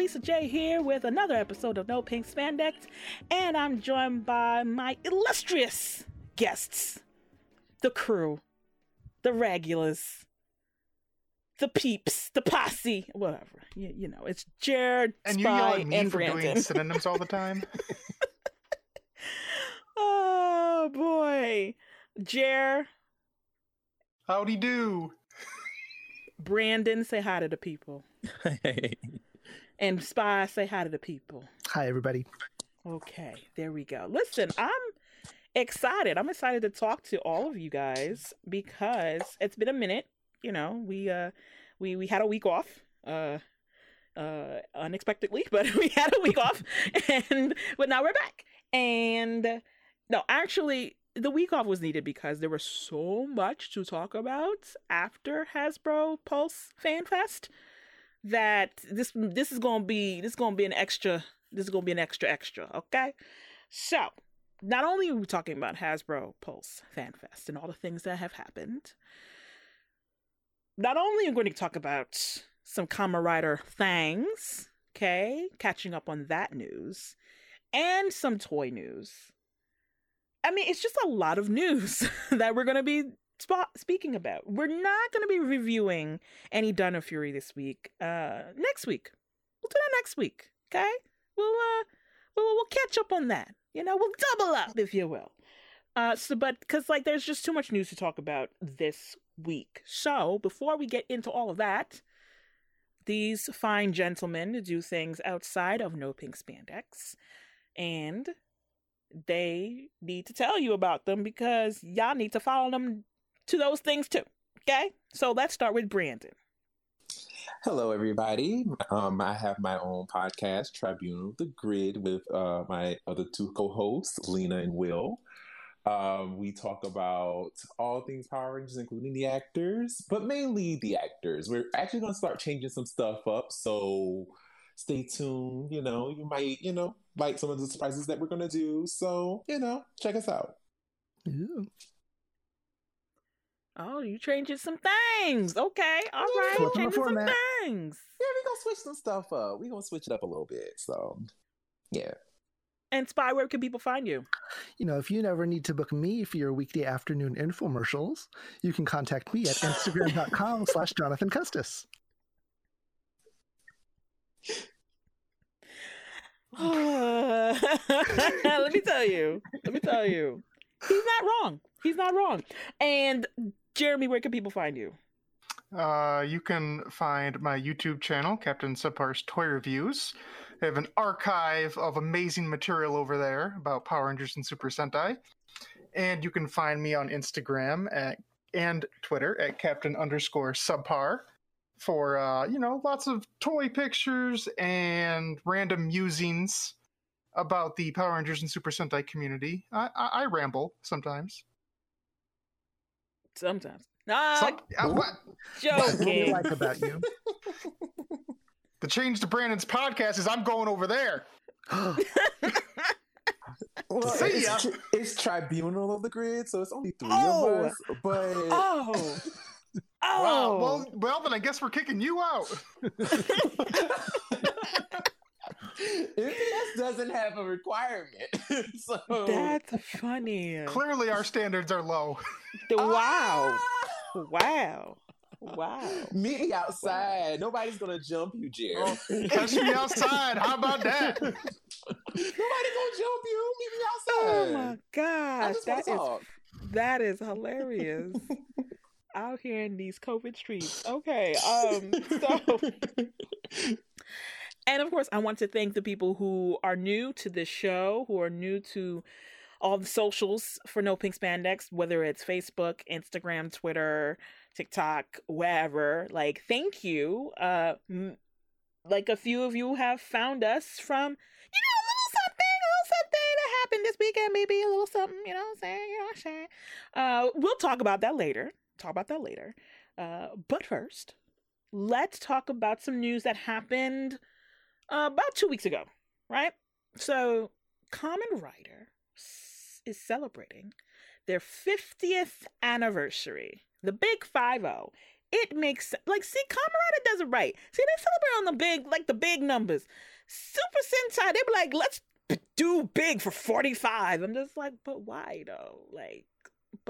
Lisa J here with another episode of No Pink Spandex, and I'm joined by my illustrious guests, the crew, the regulars, the peeps, the posse, whatever. You, you know, it's Jared, And you Spy, yell at me and for Brandon. doing synonyms all the time. oh boy, Jer, Howdy do. Brandon, say hi to the people, and Spy, say hi to the people. Hi, everybody. Okay, there we go. Listen, I'm excited. I'm excited to talk to all of you guys because it's been a minute. You know, we uh we we had a week off. Uh uh unexpectedly, but we had a week off and but now we're back. And no, actually the week off was needed because there was so much to talk about after Hasbro Pulse Fan Fest that this this is gonna be this is gonna be an extra this is gonna be an extra extra, okay? So not only are we talking about Hasbro Pulse Fan Fest and all the things that have happened, not only are we going to talk about some Kamen Rider things, okay, catching up on that news, and some toy news. I mean, it's just a lot of news that we're going to be sp- speaking about. We're not going to be reviewing any Dino Fury this week. Uh, next week, we'll do that next week. Okay, we'll uh, we'll we'll catch up on that. You know, we'll double up, if you will. Uh, so, but because like there's just too much news to talk about this week. So before we get into all of that, these fine gentlemen do things outside of No Pink Spandex, and they need to tell you about them because y'all need to follow them to those things too. Okay, so let's start with Brandon. Hello, everybody. Um, I have my own podcast, Tribunal The Grid, with uh, my other two co hosts, Lena and Will. Um, we talk about all things Power Rangers, including the actors, but mainly the actors. We're actually going to start changing some stuff up, so stay tuned. You know, you might, you know, like some of the surprises that we're going to do. So, you know, check us out. Ooh. Oh, you changing some things. Okay, all Yeah, right, flipping changing some things. Yeah, we're going to switch some stuff up. We're going to switch it up a little bit. So, yeah. And Spy, where can people find you? You know, if you never need to book me for your weekday afternoon infomercials, you can contact me at instagram.com slash Jonathan Custis. Let me tell you. Let me tell you. He's not wrong. He's not wrong. And Jeremy, where can people find you? Uh, you can find my YouTube channel, Captain Subpar's Toy Reviews. I have an archive of amazing material over there about Power Rangers and Super Sentai. And you can find me on Instagram at and Twitter at Captain underscore Subpar for uh, you know lots of toy pictures and random musings about the Power Rangers and Super Sentai community. I, I, I ramble sometimes. Sometimes. Nah, Some, uh, what? What do we joking. like about you? The change to Brandon's podcast is I'm going over there. Well, See it's, ya. tri- it's Tribunal of the Grid, so it's only three Oh. of us. But Oh. Oh. Wow. Well, well, then I guess we're kicking you out. MPS doesn't have a requirement. so That's funny. Clearly, our standards are low. The- wow. Ah! Wow. Wow. Meet me outside. Nobody's gonna jump you, Jerry. Oh, catch me outside. How about that? Nobody gonna jump you. Meet me outside. Oh my gosh. just That want to is talk. that is hilarious. Out here in these COVID streets. Okay. Um so And of course, I want to thank the people who are new to this show, who are new to all the socials for No Pink Spandex, whether it's Facebook, Instagram, Twitter, TikTok, wherever. Like, thank you. Uh, m- like a few of you have found us from, you know, a little something, a little something that happened this weekend, maybe a little something. You know what I'm saying? You know what I'm saying? Uh, we'll talk about that later. Talk about that later. Uh, but first, let's talk about some news that happened uh, about two weeks ago, right? So, Kamen Rider is celebrating their 50th anniversary, the big 5 0. it makes like see Kamen does it right. See they celebrate on the big like the big numbers. Super Sentai they be like let's do big for 45. I'm just like but why though? Like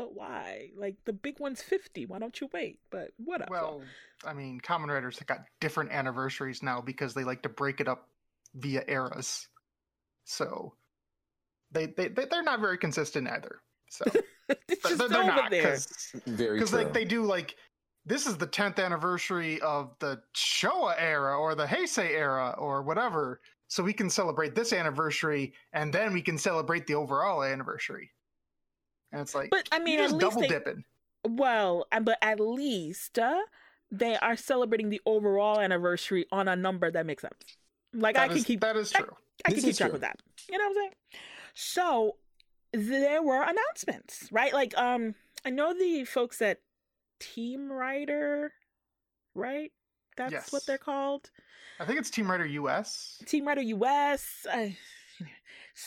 but why? Like the big one's 50. Why don't you wait? But whatever. Well, I mean, Kamen Riders have got different anniversaries now because they like to break it up via eras. So they they they- they're not very consistent either. So it's they're, they're over not there. Because like they do like this is the 10th anniversary of the Showa era or the Heisei era or whatever. So we can celebrate this anniversary and then we can celebrate the overall anniversary. And it's like But I mean, you're at just least double they, dipping. well, uh, but at least uh, they are celebrating the overall anniversary on a number that makes sense. Like I That can keep that is I- true. I can This keep track true. with that. You know what I'm saying? So there were announcements, right? Like, um, I know the folks at Team Rider, right? That's Yes. what they're called. I think it's Team Rider US. Team Rider US. I-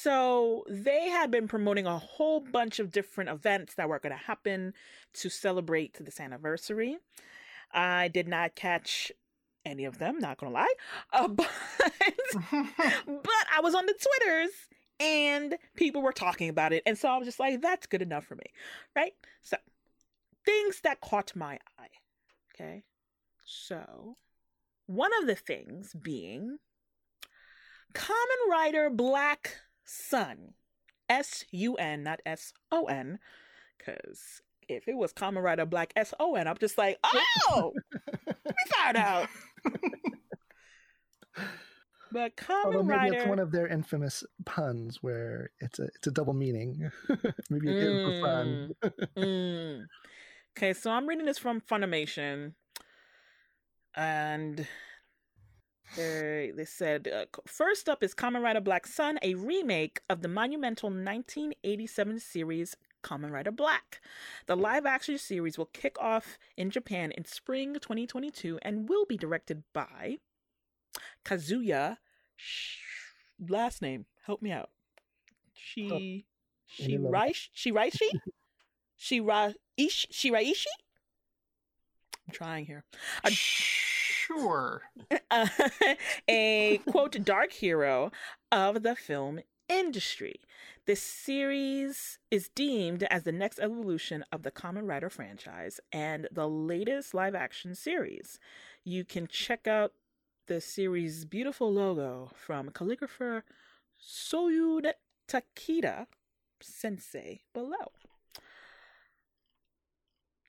so they had been promoting a whole bunch of different events that were going to happen to celebrate this anniversary. I did not catch any of them, not gonna lie, uh, but but I was on the Twitters and people were talking about it, and so I was just like, that's good enough for me, right? So things that caught my eye. Okay, so one of the things being Kamen Rider Black Sun, S U N, not S O N, because if it was Kamen Rider Black S O N, I'm just like, oh, we found out. But Kamen Although maybe Rider, it's one of their infamous puns where it's a it's a double meaning. maybe it is for fun. Mm. Okay, so I'm reading this from Funimation, and they they said uh, first up is Kamen Rider Black Sun, a remake of the monumental 1987 series Kamen Rider Black. The live action series will kick off in Japan in spring 2022 and will be directed by Kazuya. Sh- last name, help me out. She. Any love? Shiraishi? Shiraishi? Shira Ish Shiraishi? I'm trying here. A- Sure. Uh, a quote dark hero of the film industry. This series is deemed as the next evolution of the Kamen Rider franchise and the latest live action series. You can check out the series' beautiful logo from calligrapher Souun Takeda Sensei below.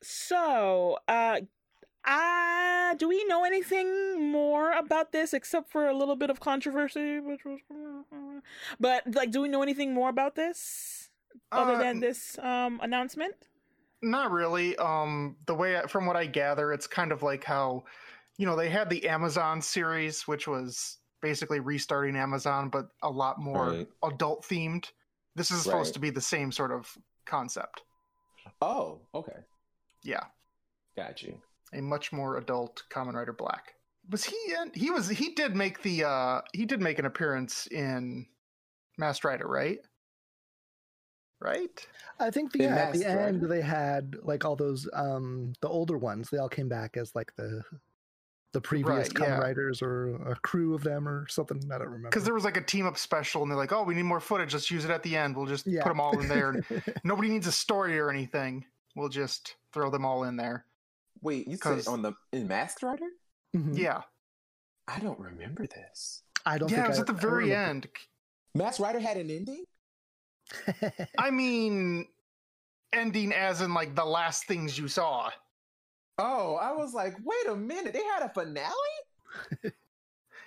So, uh, uh, do we know anything more about this except for a little bit of controversy, which was, but like, do we know anything more about this other Uh, than this um announcement? Not really. Um, the way I, from what I gather, it's kind of like how, you know, they had the Amazon series, which was basically restarting Amazon, but a lot more Right. adult themed. This is supposed Right. to be the same sort of concept. Oh, okay. Yeah, Got you. A much more adult Kamen Rider Black. Was he? In, he was. He did make the. uh He did make an appearance in Masked Rider, right? Right. I think the, yeah, at the end they had like all those um the older ones. They all came back as like the the previous Right, Kamen yeah. Riders or a crew of them or something. I don't remember. Because there was like a team up special, and they're like, "Oh, we need more footage. Let's use it at the end. We'll just yeah. put them all in there. Nobody needs a story or anything. We'll just throw them all in there." Wait, you said on the in Masked Rider? Mhm. Yeah, I don't remember this. I don't. yeah. think It was I- at the very end. Masked Rider had an ending? I mean, ending as in like the last things you saw. Oh, I was like, wait a minute, they had a finale?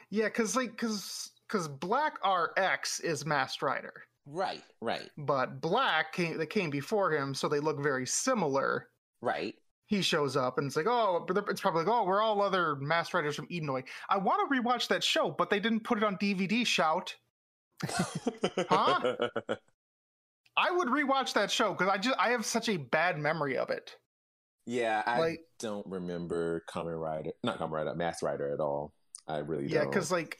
Yeah, because like because because Black RX is Masked Rider, Right, right, but Black came that came before him, so they look very similar. right. He shows up and it's like, oh, it's probably like, oh, we're all other mass Riders from Edenoi. I want to rewatch that show, but they didn't put it on DVD. Shout! Huh? I would rewatch that show because I just I have such a bad memory of it. yeah, I Like- don't remember Kamen Rider, not Kamen Rider, Mass Rider at all. I really Yeah, don't. because like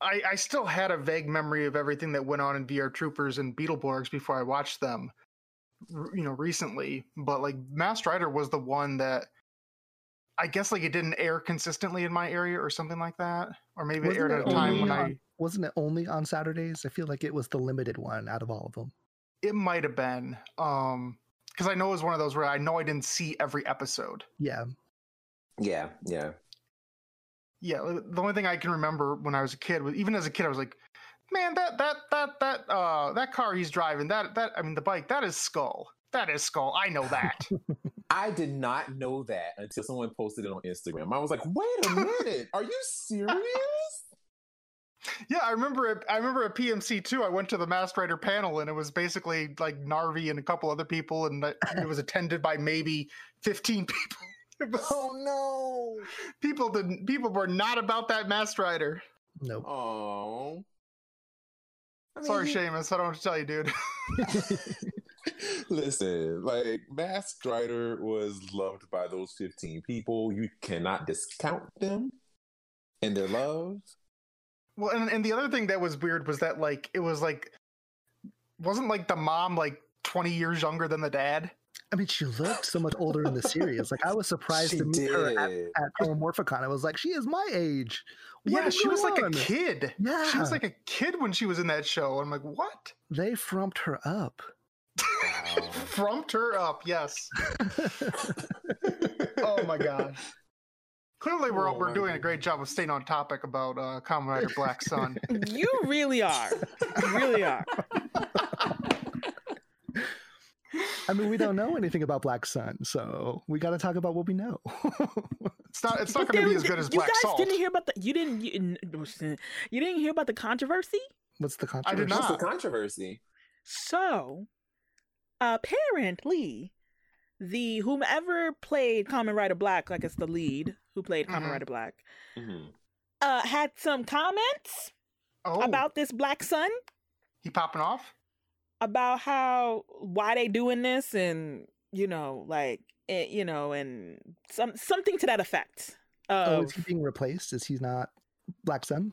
I I still had a vague memory of everything that went on in VR Troopers and Beetleborgs before I watched them, you know, recently. But like mass Rider was the one that I guess like it didn't air consistently in my area or something like that, or maybe Wasn't aired it at a time only when on- I. Wasn't it only on Saturdays? I feel like it was the limited one out of all of them. It might have been, um, because I know it was one of those where I know I didn't see every episode. Yeah. Yeah, yeah. Yeah, the only thing I can remember when I was a kid was even as a kid I was like, man, that that that that uh that car he's driving that that I mean the bike that is Skull. That is Skull. I know that. I did not know that until someone posted it on Instagram. I was like, wait a minute, are you serious? yeah, I remember it. I remember at PMC too. I went to the Masked Rider panel and it was basically like Narvi and a couple other people, and it was attended by maybe fifteen people. Was, Oh no. people didn't. People were not about that Masked Rider. Nope. Oh. Sorry, Seamus. I don't want to tell you, dude. Listen, like Masked Rider was loved by those 15 people. You cannot discount them and their love. Well, and, and the other thing that was weird was that like it was like wasn't like the mom like 20 years younger than the dad. I mean, she looked so much older in the series. Like, I was surprised She to meet her at, did. at Homomorphicon. I was like, she is my age. What yeah, she was going like a kid. Yeah. She was like a kid when she was in that show. I'm like, what? They frumped her up. Wow. Frumped her up, yes. Oh my god. Clearly, we're Oh we're my doing a great job of staying on topic about uh, Kamen Rider Black Sun. You really are. You really are. I mean, we don't know anything about Black Sun, so we got to talk about what we know. It's not it's not going to be as good as you Black guys Salt. didn't hear about the you didn't you, you didn't hear about the controversy. What's the controversy? I controversy? did What's not. the controversy? So apparently, the whomever played Kamen Rider Black, like it's the lead who played Kamen Mhm. Rider Black, Mhm. uh, had some comments oh, about this Black Sun, he popping off? About how why they doing this, and you know, like eh, you know, and some something to that effect. Oh, Of, is he being replaced? Is he not Black Sun?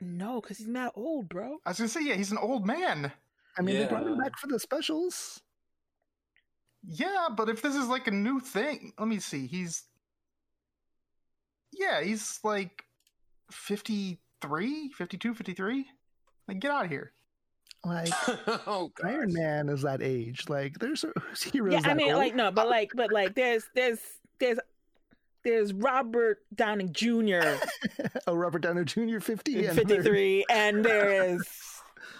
no, because he's not old, bro. I was going to say, yeah, he's an old man. I mean, they brought him back for the specials. Yeah, but if this is like a new thing, let me see. He's yeah, he's like 53, 52, 53. Like get out of here. Like oh. Iron Man is that age. Like there's heroes. Yeah, I mean, old. like no, but like, but like, there's there's there's there's Robert Downing Jr. oh, Robert Downey Jr. 50 and 53, and there is.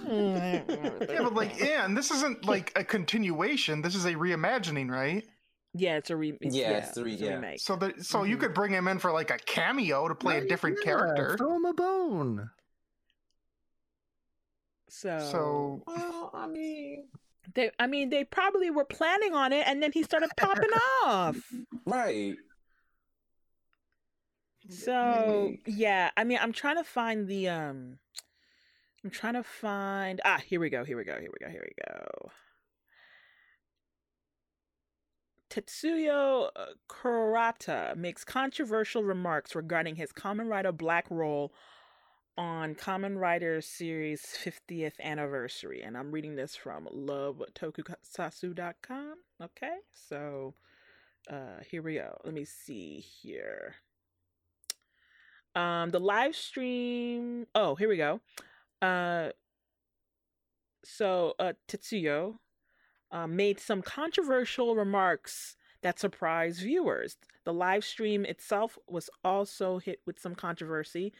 Yeah, but like yeah, and this isn't like a continuation. This is a reimagining, right? yeah, it's a re- it's, Yeah, yeah, it's a re- it's a remake. So that so you Mhm. could bring him in for like a cameo to play a different yeah, character. Throw him a bone. So, So Well, I mean, they, I mean, they probably were planning on it, and then he started popping off. right. So yeah, I mean, I'm trying to find the um, I'm trying to find ah, here we go, here we go, here we go, here we go. Tetsuo uh, Kurata makes controversial remarks regarding his Kamen Rider Black role on Kamen Rider series 50th anniversary. And I'm reading this from lovetokusatsu.com. Okay, so uh, here we go. Let me see here. Um, the live stream. Oh, here we go. Uh, so uh, Tetsuo uh, made some controversial remarks that surprised viewers. The live stream itself was also hit with some controversy.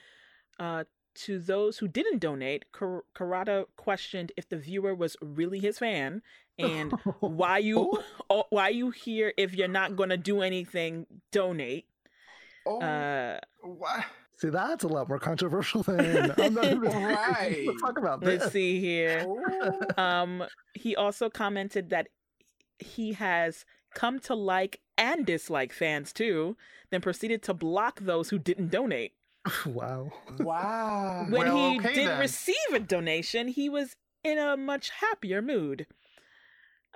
Uh, to those who didn't donate, Kar- Karada questioned if the viewer was really his fan and why you oh, why you here if you're not going to do anything donate. Oh, Uh, what? See, that's a lot more controversial than I'm not even Right. Let's talk about let's this. see here. oh. Um, he also commented that he has come to like and dislike fans too, then proceeded to block those who didn't donate. wow. wow. When Well, he okay did then. receive a donation, he was in a much happier mood.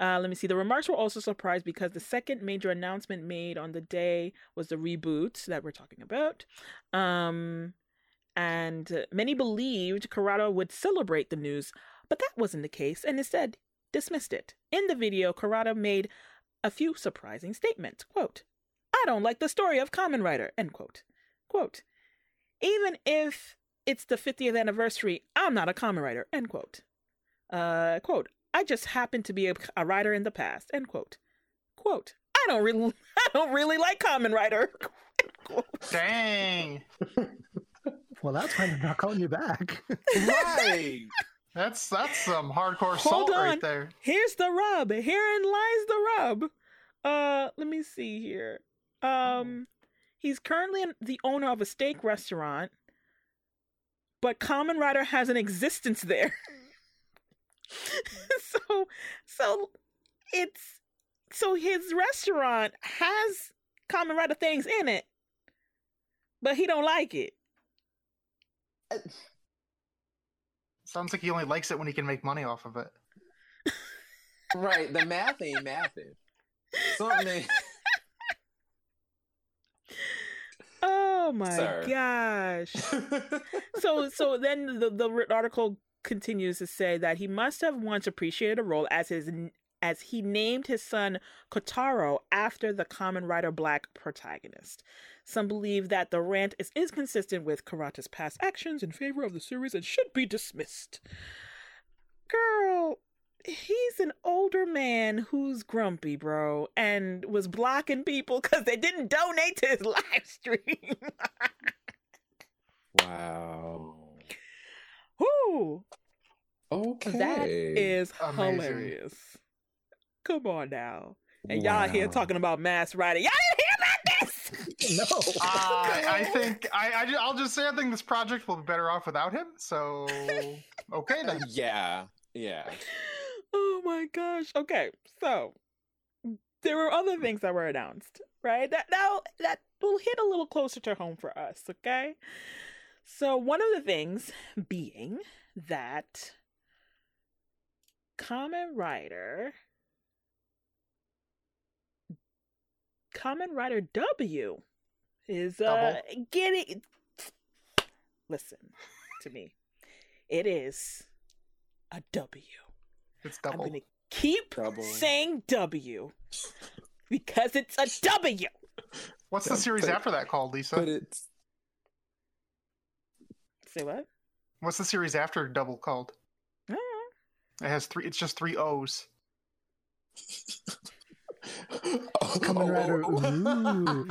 Uh, let me see. The remarks were also surprised because the second major announcement made on the day was the reboot that we're talking about. Um, and uh, many believed Karada would celebrate the news, but that wasn't the case, and instead dismissed it. In the video, Karada made a few surprising statements. Quote, I don't like the story of Kamen Rider. End quote. Quote. Even if it's the 50th anniversary, I'm not a Kamen Rider, End quote. Uh, quote. I just happen to be a, a writer in the past. End quote. Quote. I don't really, I don't really like Kamen Rider. Dang. Well, that's why I'm not calling you back. right. That's that's some hardcore Hold salt on. right there. Here's the rub. Herein lies the rub. Uh, let me see here. Um, he's currently the owner of a steak restaurant, but Kamen Rider has an existence there. so, so it's so his restaurant has Kamen Rider things in it, but he don't like it. Sounds like he only likes it when he can make money off of it. Right. The math ain't mathing. Something ain't. Oh my Sir. gosh. so so then the the article continues to say that he must have once appreciated a role as his as he named his son Kotaro after the Kamen Rider Black protagonist. Some believe that the rant is inconsistent with Karata's past actions in favor of the series and should be dismissed. Girl, he's an older man who's grumpy, bro, and was blocking people because they didn't donate to his live stream. wow. Whoo! Okay. That is Amazing. hilarious. Come on now. And y'all here talking about mass writing. Y'all didn't hear about this? no. Uh, I think I, I, I'll just say I think this project will be better off without him. So okay then. Yeah. Yeah. Oh my gosh. Okay, so there were other things that were announced, right? That now that will hit a little closer to home for us, okay? So one of the things being that Kamen Rider Kamen Rider W is uh getting listen to me. It is a W. It's I'm gonna keep Double. saying W because it's a W. What's the series but- after that called, Lisa? But it's Say what? What's the series after Double called? I don't. It has three. It's just three O's. Kamen Rider. Ooh.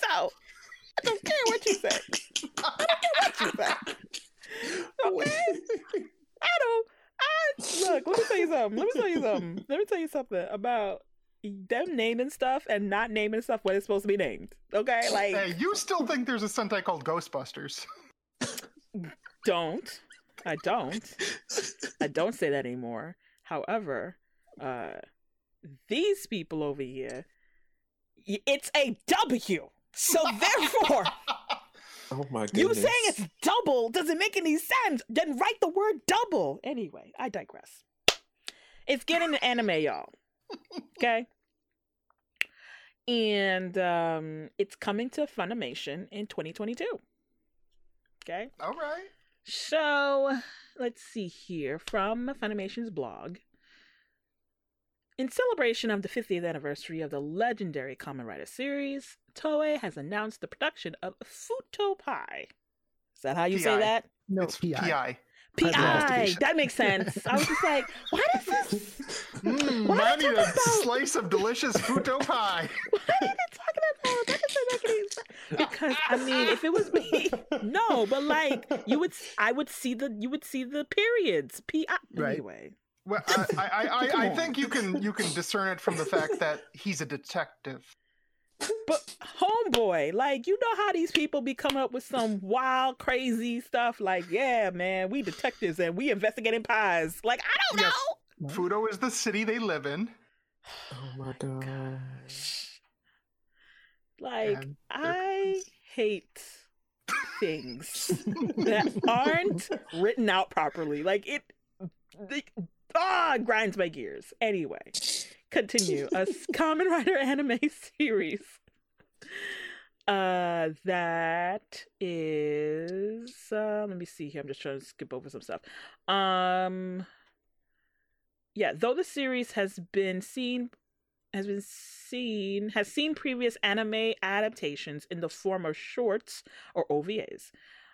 so I don't care what you say. I don't care what you say. Okay? I don't. I look. Let me tell you something. Let me tell you something. Let me tell you something about them naming stuff and not naming stuff when it's supposed to be named. Okay, like Hey, you still think there's a Sentai called Ghostbusters? don't. I don't. I don't say that anymore. However, uh these people over here, it's a W. So therefore, oh my goodness. you saying it's double doesn't make any sense. Then write the word double. Anyway, I digress. It's getting an anime, y'all. Okay? And um it's coming to Funimation in 2022. Okay? All right. So let's see here from Funimation's blog. In celebration of the 50th anniversary of the legendary Kamen Rider series, Toei has announced the production of Futo Pi. Is that how you say PI. that? No, it's PI. PI. PI. That makes sense. I was just like, what is this? Mmm, What I need a about? slice of delicious futo pie. What are they talking about? That doesn't make any sense. Because I mean, if it was me, no, but like you would, I would see the, you would see the periods. PI. Right. Anyway. Well, I, I, I, I, I think you can you can discern it from the fact that he's a detective. But homeboy, like you know how these people be coming up with some wild, crazy stuff. Like, yeah, man, we detectives and we investigating pies. Like, I don't Yes. know. Futo is the city they live in. Oh my god. Like, And I hate things that aren't written out properly. Like it, the, ah, it grinds my gears. Anyway, continue. A Kamen Rider anime series. Uh, that is. Uh, let me see here. I'm just trying to skip over some stuff. Um, yeah, though the series has been seen has been seen has seen previous anime adaptations in the form of shorts or OVAs.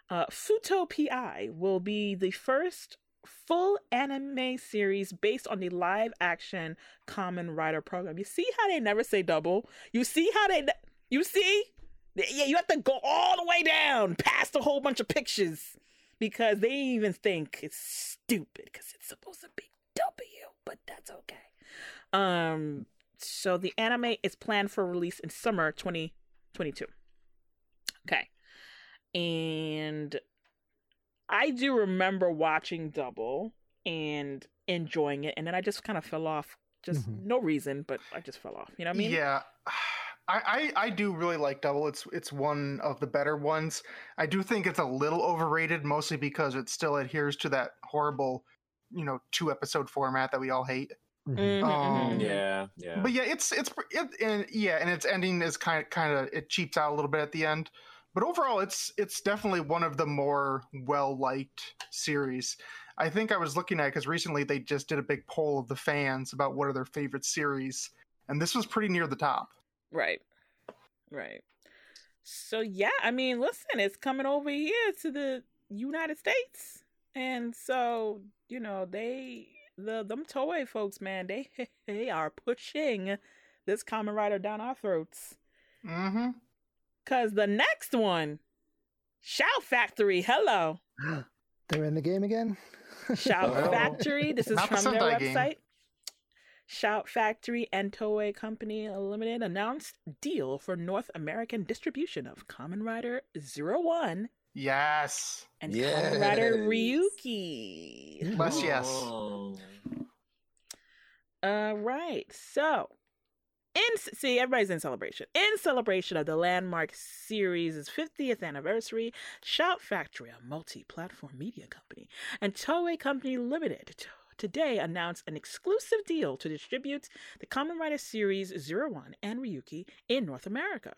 Uh, Futo PI will be the first full anime series based on the live action Kamen Rider program. You see how they never say double? You see how they you see? Yeah, you have to go all the way down past a whole bunch of pictures because they even think it's stupid because it's supposed to be W, but that's okay. Um so the anime is planned for release in summer 2022. Okay. And I do remember watching Double and enjoying it, and then I just kind of fell off. Just mm-hmm. no reason, but I just fell off. You know what I mean? Yeah. I, I, I do really like Double. It's it's one of the better ones. I do think it's a little overrated, mostly because it still adheres to that horrible, you know, two episode format that we all hate. Mm-hmm. mm-hmm. Um, yeah, yeah. But yeah, it's it's it, and yeah, and its ending is kind of kind of it cheats out a little bit at the end. But overall, it's it's definitely one of the more well liked series. I think I was looking at because recently they just did a big poll of the fans about what are their favorite series, and this was pretty near the top. Right, right. So yeah, I mean, listen, it's coming over here to the United States, and so you know they the them Toei folks, man, they they are pushing this Kamen Rider down our throats. Mm-hmm. Cause the next one, Shout Factory, hello. They're in the game again. Shout oh. Factory. This is Not from the their website. Game. Shout Factory and Toei Company Limited announced deal for North American distribution of Kamen Rider Zero One. Yes. And yes. Kamen Rider Ryuki. Plus yes. All right. So in see everybody's in celebration. In celebration of the landmark series' 50th anniversary shout factory a multi-platform media company and toei company limited today announced an exclusive deal to distribute the Kamen Rider series Zero One and ryuki in north america.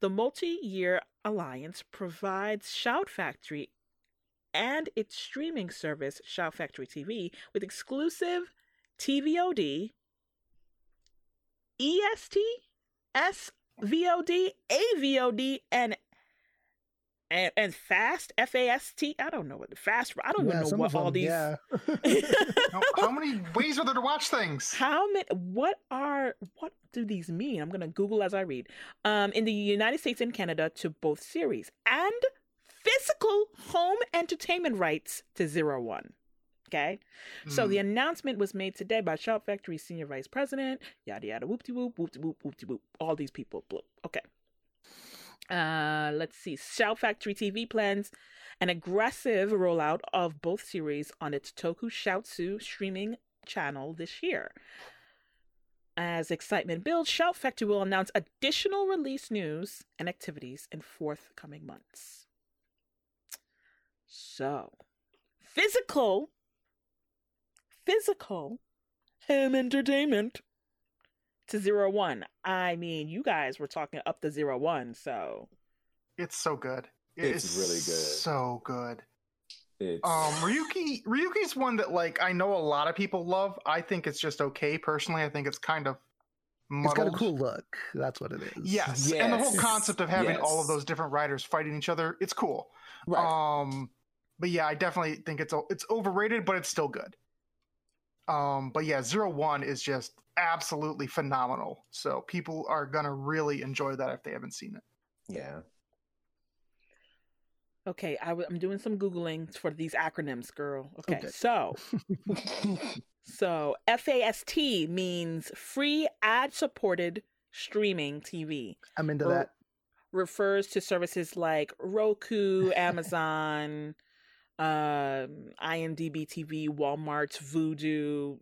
The multi-year alliance provides shout factory and its streaming service shout factory tv with exclusive tvod EST, SVOD, AVOD, and and, and fast F A S T. I don't know what the fast. I don't yeah, even know what all these. Yeah. how, how, many ways are there to watch things? How many? What are? What do these mean? I'm gonna Google as I read. Um, in the United States and Canada to both series and physical home entertainment rights to Zero One. Okay. Mm. So the hmm. announcement was made today by Shout Factory Senior Vice President, yada yada, whoop de whoop, whoop de whoop, whoop de whoop. All these people. Bloop. Okay. Uh, let's see. Shout Factory TV plans an aggressive rollout of both series on its Toku Shoutsu streaming channel this year. As excitement builds, Shout Factory will announce additional release news and activities in forthcoming months. So, physical physical home entertainment to zero one. I mean, you guys were talking up to zero one, so it's so good. it's really good. So good. It's... Um, Ryuki Ryuki's one that like I know a lot of people love. I think it's just okay personally. I think it's kind of muddled. It's got a cool look. That's what it is. Yes, yes. and the whole concept of having yes. all of those different riders fighting each other, it's cool. Right. Um, but yeah, I definitely think it's it's overrated, but it's still good. Um, but yeah, Zero One is just absolutely phenomenal. So people are gonna really enjoy that if they haven't seen it. Yeah. Okay, i w- I'm doing some googling for these acronyms, girl. Okay, okay. so so FAST means free ad-supported streaming TV. I'm into that. Refers to services like Roku, Amazon um, IMDb TV, Walmart, Vudu,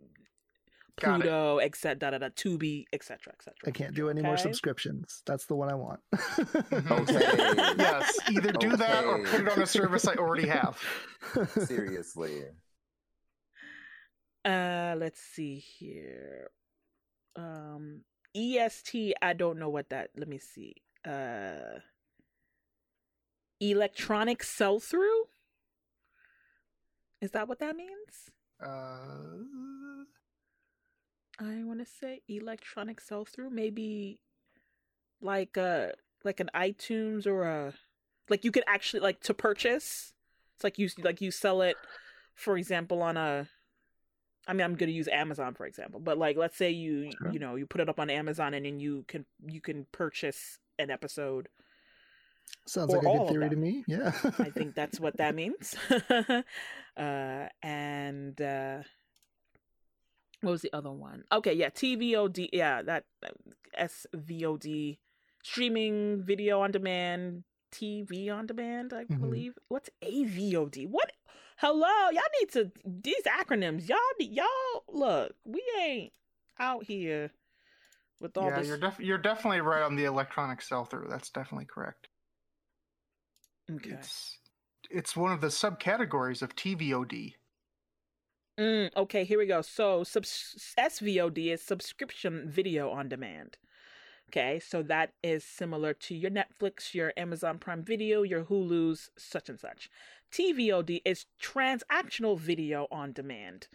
Pluto, etc. Da, da, da, Tubi, etc. etc. I can't do any okay. more subscriptions. That's the one I want. okay. yes, either do okay. that or put it on a service I already have. Seriously. Uh, let's see here. Um, EST. I don't know what that. Let me see. Uh, electronic sell through. Is that what that means? Uh, I want to say electronic sell through, maybe like uh like an iTunes or a like you could actually like to purchase. It's like you like you sell it, for example, on a. I mean, I'm going to use Amazon for example, but like let's say you Sure. you know you put it up on Amazon and then you can you can purchase an episode Sounds like a good theory to me. Yeah. I think that's what that means. uh, and uh, what was the other one? Okay, yeah, TVOD. Yeah, that uh, SVOD, streaming video on demand, TV on demand. I Mhm. believe. What's AVOD? What? Hello, y'all need to these acronyms. Y'all, y'all look. We ain't out here with all yeah, this. you're def- you're definitely right on the electronic sell through. That's definitely correct. Okay. It's it's one of the subcategories of TVOD. Mm, okay, here we go. So, subs- SVOD is subscription video on demand. Okay, so that is similar to your Netflix, your Amazon Prime Video, your Hulu's, such and such. TVOD is transactional video on demand.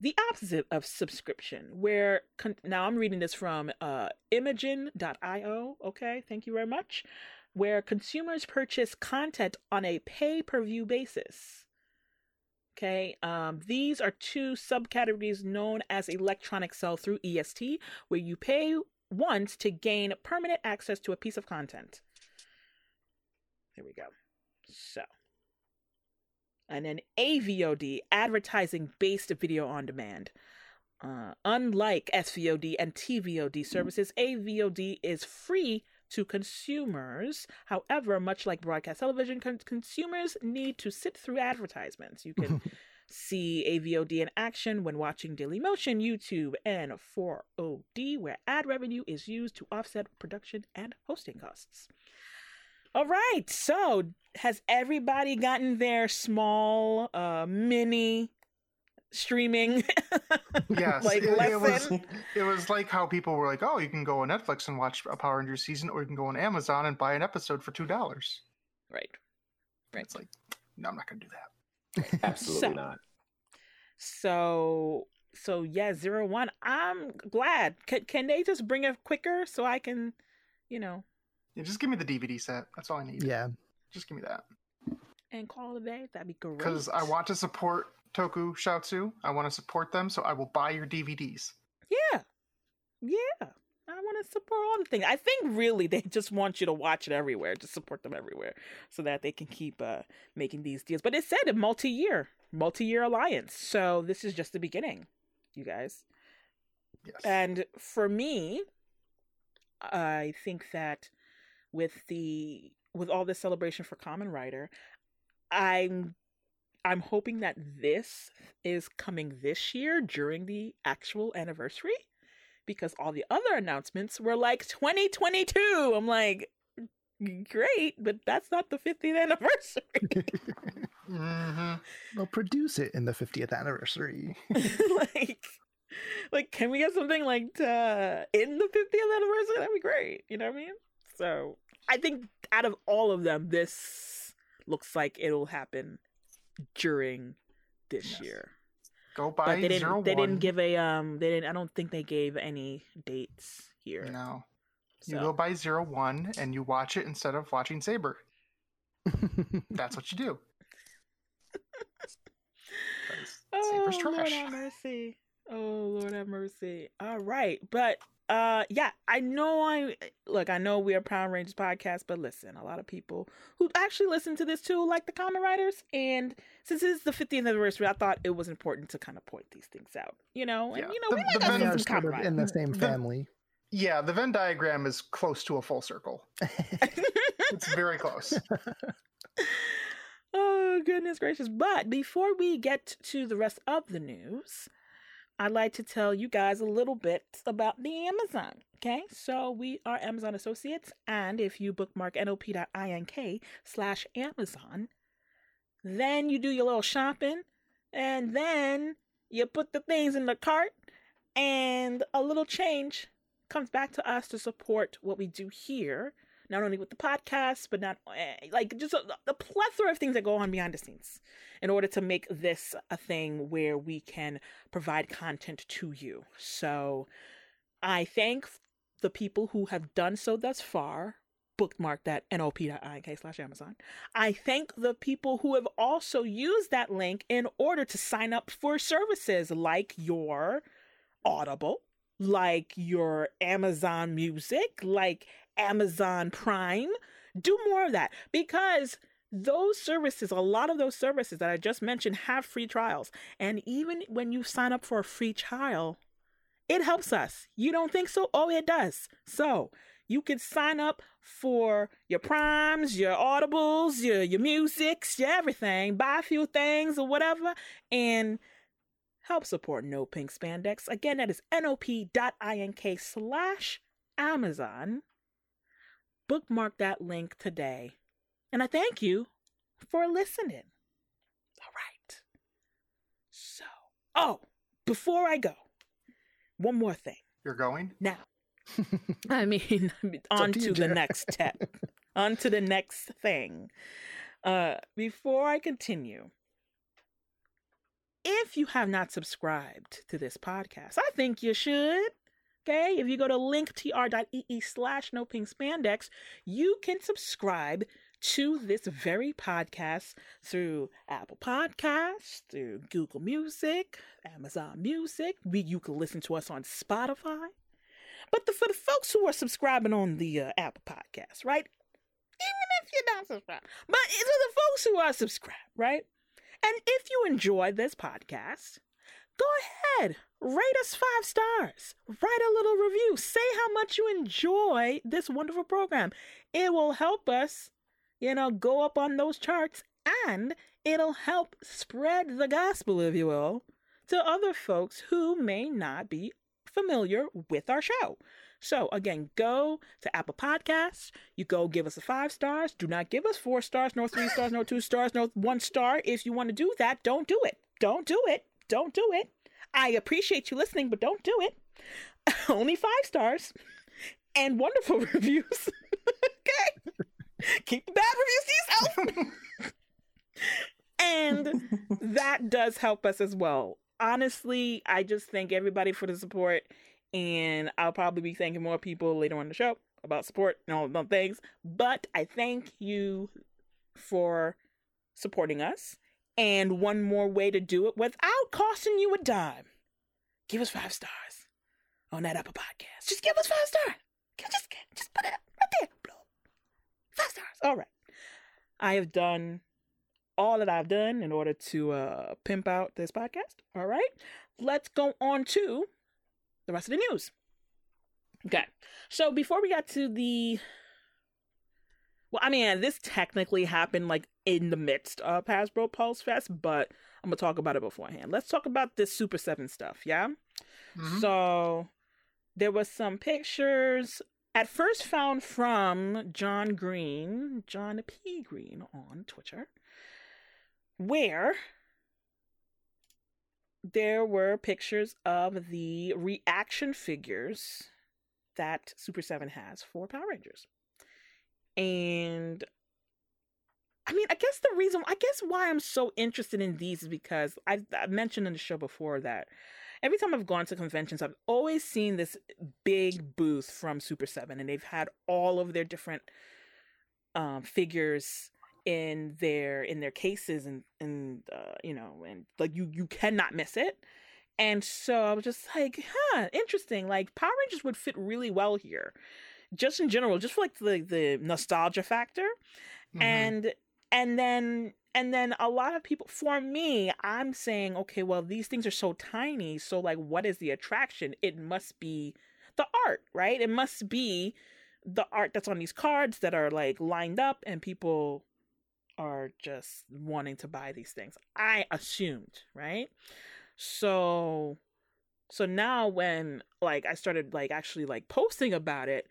The opposite of subscription, where con- now I'm reading this from uh, Imagen.io. Okay, thank you very much. Where consumers purchase content on a pay per view basis. Okay, um, these are two subcategories known as electronic sell through EST, where you pay once to gain permanent access to a piece of content. There we go. So, and then AVOD, advertising based video on demand. Uh, unlike SVOD and TVOD services, AVOD is free to consumers. However, much like broadcast television, con- consumers need to sit through advertisements. You can see AVOD in action when watching Dailymotion, YouTube, and 4OD, where ad revenue is used to offset production and hosting costs. All right, so has everybody gotten their small, uh, mini streaming Yes, like it, it was it was like how people were like, "Oh, you can go on Netflix and watch a Power Rangers season, or you can go on Amazon and buy an episode for two dollars." Right. Right. It's like, no, I'm not going to do that. Absolutely So- not. So so yeah, zero one. I'm glad. Can can they just bring it quicker so I can, you know, Yeah, just give me the DVD set. That's all I need. yeah. Just give me that and call it a day? That'd be great. because I want to support Toku Shoutsu. I want to support them, so I will buy your DVDs. Yeah. Yeah. I want to support all the things. I think really they just want you to watch it everywhere, just support them everywhere so that they can keep uh, making these deals. But it said a multi year, multi year alliance. So this is just the beginning, you guys. Yes. And for me, I think that with the with all this celebration for Kamen Rider, I'm I'm hoping that this is coming this year during the actual anniversary because all the other announcements were like 2022. I'm like great, but that's not the 50th anniversary. hmm They'll produce it in the 50th anniversary. like like can we get something like uh in the 50th anniversary that'd be great you know what i mean so i think out of all of them this looks like it'll happen during this Yes. year Go buy but they didn't they one. didn't give a um they didn't i don't think they gave any dates here No, you go buy zero one and you watch it instead of watching Saber. That's what you do. 'Cause oh Saber's lord have mercy oh lord have mercy all right but uh yeah i know i look i know we're a power rangers podcast but listen a lot of people who actually listen to this too like the Kamen Riders and since it's the 50th anniversary i thought it was important to kind of point these things out you know and Yeah. you know The- we the like they Venn- are some sort of in the writers same The- family. Yeah, the Venn diagram is close to a full circle. It's very close. oh goodness gracious but before we get to the rest of the news i'd like to tell you guys a little bit about the amazon okay? So we are amazon associates and if you bookmark nop.ink slash amazon then you do your little shopping and then you put the things in the cart and a little change comes back to us to support what we do here not only with the podcast, but not eh, like just a, the plethora of things that go on behind the scenes in order to make this a thing where we can provide content to you. So I thank the people who have done so thus far. Bookmark that nop.ink slash Amazon. I thank the people who have also used that link in order to sign up for services like your Audible, like your Amazon Music, like Amazon Prime. Do more of that because those services, a lot of those services that I just mentioned, have free trials. And even when you sign up for a free trial, it helps us. You don't think so? Oh, it does. So you can sign up for your primes, your audibles, your your musics, your everything, buy a few things or whatever, and help support No Pink Spandex. Again, that is nop.ink slash Amazon. Bookmark that link today. And I thank you for listening. All right. So, oh, before I go, one more thing. You're going? Now, I mean, on to to, the Jared. next step, on to the next thing. Uh, before I continue, if you have not subscribed to this podcast, I think you should. Okay, if you go to linktr.ee slash no pink spandex, you can subscribe to this very podcast through Apple Podcasts, through Google Music, Amazon Music. We, you can listen to us on Spotify. But the, for the folks who are subscribing on the uh, Apple Podcast, right? Even if you're not subscribed, but for the folks who are subscribed, right? And if you enjoy this podcast, go ahead, rate us five stars, write a little review, say how much you enjoy this wonderful program. It will help us, you know, go up on those charts and it'll help spread the gospel, if you will, to other folks who may not be familiar with our show. So again, go to Apple Podcasts. You go give us a five stars. Do not give us four stars, nor three stars, nor two stars, nor one star. If you want to do that, don't do it. Don't do it. Don't do it. I appreciate you listening, but don't do it. Only five stars and wonderful reviews. okay. Keep the bad reviews to yourself. and that does help us as well. Honestly, I just thank everybody for the support, and I'll probably be thanking more people later on the show about support and all those things. But I thank you for supporting us. And one more way to do it without costing you a dime give us five stars on that Apple Podcast. Just give us five stars. Just, just put it right there. Five stars. All right. I have done all that I've done in order to uh, pimp out this podcast. All right. Let's go on to the rest of the news. Okay. So before we got to the. Well, I mean, this technically happened like in the midst of Hasbro Pulse Fest, but I'm to talk about it beforehand. Let's talk about this Super 7 stuff, yeah? Mhm. So there was some pictures at first found from John Green, John P. Green on Twitter, where there were pictures of the reaction figures that Super 7 has for Power Rangers. And I mean, I guess the reason, I guess why I'm so interested in these is because I've, I've mentioned in the show before that every time I've gone to conventions, I've always seen this big booth from Super 7, and they've had all of their different um, figures in their in their cases and and uh, you know and like you you cannot miss it. And so i was just like huh interesting like power rangers would fit really well here. Just in general just for like the the nostalgia factor. Mhm. and and then and then a lot of people for me i'm saying okay well these things are so tiny so like what is the attraction? It must be the art right? It must be the art that's on these cards that are like lined up and people are just wanting to buy these things i assumed right? So so now when like i started like actually like posting about it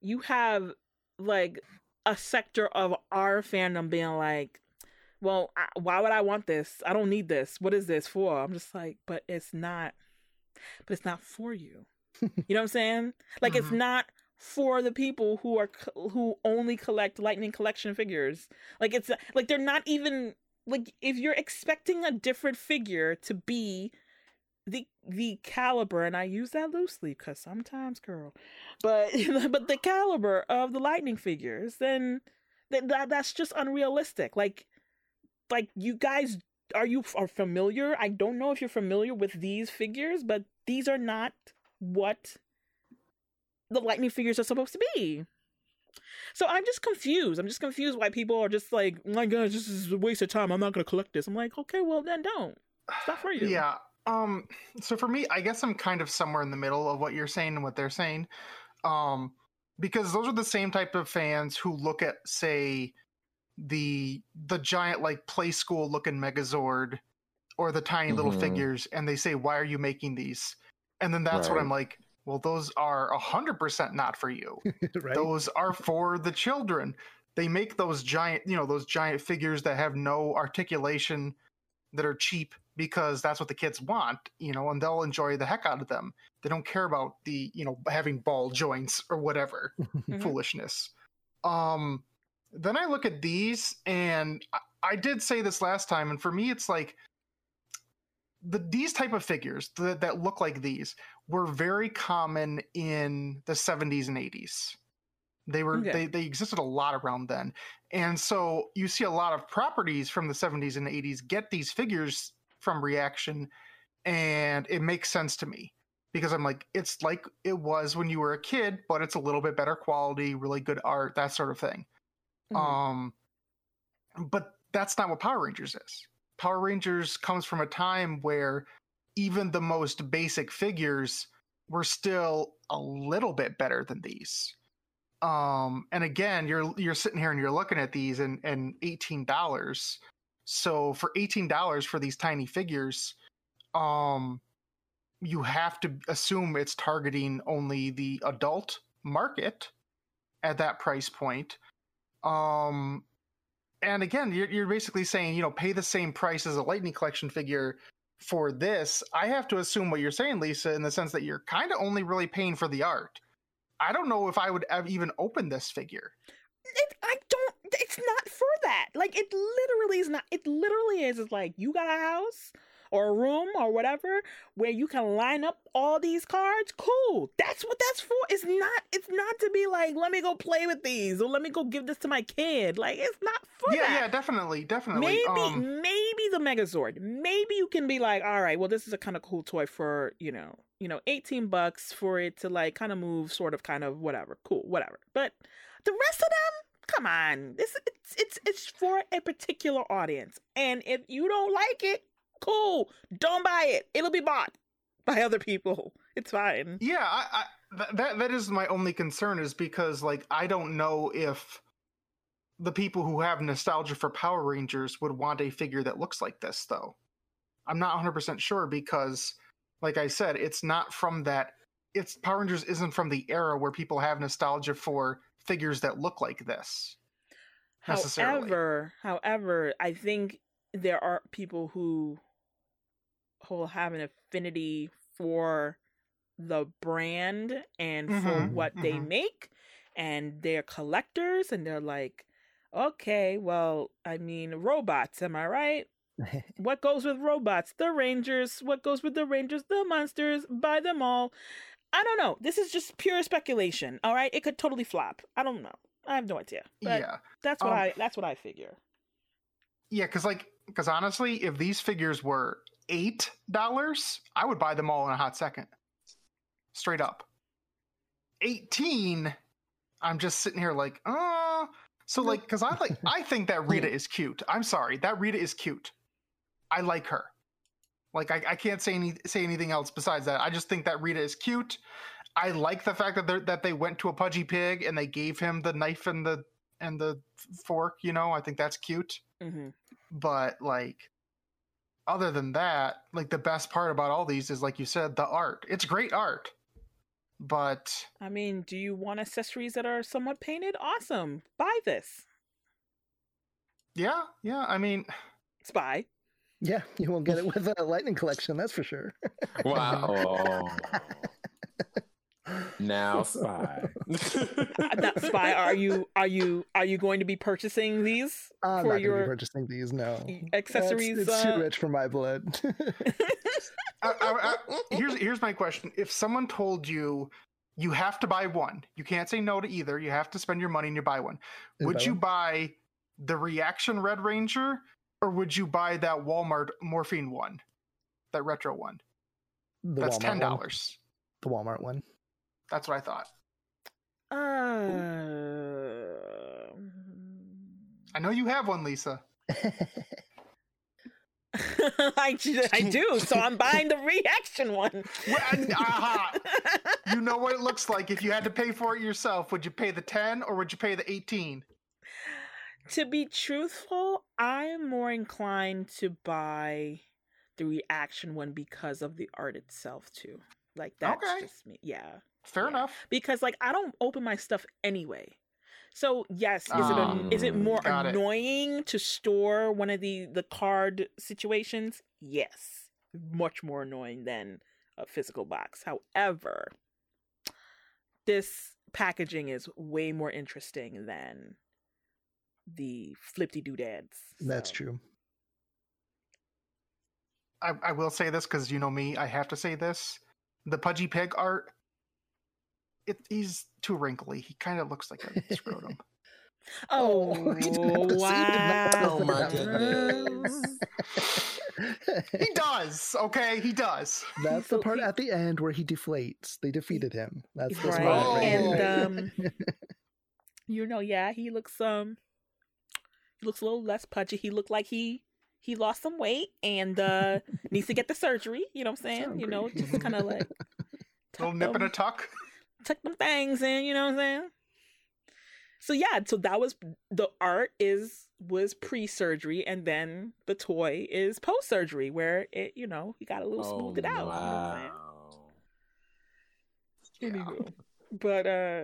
you have like a sector of our fandom being like well I, why would i want this? I don't need this. What is this for? I'm just like but it's not but it's not for you. You know what i'm saying? Like it's Mhm. not for the people who are who only collect lightning collection figures. Like it's like they're not even like if you're expecting a different figure to be the the caliber and i use that loosely because sometimes girl but but the caliber of the lightning figures then that, that that's just unrealistic. Like like you guys are you are familiar? I don't know if you're familiar with these figures but these are not what the lightning figures are supposed to be so i'm just confused i'm just confused why people are just like oh my gosh this is a waste of time i'm not going to collect this i'm like okay well then don't it's not for you Yeah. Um. So for me, I guess I'm kind of somewhere in the middle of what you're saying and what they're saying, um, because those are the same type of fans who look at, say, the the giant like play school looking Megazord or the tiny little Mhm. figures, and they say, "Why are you making these?" And then that's what I'm like. Well, those are a hundred percent not for you. right? those are for the children they make those giant you know those giant figures that have no articulation that are cheap because that's what the kids want you know and they'll enjoy the heck out of them they don't care about the you know having ball joints or whatever Mhm. foolishness um then i look at these and I, I did say this last time and for me it's like the these type of figures that, that look like these were very common in the 70s and 80s they were Okay. they, they existed a lot around then and so you see a lot of properties from the 70s and 80s get these figures from reaction and it makes sense to me because i'm like it's like it was when you were a kid but it's a little bit better quality really good art that sort of thing Mhm. um but that's not what power rangers is power rangers comes from a time where even the most basic figures were still a little bit better than these. Um and again you're you're sitting here and you're looking at these and and $18 so for $18 for these tiny figures um you have to assume it's targeting only the adult market at that price point. Um and again you're, you're basically saying you know pay the same price as a lightning collection figure for this i have to assume what you're saying lisa in the sense that you're kind of only really paying for the art i don't know if i would have even opened this figure it, I don't. It's not for that. Like it literally is not. It literally is. It's like you got a house or a room or whatever where you can line up all these cards. Cool. That's what that's for. It's not. It's not to be like let me go play with these or let me go give this to my kid. Like it's not for yeah that. yeah definitely definitely Maybe, um, maybe the Megazord. Maybe you can be like, all right, well, this is a kind of cool toy for you know, you know, eighteen bucks for it to like kind of move, sort of, kind of, whatever, cool, whatever. But the rest of them, come on, this it's it's it's for a particular audience, and if you don't like it, cool, don't buy it. It'll be bought by other people. It's fine. yeah I, I th- that that is my only concern is because like i don't know if the people who have nostalgia for power rangers would want a figure that looks like this though i'm not 100% sure because like i said it's not from that it's power rangers isn't from the era where people have nostalgia for figures that look like this. However, however, I think there are people who who will have an affinity for the brand and for Mhm, what they mhm. make and they're collectors and they're like okay well i mean robots am i right? What goes with robots? The rangers. What goes with the rangers? The monsters. Buy them all. I don't know. This is just pure speculation all right? It could totally flop. I don't know. I have no idea but yeah that's what Um, i that's what i figure. Yeah because like because honestly if these figures were eight dollars i would buy them all in a hot second. Straight up. 18 i'm just sitting here like uh so like because i like i think that rita is cute. I'm sorry that rita is cute. I like her. Like i, I can't say any say anything else besides that. I just think that rita is cute. I like the fact that they that they went to a pudgy pig and they gave him the knife and the and the fork you know? I think that's cute. Hmm but like other than that like the best part about all these is like you said the art it's great art but I mean, do you want accessories that are somewhat painted? Awesome. Buy this. yeah yeah i mean Spy. yeah, you won't get it with a lightning collection, that's for sure. Wow. now spy. Not spy. Are you are you are you going to be purchasing these I'm for not going to your be purchasing these. No accessories? It's, it's uh, too rich for my blood. I, I, I, here's here's my question: If someone told you you have to buy one, you can't say no to either. You have to spend your money and you buy one. You Would buy you one? buy the Reaction Red Ranger, or would you buy that Walmart Morphin one, that retro one? The That's Walmart ten one. dollars. The Walmart one. That's what I thought. Uh, I know you have one, Lisa. I, I do, so I'm buying the reaction one. Well, aha. You know what it looks like. If you had to pay for it yourself, would you pay the ten or would you pay the eighteen? to be truthful, I am more inclined to buy the reaction one because of the art itself too. Like that's Okay. just me. Yeah. Fair Yeah. enough. Because like I don't open my stuff anyway. So yes, is it an, is it Um, more got it. annoying to store one of the the card situations? Yes, much more annoying than a physical box. However, this packaging is way more interesting than the flippy doodads. That's true. I, I will say this because you know me. I have to say this. The Pudgy Pig art. It, he's too wrinkly. He kind of looks like a scrotum. Oh, Oh, you didn't have to see it, did not wow! Oh my goodness. he does. Okay, he does. That's the part he- at the end where he deflates. They defeated him. That's the right, spot Oh. right and um, you know, yeah, he looks um, he looks a little less pudgy. He looked like he he lost some weight and uh needs to get the surgery. You know what I'm saying? You know, Hungry. just kind of like Little nip and a tuck. Tuck them things in. You know what I'm saying? So yeah, so that was the art is was pre-surgery, and then the toy is post-surgery, where it you know he got a little Oh, smoothed it out. You know what I'm saying? Yeah. But uh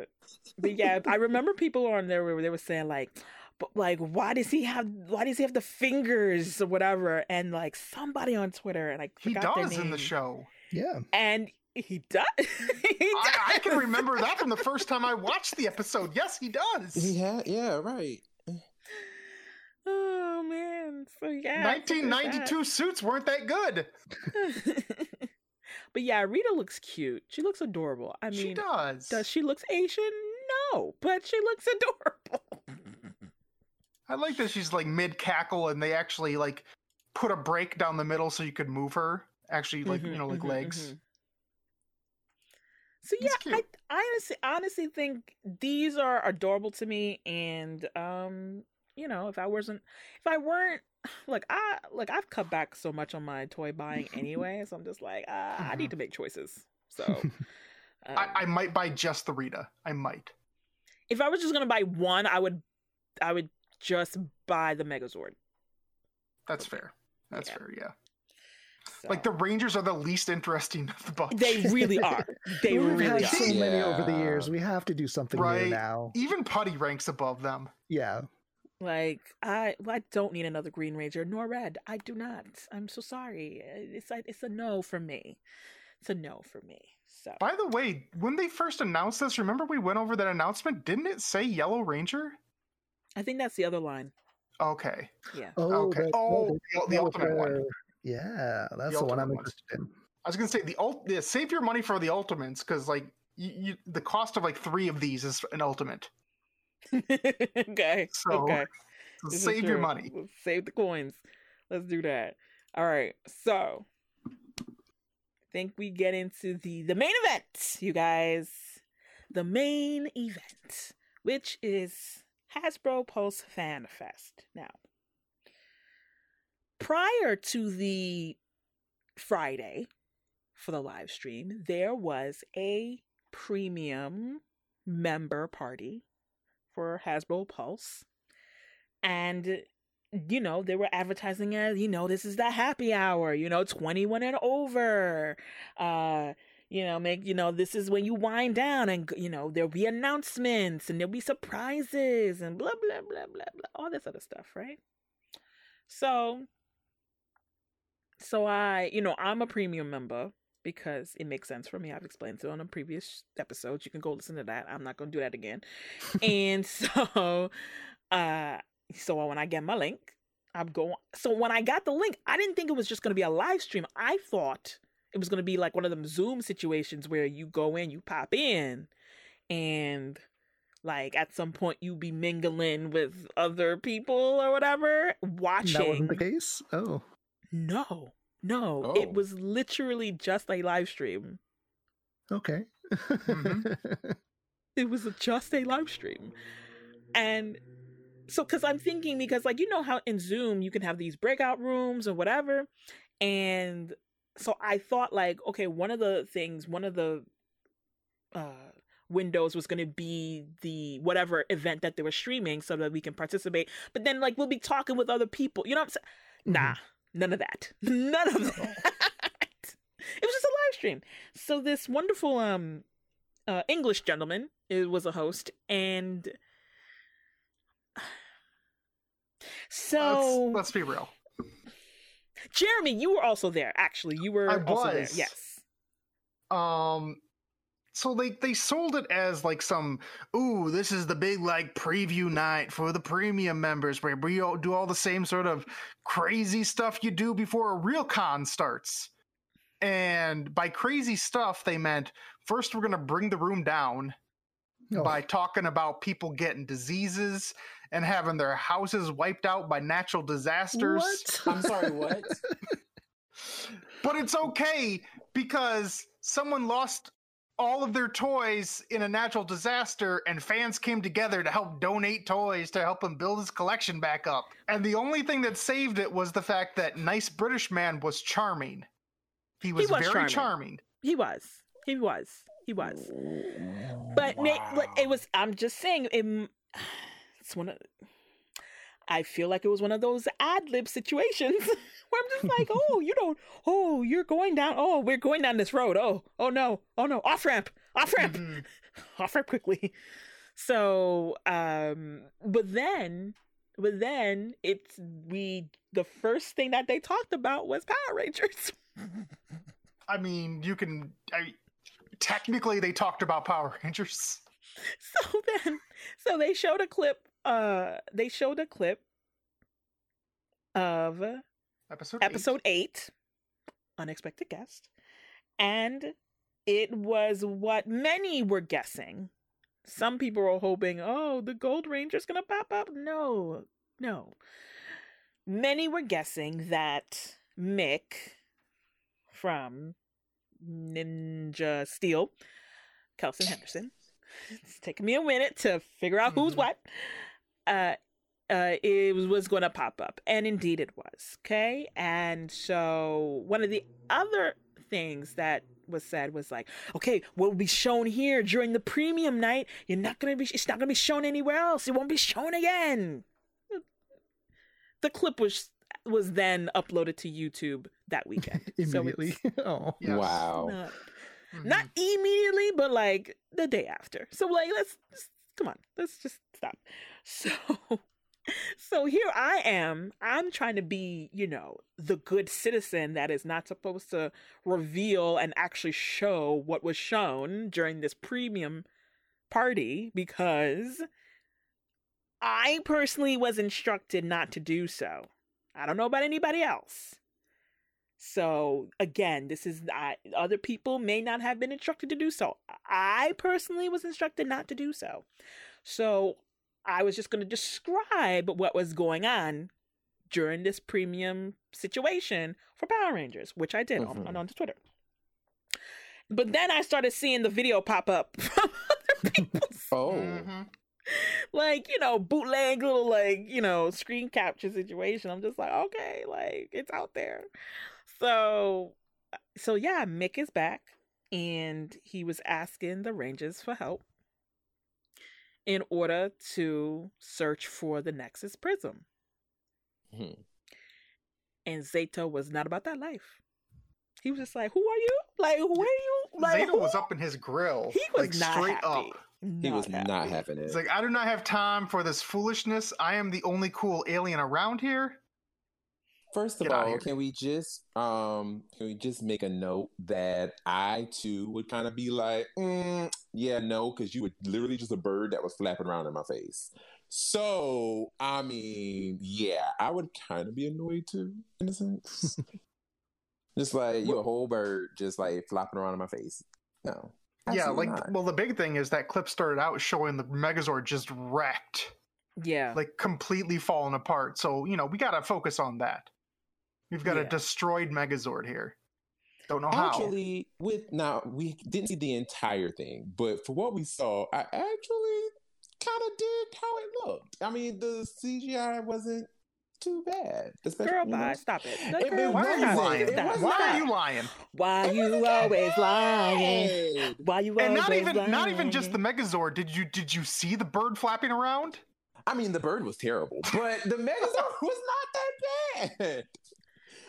but yeah, I remember people on there where they were saying like but like why does he have why does he have the fingers or whatever? And like somebody on Twitter and I He forgot their does in the show. Yeah. And he does. he I, I can remember that from the first time I watched the episode. Yes, he does. He had, yeah, right. Oh man. So yeah. 1992 suits weren't that good. but yeah, Rita looks cute. She looks adorable. I mean she does. does she looks Asian? No, but she looks adorable. I like that she's like mid cackle and they actually like put a break down the middle so you could move her. Actually, like you Mhm, know, like mhm, legs. mhm. So yeah, I I honestly honestly think these are adorable to me, and um, you know, if I wasn't, if I weren't, like I like I've cut back so much on my toy buying anyway, so I'm just like, uh, I need Mhm. to make choices. So, um, I, I might buy just the Rita. I might. if I was just gonna buy one, I would, I would just buy the Megazord. That's fair. That's Yeah. fair. Yeah. So. Like the Rangers are the least interesting of the bunch. they really are. They We've really had so are. many over the years. We have to do something new now. Even Putty ranks above them. Yeah. Like I, I don't need another Green Ranger nor Red. I do not. I'm so sorry. It's a, it's a no for me. It's a no for me. So By the way, when they first announced this, remember we went over that announcement? Didn't it say Yellow Ranger? I think that's the other line. Okay. Yeah. Oh, Okay. that- Oh, that- the, the that ultimate one. Was, Yeah, that's the, The one I'm ultimate one. interested in. I was gonna say the ult. Yeah, save your money for the ultimates because like you, you, the cost of like three of these is an ultimate. okay. So, okay. So save your money. Let's save the coins. Let's do that. All right. So I think we get into the the main event, you guys. The main event, which is Hasbro Pulse Fan Fest. Now, prior to the Friday for the live stream, there was a premium member party for Hasbro Pulse. And you know, they were advertising as, you know, this is the happy hour, you know, 21 and over. Uh, you know, make, you know, this is when you wind down and, you know, there'll be announcements and there'll be surprises and blah, blah, blah, blah, blah, all this other stuff, right? So, so I, you know, I'm a premium member because it makes sense for me. I've explained it on a previous episode. You can go listen to that. I'm not going to do that again. and so, uh, so when I get my link, I'm going. So when I got the link, I didn't think it was just going to be a live stream. I thought it was going to be like one of them Zoom situations where you go in, you pop in, and like at some point you be mingling with other people or whatever watching That wasn't the case. Oh, no no Oh. it was literally just a live stream okay. Mhm. it was a- just a live stream and so because i'm thinking because like you know how in zoom you can have these breakout rooms or whatever and so i thought like okay one of the things one of the uh windows was going to be the whatever event that they were streaming so that we can participate but then like we'll be talking with other people you know what i'm saying nah none of that. None of that. It was just a live stream. So this wonderful um uh english gentleman it was a host and so let's, let's be real. jeremy you were also there actually. You were I also there. was. yes. Um, so they they sold it as like some ooh, this is the big like preview night for the premium members where we all do all the same sort of crazy stuff you do before a real con starts. And by crazy stuff, they meant first we're gonna bring the room down Oh, by talking about people getting diseases and having their houses wiped out by natural disasters. What? I'm sorry, what? But it's okay because someone lost all of their toys in a natural disaster and fans came together to help donate toys to help him build his collection back up. And the only thing that saved it was the fact that nice British man was charming. He was, was very charming. charming. he was he was he was but ma- but it was i'm just saying it, it's one of i feel like it was one of those ad lib situations where i'm just like oh you don't oh you're going down oh we're going down this road oh oh no oh no off ramp off ramp Mhm. off ramp quickly so um but then but then it's we the first thing that they talked about was power rangers I mean, you can. I, technically, they talked about Power Rangers. so then so they showed a clip uh they showed a clip of Episode. eight. episode 8 unexpected guest and it was what many were guessing some people were hoping oh the gold ranger's gonna pop up no no many were guessing that mick from ninja steel kelson henderson it's taking me a minute to figure out who's Mhm. what uh uh, it was, was going to pop up. And indeed it was. Okay. And so one of the other things that was said was like, okay, what will be shown here during the premium night? You're not going to be, it's not going to be shown anywhere else. It won't be shown again. The clip was, was then uploaded to YouTube that weekend. So immediately. oh, Yes. Wow. not, Mhm. not immediately, but like the day after. So like, let's just, come on, let's just stop. So, so here I am. I'm trying to be, you know, the good citizen that is not supposed to reveal and actually show what was shown during this premium party because I personally was instructed not to do so. I don't know about anybody else. So again, this is I, other people may not have been instructed to do so. I personally was instructed not to do so. So I was just going to describe what was going on during this premium situation for Power Rangers, which I did on, Mhm. on, on Twitter. But then I started seeing the video pop up from other people's Oh. Mhm. like you know bootleg little like you know screen capture situation i'm just like okay like it's out there so so yeah mick is back and he was asking the rangers for help in order to search for the nexus prism Mhm. and zayto was not about that life he was just like who are you like who are you like Zeta who? was up in his grill. he was like, not straight happy up. He was not happy. having it. It's like, I do not have time for this foolishness. I am the only cool alien around here. First of Get all, can we just um can we just make a note that I too would kind of be like, mm, yeah, no, because you were literally just a bird that was flapping around in my face. So I mean, yeah, I would kind of be annoyed too, in a sense. just like you're a whole bird, just like flopping around in my face. No, yeah, like not. well, the big thing is that clip started out showing the Megazord just wrecked, Yeah. like completely falling apart. So you know we gotta focus on that. We've got a destroyed Megazord here. Don't know how. Actually, with now we didn't see the entire thing, but for what we saw, I actually kind of dig how it looked. I mean, the CGI wasn't too bad. Especially, Girl, you know, bye. Stop it. It- Girl, Why are you stop it. lying? It Why Stop. are you lying? Why it you always lying? bad. Why you And always not even not even just the Megazord. Did you did you see the bird flapping around? I mean, the bird was terrible, but the Megazord was not that bad.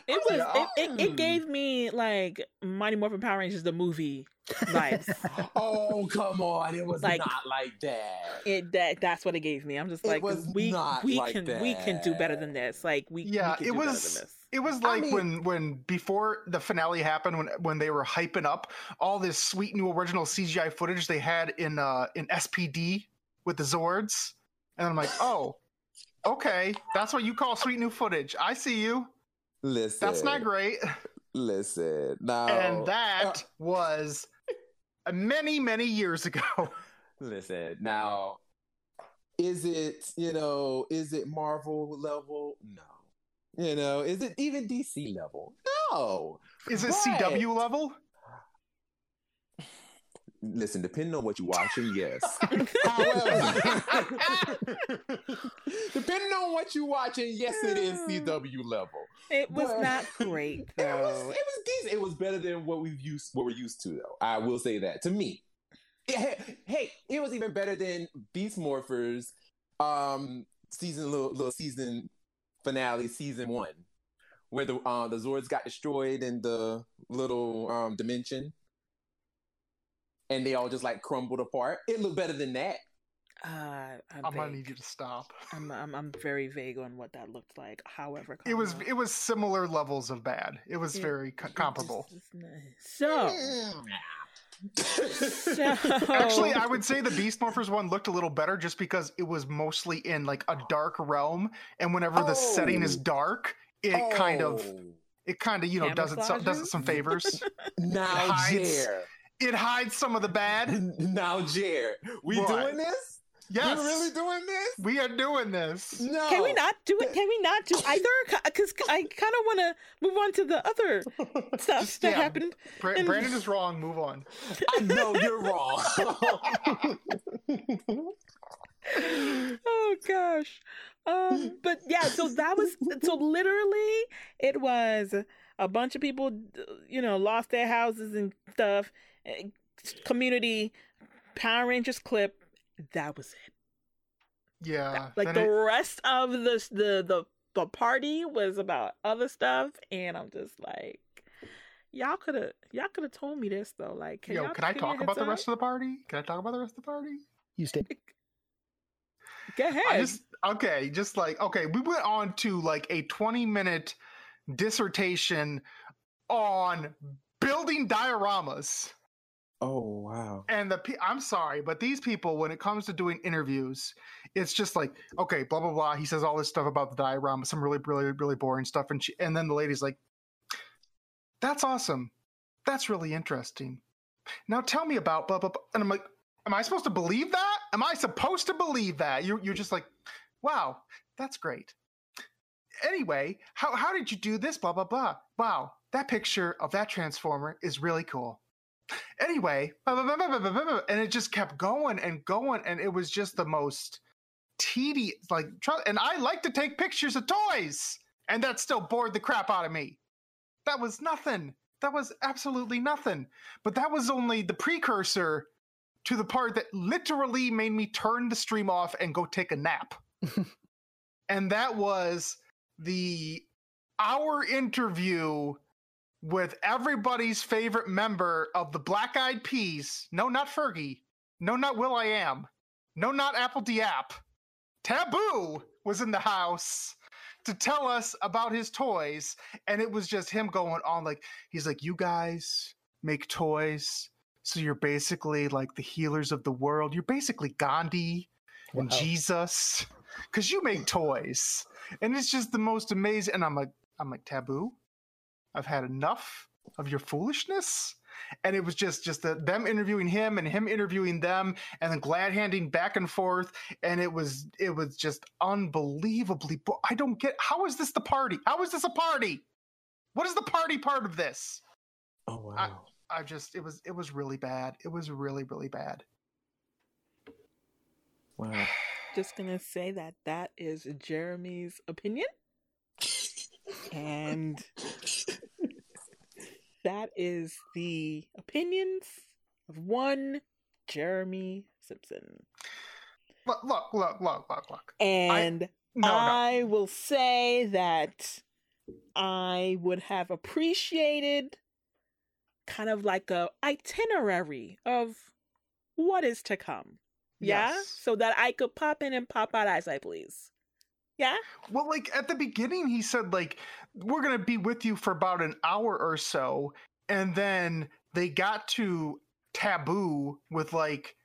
It was. like, It, it, it "Mm." gave me like Mighty Morphin Power Rangers the movie vibes. oh come on, it was Like- not like that. it that that's what it gave me. I'm just It like was we not we like can we can do better than this. Like we Yeah, we can it do was- It was I like mean- when when before the finale happened when when they were hyping up all this sweet new original CGI footage they had in uh in SPD with the Zords. And I'm like, "Oh, okay. That's what you call sweet new footage. I see you. Listen, That's not great." Listen, now and that uh, was many many years ago. Listen, now, is it, you know, is it Marvel level? No. You know, is it even DC level? No. Is it But- CW level? Listen, depending on what you're watching, yes. Depending on what you're watching, yes, it is CW level. It was But- not great It was, it was decent. It was better than what we've used, what we're used to, though. I will say that to me. It- hey, it was even better than Beast Morphers, um, season little, little season finale, season one, where the uh, the Zords got destroyed in the little um dimension, and they all just like crumbled apart. It looked better than that. Uh, I'm, I'm gonna need you to stop. I'm, I'm I'm very vague on what that looked like. However, It was comma, it was similar levels of bad. It was Yeah, very co- it comparable. just- it's So, so Actually, I would say the Beast Morphers one looked a little better just because it was mostly in like a dark realm, and whenever the setting is Oh. dark, it kind of Oh. it kind of you know does it some, does it some favors. now, hides- Jer. It hides some of the bad. Now, Jer, we What? doing this? Yes, We're really doing this? we are doing this. No. Can we not do it? Can we not do either? Because I kind of want to move on to the other stuff Just- that yeah. happened. Bra- And- Brandon is wrong. Move on. I know you're wrong. oh gosh. Um, but yeah, so that was so literally it was a bunch of people, you know, lost their houses and stuff. Community Power Rangers clip. That was it. Yeah, like the it- rest of the the the the party was about other stuff, and I'm just like, y'all could have y'all could have told me this though. Like, can yo, y'all can I just give me a talk about the rest of the party? Can I talk about the rest of the party? You stay. Go ahead. I just okay, just like okay, we went on to like a 20 minute dissertation on building dioramas. Oh wow. And the I'm sorry, but these people, when it comes to doing interviews, it's just like okay, blah blah blah. He says all this stuff about the diorama, some really really really boring stuff, and she, and then the lady's like, "That's awesome, that's really interesting." Now tell me about blah blah blah. And I'm like, "Am I supposed to believe that? Am I supposed to believe that?" You're you're just like, "Wow, that's great." Anyway, how how did you do this? Blah blah blah. Wow, that picture of that transformer is really cool anyway, and it just kept going and going, and it was just the most tedious. Like, and I like to take pictures of toys, and that still bored the crap out of me. That was nothing. That was absolutely nothing. But that was only the precursor to the part that literally made me turn the stream off and go take a nap. and that was the hour interview with everybody's favorite member of the Black Eyed Peas. No, not Fergie. No, not will.i.am. No, not apl.de.ap. Taboo was in the house to tell us about his toys, and it was just him going on like he's like, "You guys make toys, so you're basically like the healers of the world. You're basically Gandhi and Jesus, because you make toys." And it's just the most amazing. And I'm like, I'm like, taboo. I've had enough of your foolishness. And it was just just the, them interviewing him and him interviewing them, and then glad handing back and forth. And it was it was just unbelievably. bo- I don't get how is this the party? How is this a party? What is the party part of this? Oh wow. I just it was it was really bad. It was really really bad. wow. Just gonna say that that is Jeremy's opinion, and that is the opinions of one Jeremy Simpson. Look look look look look look. And No no. I will say that I would have appreciated kind of like a itinerary of what is to come. Yeah? Yes. So that I could pop in and pop out as I please. Yeah? Well, like at the beginning, he said like we're gonna be with you for about an hour or so, and then they got to taboo with like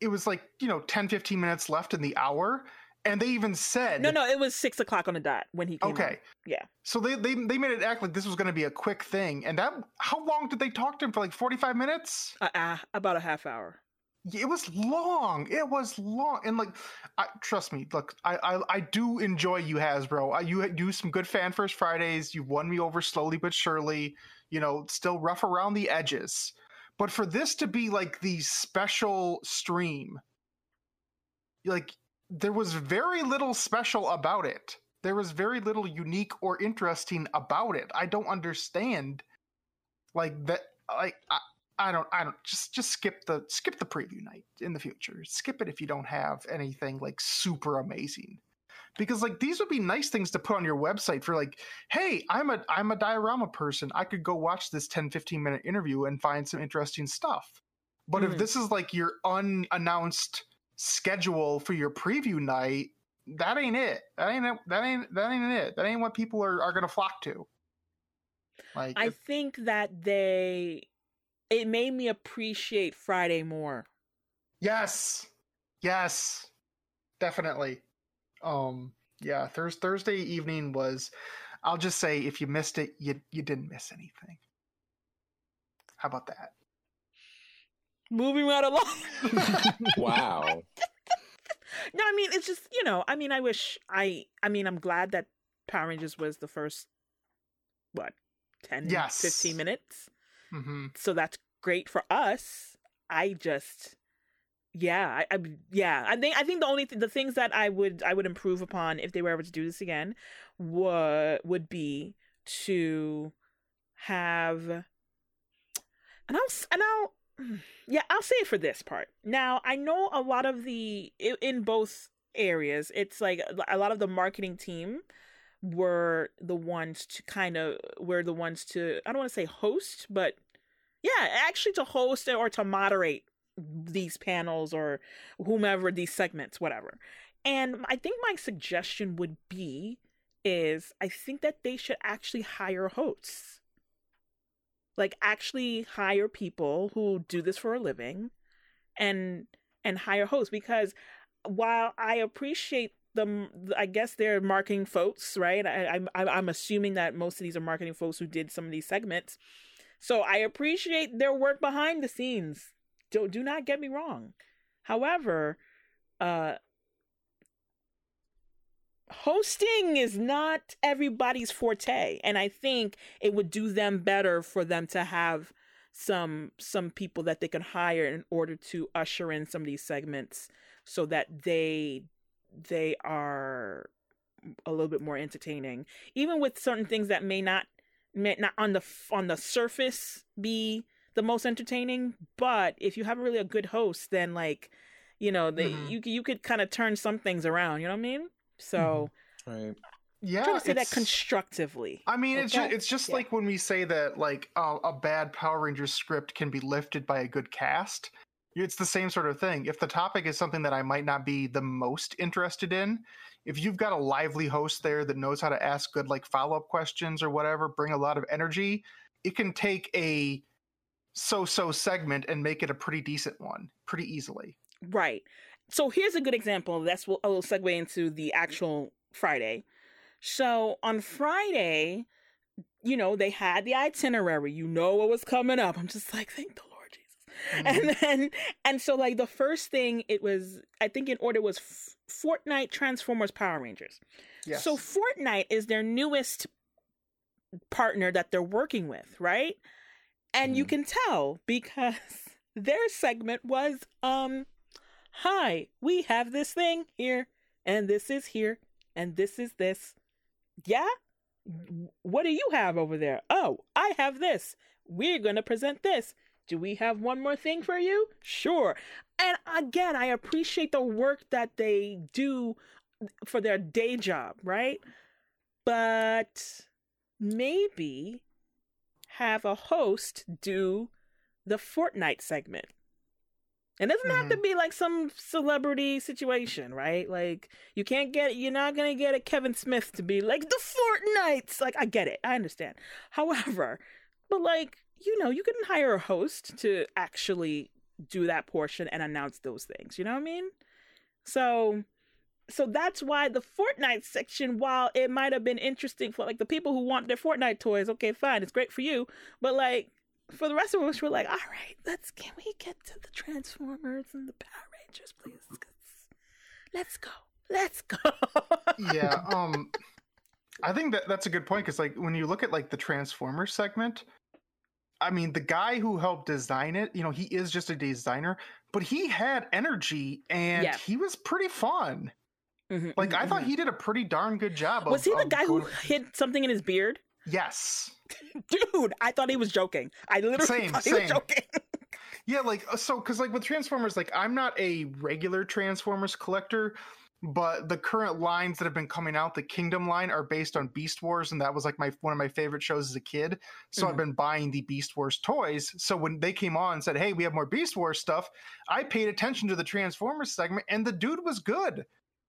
it was like you know 10 15 minutes left in the hour and they even said No, no, it was six o'clock on the dot when he came. okay on. Yeah. so they, they they made it act like this was going to be a quick thing and that how long did they talk to him for like 45 minutes Uh, uh, about a half hour. It was long it was long and like I, trust me look I, I i do enjoy you hasbro. I, you do some good fan first fridays. You've won me over slowly but surely you know still rough around the edges. But for this to be like the special stream like there was very little special about it. There was very little unique or interesting about it. I don't understand like that like I, I don't I don't just just skip the skip the preview night in the future. Skip it if you don't have anything like super amazing. Because like these would be nice things to put on your website for like, hey, I'm a I'm a diorama person. I could go watch this 10 15 minute interview and find some interesting stuff. But if Mhm. this is like your unannounced schedule for your preview night, that ain't it. That ain't it. That ain't that ain't it. That ain't what people are, are gonna flock to. Like I if- think that they it made me appreciate Friday more. Yes. Yes. Definitely. Um yeah, Thurs Thursday evening was I'll just say if you missed it, you you didn't miss anything. How about that? Moving right along. Wow. No, I mean it's just you know. I mean, I wish I. I mean, I'm glad that Power Rangers was the first, what, 10, Yes. 15 minutes. hmm So that's great for us. I just, yeah, I, I yeah. I think I think the only th- the things that I would I would improve upon if they were ever to do this again would would be to have, and I'll and I'll. Mm, yeah, I'll say for this part. Now, I know a lot of the in both areas, it's like a lot of the marketing team were the ones to kind of were the ones to I don't want to say host, but yeah, actually to host or to moderate these panels or whomever these segments, whatever. And I think my suggestion would be is I think that they should actually hire hosts. Like actually hire people who do this for a living and and hire hosts because while I appreciate the I guess they're marketing folks, right? I, I'm I'm assuming that most of these are marketing folks who did some of these segments. So I appreciate their work behind the scenes. Do do not get me wrong. However, uh hosting is not everybody's forte and I think it would do them better for them to have some some people that they can hire in order to usher in some of these segments so that they they are a little bit more entertaining even with certain things that may not not on the on the surface be the most entertaining but if you have really a good host then like you know they Mhm. you you could kind of turn some things around you know what i mean so Right. Yeah. I'm trying to say that constructively I mean, it's just, it's just Yeah. like when we say that like uh, a bad Power Rangers script can be lifted by a good cast. It's the same sort of thing. If the topic is something that I might not be the most interested in, if you've got a lively host there that knows how to ask good like follow-up questions or whatever, bring a lot of energy, it can take a so-so segment and make it a pretty decent one pretty easily. Right. So here's a good example. That's what I'll segue into the actual Friday. So on Friday, you know, they had the itinerary. You know what was coming up. I'm just like, thank the Mhm. And then, and so like the first thing it was, I think in order was F- Fortnite Transformers Power Rangers. Yes. So Fortnite is their newest partner that they're working with, right? And you Mhm. can tell because their segment was um hi, we have this thing here and this is here and this is this. Yeah? What do you have over there? Oh, I have this. We're going to present this. Do we have one more thing for you? Sure. And again, I appreciate the work that they do for their day job, right? But maybe have a host do the Fortnite segment. And it doesn't have to mm-hmm. be like some celebrity situation, right? Like you can't get you're not gonna get a Kevin Smith to be like the Fortnites. Like I get it, I understand. However, but like you know, you can hire a host to actually do that portion and announce those things. You know what I mean? So so that's why the Fortnite section, while it might have been interesting for like the people who want their Fortnite toys, okay, fine, it's great for you. But like for the rest of us, we're like, all right, let's can we get to the Transformers and the Power Rangers, please? Let's go. Let's go. yeah um i think that that's a good point because like when you look at like the transformers segment i mean the guy who helped design it you know he is just a designer but he had energy and Yeah. he was pretty fun Mhm, like mhm, i thought mhm. he did a pretty darn good job was of, he the guy who hid something in his beard? yes Dude, I thought he was joking. I literally Same, thought he was joking. Yeah, like uh, so because like with Transformers, like I'm not a regular Transformers collector, but the current lines that have been coming out, the Kingdom line, are based on Beast Wars, and that was like my one of my favorite shows as a kid. So I've Mhm. been buying the Beast Wars toys. So when they came on and said, "Hey, we have more Beast Wars stuff," I paid attention to the Transformers segment, and the dude was good.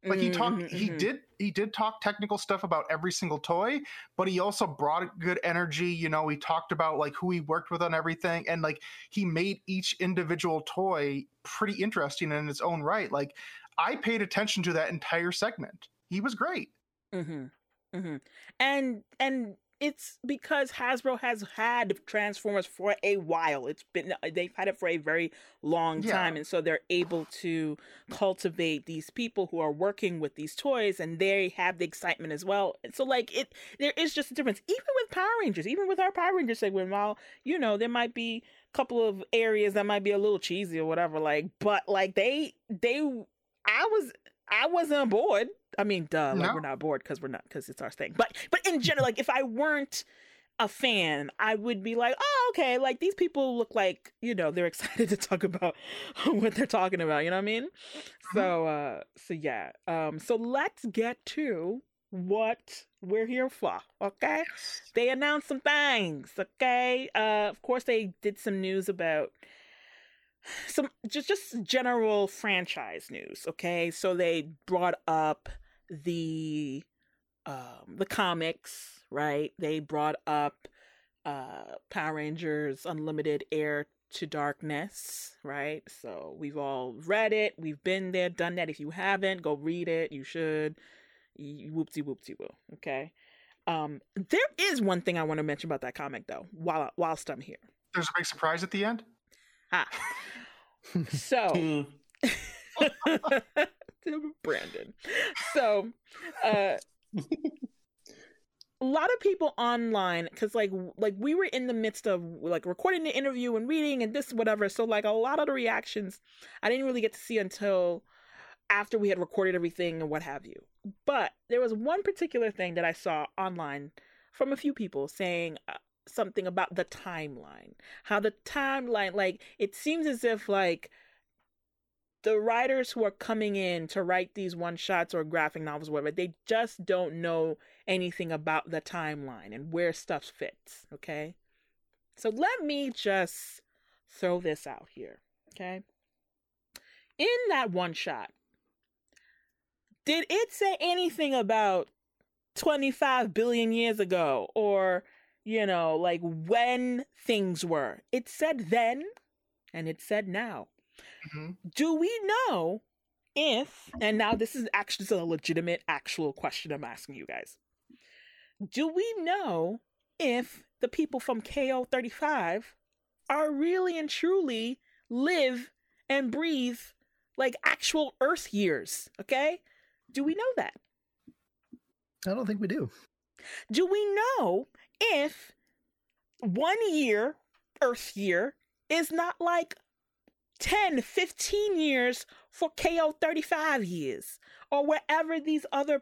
Like he talked, Mhm, he mhm. did, he did talk technical stuff about every single toy, but he also brought good energy. You know, he talked about like who he worked with on everything, and like he made each individual toy pretty interesting in its own right. Like I paid attention to that entire segment. He was great. Mm-hmm. Mm-hmm. And and it's because Hasbro has had Transformers for a while. It's been they've had it for a very long Yeah. time, and so they're able to cultivate these people who are working with these toys, and they have the excitement as well. And so, like it, there is just a difference. Even with Power Rangers, even with our Power Rangers segment, while you know there might be a couple of areas that might be a little cheesy or whatever, like, but like they they, I was I wasn't bored. I mean, duh, like No. we're not bored because we're not because it's our thing. But but in general, like if I weren't a fan, I would be like, oh, okay, like these people look like you know they're excited to talk about what they're talking about. You know what I mean? So uh, so yeah. Um, so let's get to what we're here for. Okay, they announced some things. Okay, uh, of course they did some news about some just just general franchise news okay? So they brought up the um the comics right? They brought up uh power rangers unlimited Heir to Darkness right? So we've all read it. We've been there done that. If you haven't go read it. You should. Whoopsie whoopsie woo okay? Um there is one thing i want to mention about that comic though while whilst i'm here. There's a big surprise at the end. Ah so. Brandon. So, uh, a lot of people online, because like like we were in the midst of like recording the interview and reading and this whatever. So like a lot of the reactions, I didn't really get to see until after we had recorded everything and what have you. But there was one particular thing that I saw online from a few people saying. Something about the timeline how the timeline like it seems as if like the writers who are coming in to write these one shots or graphic novels, whatever, they just don't know anything about the timeline and where stuff fits. Okay. So let me just throw this out here. Okay. In that one shot, did it say anything about 25 billion years ago or you know like when things were. It said then and it said now. Hmm do we know if and now this is actually this is a legitimate actual question i'm asking you guys. Do we know if the people from ko35 are really and truly live and breathe like actual earth years okay? Do we know that? I don't think we do. do we know if one year earth year is not like 10 15 years for ko 35 years or wherever these other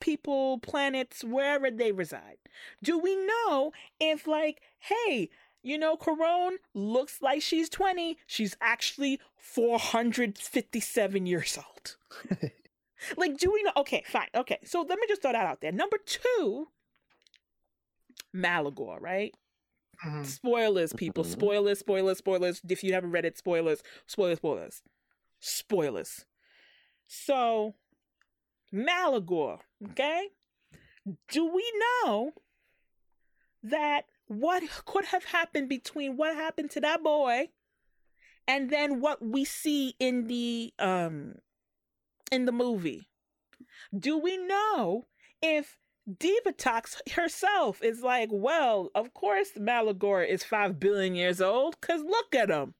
people planets wherever they reside. Do we know if like hey you know Karone looks like she's 20 she's actually 457 years old. Like do we know okay fine okay so let me just throw that out there. Number two Maligore right hmm Spoilers, people. Mhm. Spoilers, spoilers, spoilers. If you haven't read it, spoilers, spoilers, spoilers, spoilers. So, Maligore, okay? Do we know that what could have happened between what happened to that boy and then what we see in the um in the movie? Do we know if Divatox herself is like, well, of course Maligore is five billion years old, cause look at him.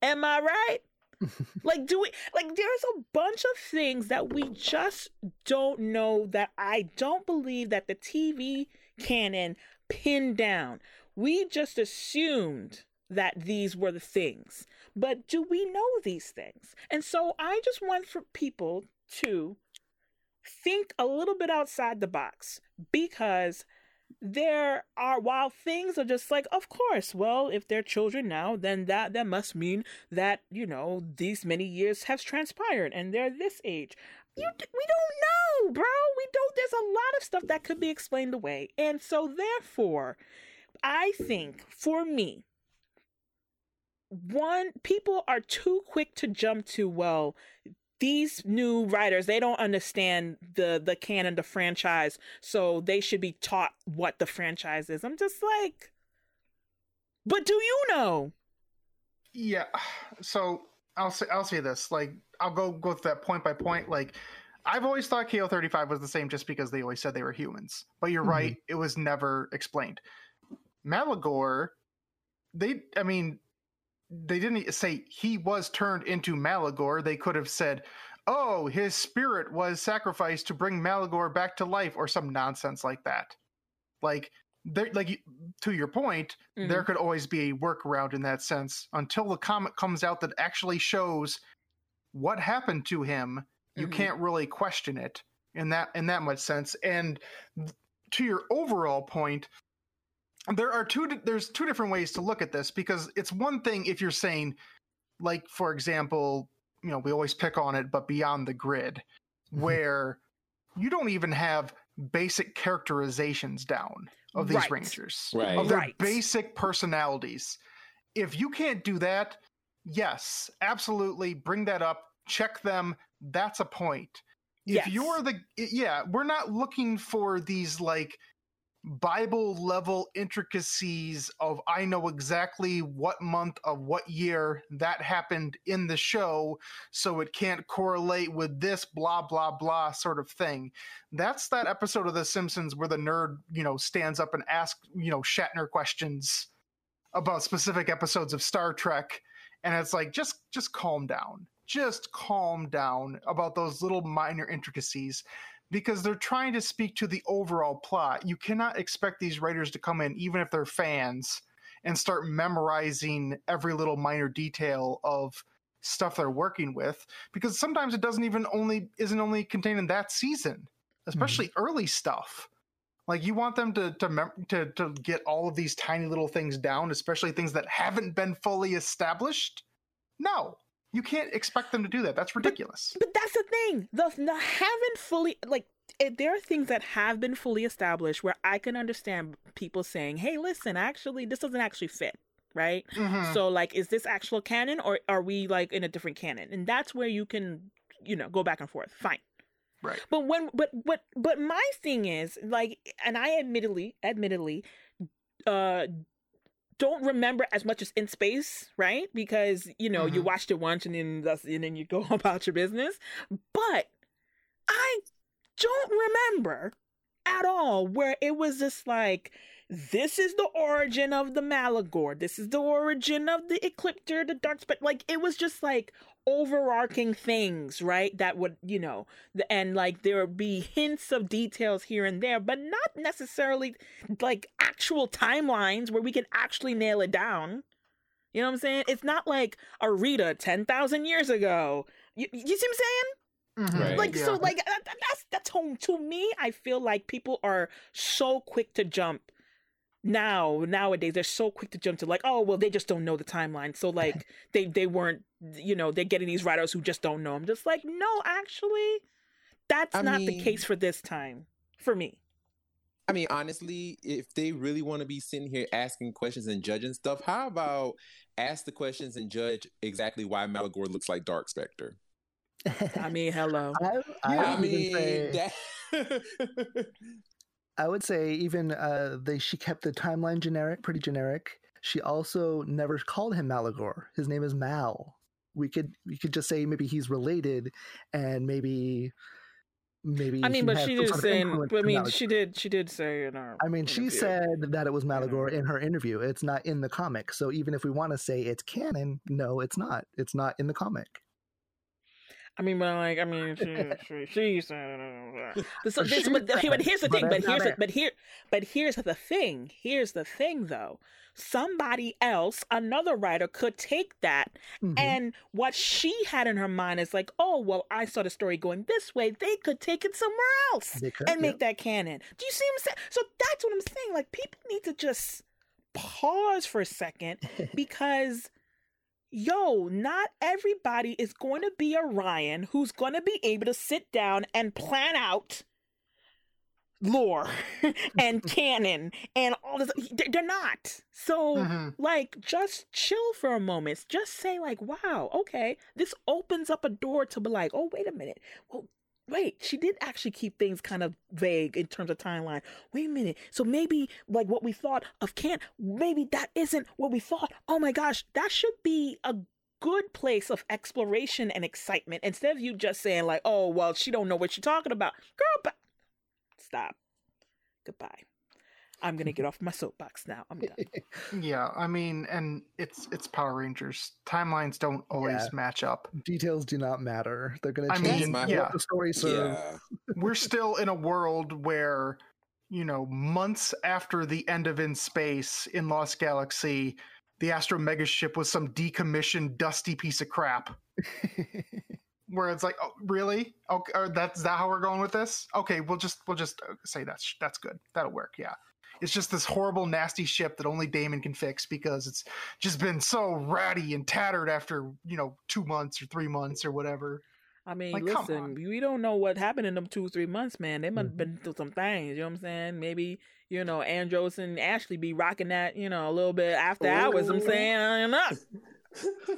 Am I right? like, do we like there's a bunch of things that we just don't know that I don't believe that the TV canon pinned down. We just assumed that these were the things. But do we know these things? And so I just want for people to think a little bit outside the box because there are while things are just like of course well if they're children now then that that must mean that you know these many years have transpired and they're this age. You we don't know bro. We don't there's a lot of stuff that could be explained away. And so therefore i think for me one people are too quick to jump to well these new writers they don't understand the the canon the franchise so they should be taught what the franchise is i'm just like but do you know Yeah. So I'll say I'll say this. Like I'll go go through that point by point. Like I've always thought KO thirty five was the same just because they always said they were humans. But you're Mhm. right, it was never explained. Maligore, they I mean, they didn't say he was turned into Maligore. They could have said, Oh, his spirit was sacrificed to bring Maligore back to life, or some nonsense like that. Like there like to your point, there could always be a workaround in that sense until the comic comes out that actually shows what happened to him you Mhm. can't really question it in that in that much sense and to your overall point there are two there's two different ways to look at this because it's one thing if you're saying like for example you know we always pick on it but beyond the grid Mhm. where you don't even have basic characterizations down of these Right. rangers Right. of their Right. basic personalities. If you can't do that, yes, absolutely bring that up, check them. That's a point. If Yes. you're the yeah, we're not looking for these like Bible level intricacies of I know exactly what month of what year that happened in the show, so it can't correlate with this blah blah blah sort of thing. That's that episode of The Simpsons where the nerd, you know, stands up and asks, you know, Shatner questions about specific episodes of Star Trek, and it's like just just calm down, just calm down about those little minor intricacies because they're trying to speak to the overall plot. You cannot expect these writers to come in, even if they're fans, and start memorizing every little minor detail of stuff they're working with, because sometimes it doesn't even only isn't only contained in that season, especially mm-hmm. early stuff. Like you want them to to, mem- to to get all of these tiny little things down, especially things that haven't been fully established. No, you can't expect them to do that. That's ridiculous. But that's the thing. The, the haven't fully like it, there are things that have been fully established where I can understand people saying, "Hey, listen, actually, this doesn't actually fit." Right? Mhm. So, like, is this actual canon or are we like in a different canon? And that's where you can, you know, go back and forth. Fine. Right. But when but but but my thing is like and I admittedly admittedly uh don't remember as much as in space, right? Because you know, you Mhm. watched it once and then that's and then you go about your business. But I don't remember at all where it was just like this is the origin of the Maligore. This is the origin of the Ecliptor, the Dark Spectre. Like it was just like overarching things, right? That would, you know, and like there would be hints of details here and there, but not necessarily like actual timelines where we can actually nail it down. You know what I'm saying? It's not like Arita 10,000 years ago. You, you see what I'm saying? Mhm. Right. like Yeah. so like that, that- that's that's home to me i feel like people are so quick to jump now nowadays they're so quick to jump to like oh well they just don't know the timeline so like they they weren't you know they're getting these writers who just don't know i'm just like no actually that's I not the case for this time for me I mean, honestly, if they really want to be sitting here asking questions and judging stuff, how about ask the questions and judge exactly why Maligore looks like Dark Spectre? I mean hello I, I, I, mean, say. I would say even uh, they she kept the timeline generic, pretty generic. She also never called him Maligore. His name is Mal. We could we could just say maybe he's related, and maybe maybe i mean but she did say i mean she did she did say in our I mean, she said that it was Maligore in her interview. It's not in the comic. So even if we want to say it's canon, no, it's not. It's not in the comic. I mean, but like, I mean, she, she, she said. But, so, this, she but, said, but here's the thing. But that's not here's the, but here, but here's the thing. Here's the thing, though. Somebody else, another writer, could take that, Mhm. and what she had in her mind is like, oh, well, I saw the story going this way. They could take it somewhere else could, and make yep. that canon. Do you see what I'm saying? So that's what I'm saying. Like, people need to just pause for a second because yo, not everybody is going to be a Ryan who's going to be able to sit down and plan out lore and canon and all this. They- They're not. So, Mhm. like, just chill for a moment. Just say, like, wow, okay, this opens up a door to be like, oh, wait a minute. Well, wait, she did actually keep things kind of vague in terms of timeline. Wait a minute. So maybe like what we thought of can maybe that isn't what we thought. Oh my gosh, that should be a good place of exploration and excitement instead of you just saying like, "Oh, well, she don't know what she's talking about." Girl, ba- stop. Goodbye. I'm going to get off my soapbox now. I'm done. Yeah, I mean, and it's it's Power Rangers. Timelines don't always Yeah. match up. Details do not matter. They're going to I change mean, what yeah. the story serves. yeah. We're still in a world where, you know, months after the end of In Space in Lost Galaxy, the Astro Mega ship was some decommissioned, dusty piece of crap. Where it's like, oh, really? Okay, or that's that how we're going with this? Okay, we'll just we'll just uh, say that's that's good. That'll work. Yeah. It's just this horrible, nasty ship that only Damon can fix because it's just been so ratty and tattered after you know two months or three months or whatever. I mean, Like, listen, we don't know what happened in them two, three months, man. They must have Mhm. been through some things, you know what I'm saying? Maybe, you know, Andros and Ashley be rocking that, you know, a little bit after hours. I'm saying, I don't.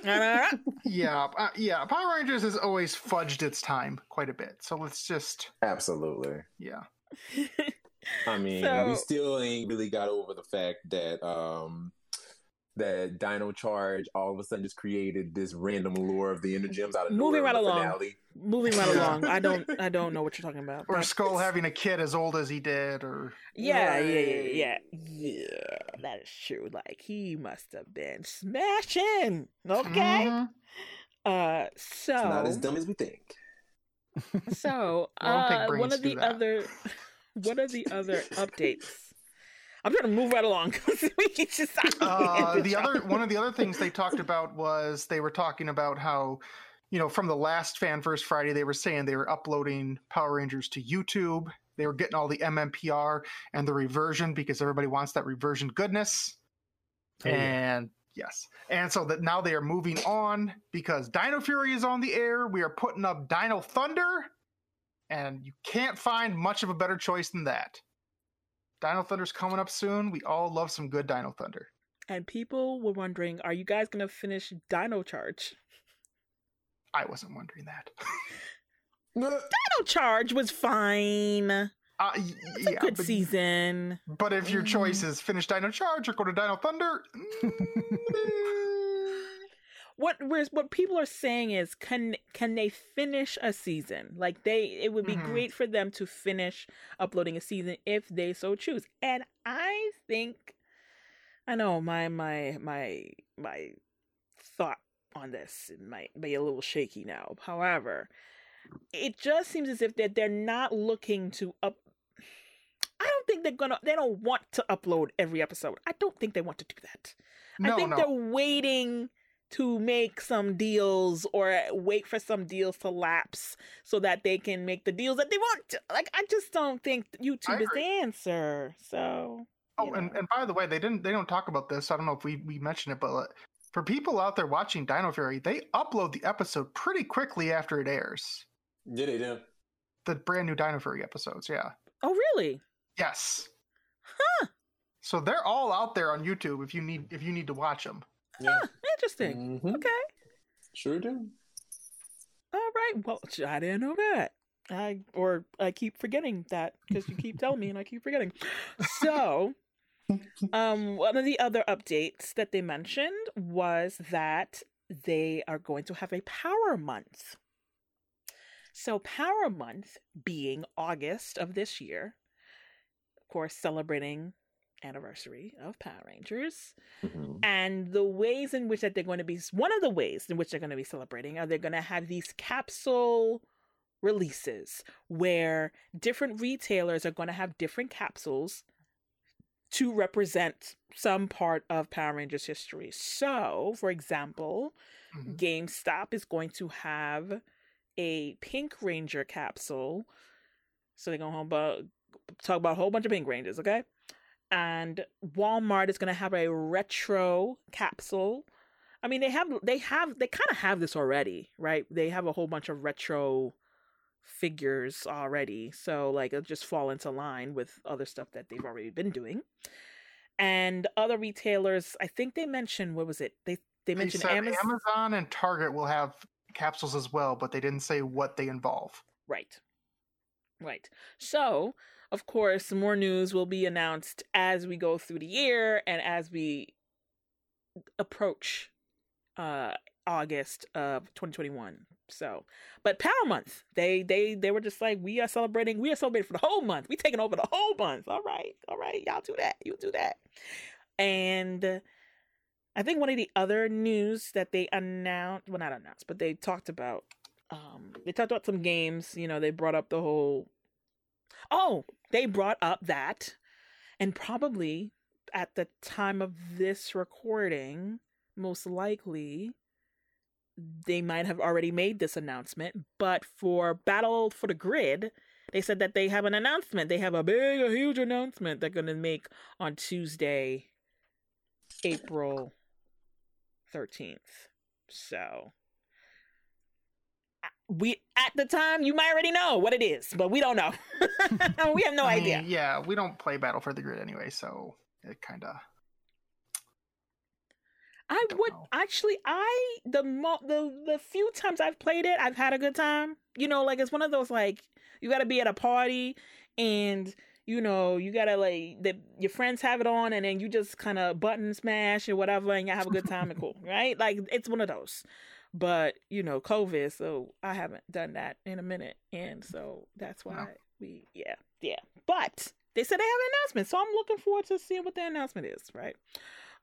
I don't know. yeah, uh, yeah. Power Rangers has always fudged its time quite a bit. So let's just, Absolutely. yeah. I mean, So- we still ain't really got over the fact that um that Dino Charge all of a sudden just created this random lore of the Energems out of Moving right along. finale. Moving right along. I don't I don't know what you're talking about. Or but- Skull having a kid as old as he did, or Yeah, yeah, yeah, yeah. Yeah, that is true. Like he must have been smashing. Okay. Mhm. Uh It's not as dumb as we think. so I don't think uh one of the that. other what are the other updates? I'm trying to move right along because we just uh, the other one of the other things they talked about was they were talking about how you know from the last fan first friday they were saying they were uploading power rangers to youtube. They were getting all the mmpr and the reversion because everybody wants that reversion goodness. Oh, yeah. and yes. And so that now they are moving on because dino fury is on the air. We are putting up dino thunder and you can't find much of a better choice than that dino thunder's coming up soon we all love some good dino thunder and people were wondering, are you guys gonna finish Dino Charge? I wasn't wondering that. Dino Charge was fine. Uh, It's a good but, season. but if your choice is finish Dino Charge or go to Dino Thunder, mm, What we're, what people are saying is can can they finish a season? Like they it would be Mhm. great for them to finish uploading a season if they so choose. And I think I know my my my my thought on this might be a little shaky now. However, it just seems as if that they're not looking to up I don't think they're gonna they don't want to upload every episode. I don't think they want to do that. no, I think no. they're waiting to make some deals or wait for some deals to lapse so that they can make the deals that they want. To. Like I just don't think YouTube is the answer. So Oh, you and, know. and by the way, they didn't they don't talk about this. I don't know if we we mentioned it, but uh, for people out there watching Dino Fury, they upload the episode pretty quickly after it airs. Yeah, they do. The brand new Dino Fury episodes, yeah. oh really? Yes. Huh. So they're all out there on YouTube if you need if you need to watch them. Yeah. Interesting. Mhm. Okay. Sure do. All right. Well, I didn't know that. I or I keep forgetting that because you keep telling me and I keep forgetting. So, um, one of the other updates that they mentioned was that they are going to have a Power Month. So, Power Month being August of this year, of course, celebrating anniversary of Power Rangers Mhm. and the ways in which that they're going to be one of the ways in which they're going to be celebrating are they're going to have these capsule releases where different retailers are going to have different capsules to represent some part of Power Rangers history. So, for example, Mhm. GameStop is going to have a Pink Ranger capsule. So they're gonna talk about a whole bunch of Pink Rangers, okay? And Walmart is gonna have a retro capsule. I mean, they have they have they kind of have this already, right? They have a whole bunch of retro figures already. So like it'll just fall into line with other stuff that they've already been doing. And other retailers, I think they mentioned what was it? They they mentioned Amazon. Amazon and Target will have capsules as well, but they didn't say what they involve. Right. Right. So, of course, more news will be announced as we go through the year and as we approach uh August of 2021. So, but Power Month, they they they were just like, we are celebrating, we are celebrating for the whole month. We taking over the whole month. All right, all right, y'all do that. You do that. And I think one of the other news that they announced, well, not announced, but they talked about, um, they talked about some games. You know, they brought up the whole. Oh, they brought up that, and probably at the time of this recording, most likely they might have already made this announcement. But for Battle for the Grid, they said that they have an announcement. They have a big, a huge announcement they're going to make on Tuesday, April 13th. So we at the time you might already know what it is, but we don't know. we have no I idea. mean, yeah, we don't play Battle for the Grid anyway, so it kind of. I would know. actually I the mo the the few times I've played it, I've had a good time. You know, like it's one of those like you got to be at a party and you know you gotta like the your friends have it on and then you just kind of button smash or whatever and you have a good time and cool, right? Like it's one of those. But you know, COVID, so I haven't done that in a minute, and so that's why No. we yeah yeah. But they said they have an announcement, so I'm looking forward to seeing what the announcement is, right?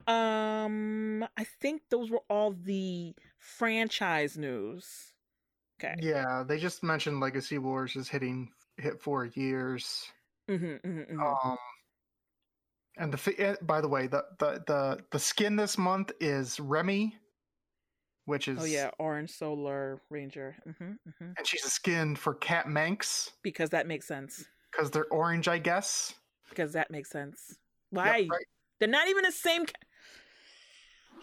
Um, I think those were all the franchise news. Okay. Yeah, they just mentioned Legacy Wars is hitting hit four years. Mm-hmm, mm-hmm, Um, and the eh, by the way, the the the the skin this month is Remy, which is Oh yeah, Orange Solar Ranger. Mm-hmm, mm-hmm. and she's a skin for Kat Manx Because that makes sense. because they're orange, I guess. Because that makes sense. Yep, Why? right. They're not even the same. ca-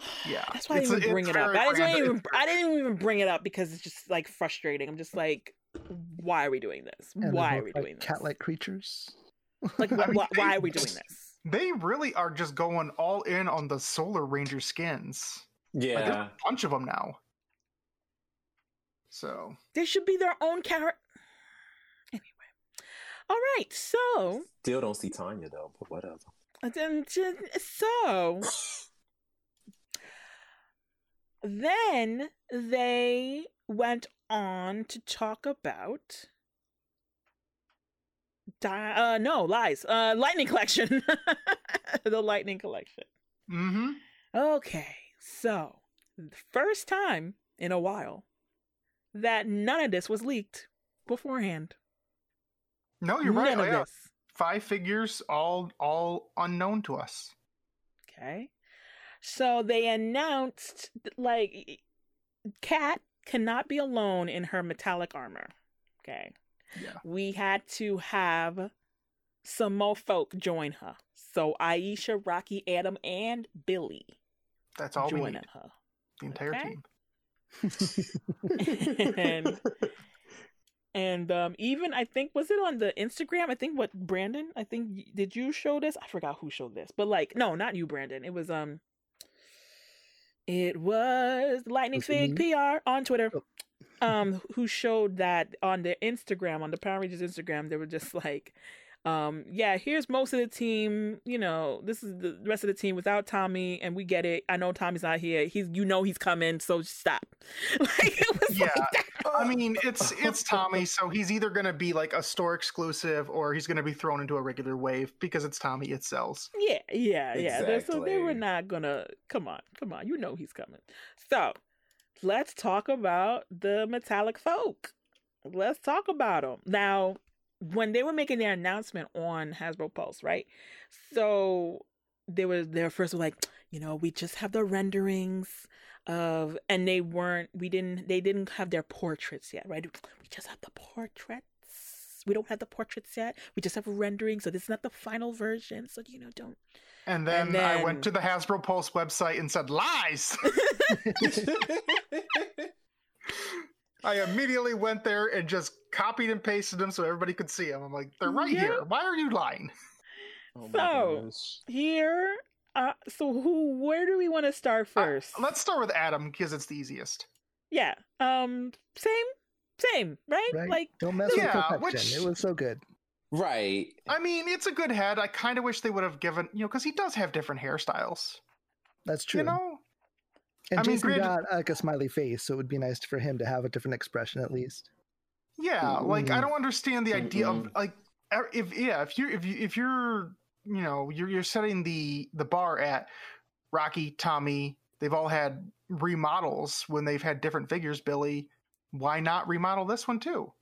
Yeah, That's why I didn't even bring it up. very I didn't random. even. I didn't even bring it up because it's just like frustrating. I'm just like, why are we doing this? And Why are we like doing this? Cat-like creatures. Like, I mean, why they- are we doing this? They really are just going all in on the Solar Ranger skins. Like, there's Yeah. a bunch of them now. So They should be their own character. Anyway, all right, so Still don't see Tanya though, but whatever. then so then they went on to talk about Di- uh no lies uh lightning collection the lightning collection Mm-hmm. okay so first time in a while that none of this was leaked beforehand No, you're right. none Oh, of yeah. this Five figures, all all unknown to us. Okay. So they announced like Kat cannot be alone in her metallic armor. Okay. Yeah. We had to have some more folk join her. So Aisha, Rocky, Adam, and Billy That's all we joining need. her. The entire Okay. team. and and um even I think was it on the Instagram? I think what Brandon, I think did you show this? I forgot who showed this. But like no, not you Brandon. It was um it was Lightning Fig? PR on Twitter. Oh. Um who showed that on their Instagram, on the Power Rangers Instagram, they were just like um yeah here's most of the team you know this is the rest of the team without tommy and we get it i know tommy's not here he's you know he's coming so stop like it was like Yeah. that. I mean, it's it's Tommy, so he's either gonna be like a store exclusive or he's gonna be thrown into a regular wave because it's Tommy. It sells. Yeah, yeah, yeah. They're- So they were not gonna come on, come on. You know he's coming. So let's talk about the metallic folk. Let's talk about them now. When they were making their announcement on Hasbro Pulse, right? So they were there first were like, you know, we just have the renderings of, and they weren't, we didn't, they didn't have their portraits yet, right? We just have the portraits. We don't have the portraits yet. We just have a rendering, so this is not the final version. So you know, don't And then, And I went to the Hasbro Pulse website and said lies. I immediately went there and just copied and pasted them so everybody could see them. I'm like, they're right Yeah. here. Why are you lying? Oh So- gosh. here uh so who where do we want to start Uh, first let's start with Adam because it's the easiest. yeah um same same right, Right? like Don't mess Yeah, with perfection. which- It was so good. Right. I mean, it's a good head. I kind of wish they would have given, you know, because he does have different hairstyles. That's true. You know, and I mean, Jason granted- got like a smiley face, so it would be nice for him to have a different expression at least. Yeah, like I Mm. don't understand the idea of Mm-mm. like er- if yeah, if you're if you if you're you know you're you're setting the the bar at Rocky, Tommy, they've all had remodels when they've had different figures. Billy, why not remodel this one too?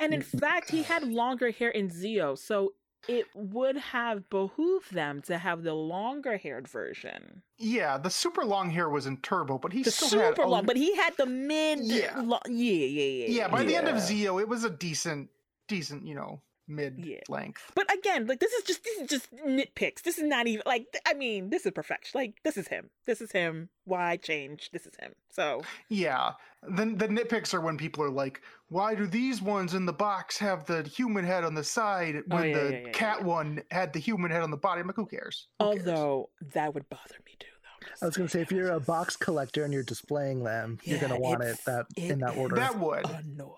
and in fact he had longer hair in zeo so it would have behooved them to have the longer haired version Yeah, the super long hair was in Turbo, but he the still had super a- long but he had the mid Yeah. yeah yeah yeah yeah. By the end of Yeah. Zeo, it was a decent decent you know mid Yeah. length. But again, like this is just this is just nitpicks. This is not even like I mean, this is perfection. Like this is him. This is him. Why change? This is him. So Yeah. Then the nitpicks are when people are like, "Why do these ones in the box have the human head on the side oh, when Oh, yeah, the yeah, yeah, Kat yeah. one had the human head on the body?" I'm like, "Who cares?" Who cares? although that would bother me too, though. I'm just I was gonna say if you're a box collector and you're displaying them, you're gonna want it it's- that in that order. that would, annoying.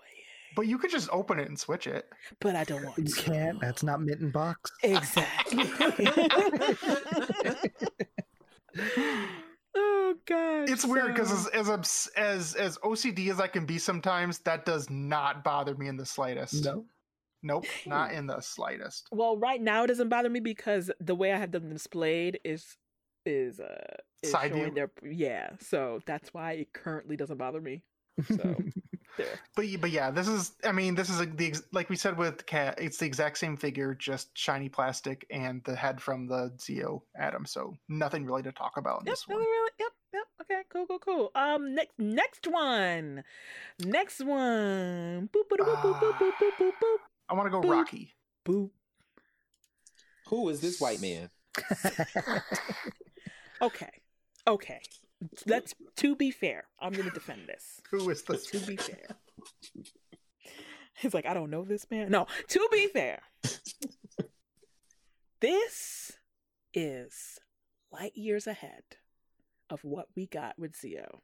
but you could just open it and switch it. But I don't want you to. can't. That's not mitten box. exactly. oh god. It's weird because so- as, as as as OCD as I can be sometimes, that does not bother me in the slightest. No. Nope, not in the slightest. well, right now it doesn't bother me because the way I have them displayed is is uh is Side showing view? their yeah. So that's why it currently doesn't bother me. So there. But but yeah, this is. I mean, this is like the like we said with Kat. It's the exact same figure, just shiny plastic and the head from the Zeo Adam. So nothing really to talk about in Yep, this one. really, yep, yep. Okay, cool, cool, cool. Um, next, next one, next one. Boop, boop, boop, boop, boop, boop, boop, boop, boop, I want to go Boop. Rocky. boop. Who is this white man? Okay, okay. Let's. To be fair, I'm gonna defend this. Who is this? To be fair, he's like, I don't know this man. No, to be fair, this is light years ahead of what we got with Zeo.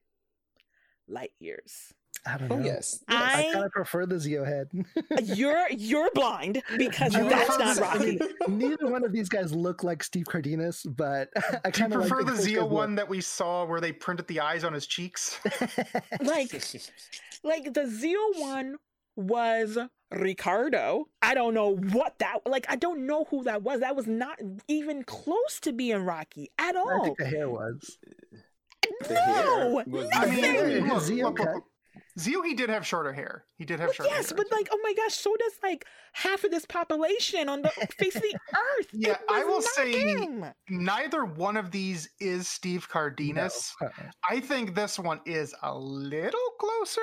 Light years. I don't oh, know. Oh yes. I I kind of prefer the Zeo head. you're you're blind because Do you that's prefer not the- Rocky. Neither one of these guys look like Steve Cardenas, but I kind of prefer like the first Zeo look. one that we saw where they printed the eyes on his cheeks? Like like the Zeo one was Ricardo. I don't know what that like I don't know who that was. That was not even close to being Rocky at I all. think the hair was. The no, hair was- I mean, His look, Zeo look, look, cut. he did have shorter hair. He did have Well, shorter yes, hair. but like, oh my gosh, so does like half of this population on the face of the earth. Yeah, I will not say him. neither one of these is Steve Cardenas. No. Uh-uh. I think this one is a little closer,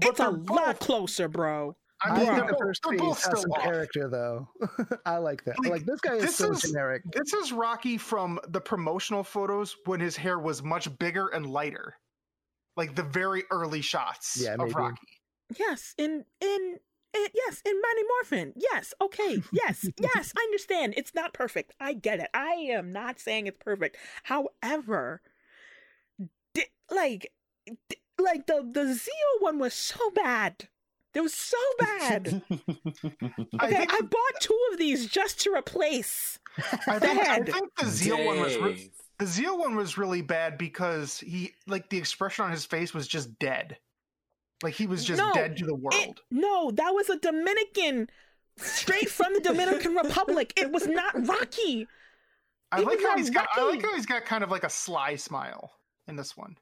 but it's a lot closer, bro. I I mean, think they're the both, first they're both has still some off. character, though. I like that. Like, Like, this guy is this so is- generic. This is Rocky from the promotional photos when his hair was much bigger and lighter, like the very early shots Yeah, of maybe. Rocky. Yes, in in. in yes, in Mighty Morphin. Yes, okay. Yes, yes, I understand. It's not perfect. I get it. I am not saying it's perfect. However, di- like, di- like the the Zeo one was so bad. It was so bad. I Okay, think, I bought two of these just to replace. I think, I think the Zeo one was re- the Zeo one was really bad because he like the expression on his face was just dead, like he was just No, dead to the It- world. no, that was a Dominican, straight from the Dominican Republic. It was not Rocky. I it like how not he's got. I like how he's got kind of like a sly smile in this one.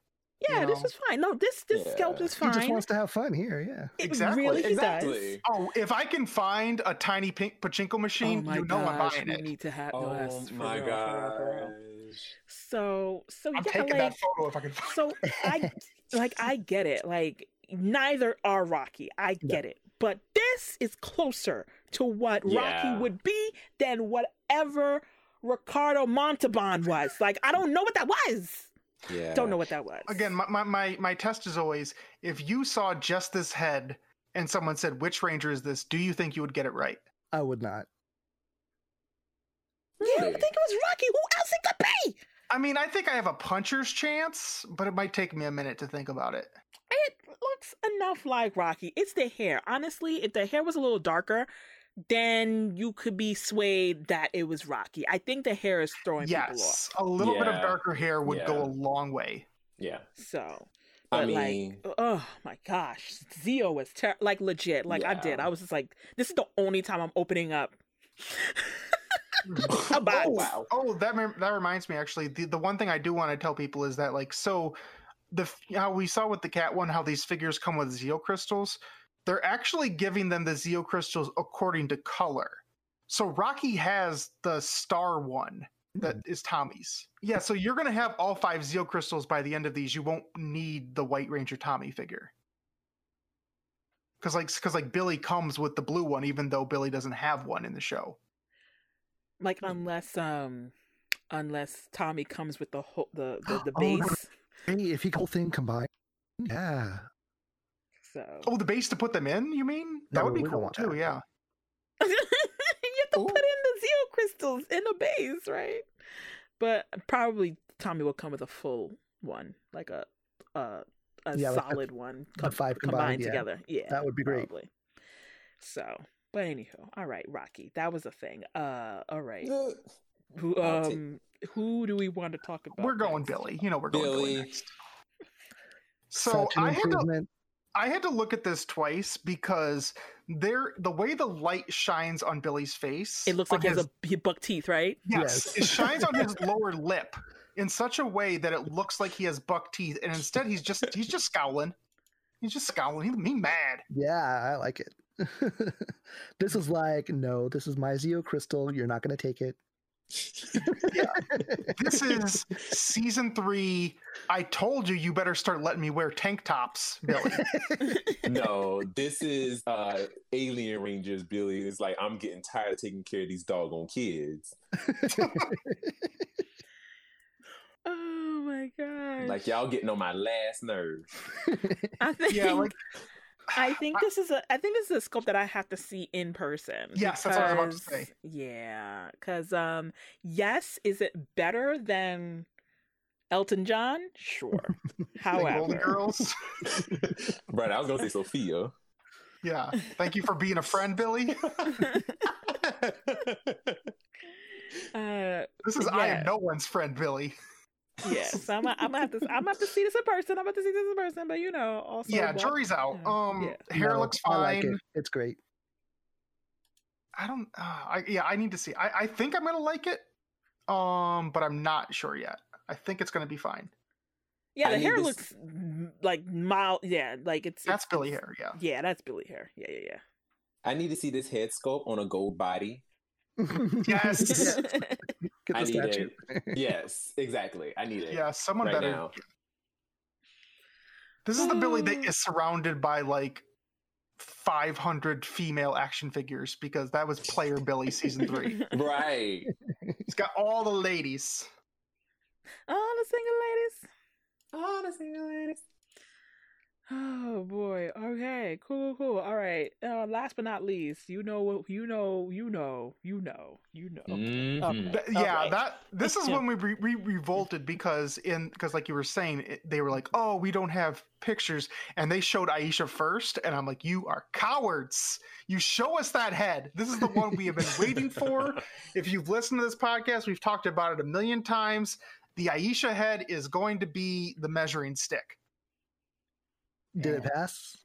Yeah, You this know. is fine. No, this this Yeah. scalp is fine. He just wants to have fun here. Yeah. it Exactly, really does. exactly. Oh, if I can find a tiny pink pachinko Oh machine, my you know I'm gosh, buying we it. need to have Oh yes, for my real, for real, for gosh. So so I'm yeah, taking like that photo if I can find. so I like I get it. Like neither are Rocky. I No. get it. But this is closer to what Yeah. Rocky would be than whatever Ricardo Montalban was. Like I don't know what that was. Yeah. Don't know what that was. Again, my, my, my, my test is always if you saw just this head and someone said, which ranger is this? Do you think you would get it right? I would not. You don't think it was Rocky? Who else it could be? I mean, I think I have a puncher's chance, but it might take me a minute to think about it. It looks enough like Rocky. It's the hair. Honestly, if the hair was a little darker, then you could be swayed that it was Rocky. I think the hair is throwing people off. Yes, a little bit of darker hair would go a long way. Yeah. So, I but mean, like, oh my gosh, Zeo was ter- like legit. Like I did. I was just like, this is the only time I'm opening up. a box. Oh, wow. Oh, that mem- that reminds me. Actually, the the one thing I do want to tell people is that like so, the how we saw with the Kat one, how these figures come with Zeo crystals. They're actually giving them the Zeo crystals according to color. So Rocky has the star one that is Tommy's. Yeah, so you're gonna have all five Zeo crystals by the end of these. You won't need the White Ranger Tommy figure. Cause like, cause like Billy comes with the blue one, even though Billy doesn't have one in the show. Like unless um, unless Tommy comes with the whole the the, the Oh, base. Hey, if he whole thing combined. Yeah. So Oh, the base to put them in? You mean that No, would be cool too? that. Yeah. you have to Ooh. put in the Zeo crystals in the base, right? But probably Tommy will come with a full one, like a a, a Yeah, like the- solid one, the five combined, yeah. together. Yeah, That would be great. Probably. So, but anywho, all right, Rocky, that was a thing. Uh, all right, who um who do we want to talk about? We're going next? Billy. You know we're going Billy, Billy. next. So Such an I had to improvement. I had to look at this twice because there the way the light shines on Billy's face. It looks like he has his- a buck teeth, right? yes, Yes. it shines on his lower lip in such a way that it looks like he has buck teeth, and instead he's just he's just scowling. He's just scowling. He's me mad. Yeah, I like it. this is like, no, this is my Zeo crystal. You're not going to take it. This is season three. I told you you better start letting me wear tank tops, Billy. no, this is uh Alien Rangers. Billy It's like, I'm getting tired of taking care of these doggone kids. Oh my god! Like y'all getting on my last nerve. I think yeah, like I think this is a I think this is a sculpt that I have to see in person. Yes, that's what I was about to say. Yeah, because um, yes, is it better than Elton John, sure. Golden However, Girls. right, I was gonna say Sophia. Yeah. Thank you for being a friend, Billy. uh, This is I am no one's friend, Billy. Yes, I'm. I'm gonna have to. I'm gonna have to see this in person. I'm about to see this in person, but you know, also. yeah, what- jury's out. yeah, Um, yeah. hair No, looks I fine. like it. It's great. I don't. Uh, I yeah, I need to see. I I think I'm gonna like it. Um, but I'm not sure yet. I think it's gonna be fine. Yeah, the need hair looks mm, like mild. Yeah, like it's. That's it's- Billy it's- hair. Yeah. Yeah, that's Billy hair. Yeah, yeah, yeah. I need to see this head sculpt on a gold body. Yes. Get I the need statue. Yes, exactly. I need it. Yeah. Someone Right better. now. This is the Billy that Oh. surrounded by like 500 female action figures because that was Player Billy season three. Right. He's got all the ladies. All the single ladies. All the single ladies. Oh boy. Okay. Cool. Cool. All right. Uh, last but not least, you know? You know. You know. You know. You know. Mhm. Okay. Th- yeah, Alright. that this is when we re- we revolted because in because like you were saying, it, they were like, "Oh, we don't have pictures," and they showed Aisha first, and I'm like, "You are cowards! You show us that head. This is the one we have been waiting for. If you've listened to this podcast, we've talked about it a million times. The Aisha head is going to be the measuring stick. Did it pass?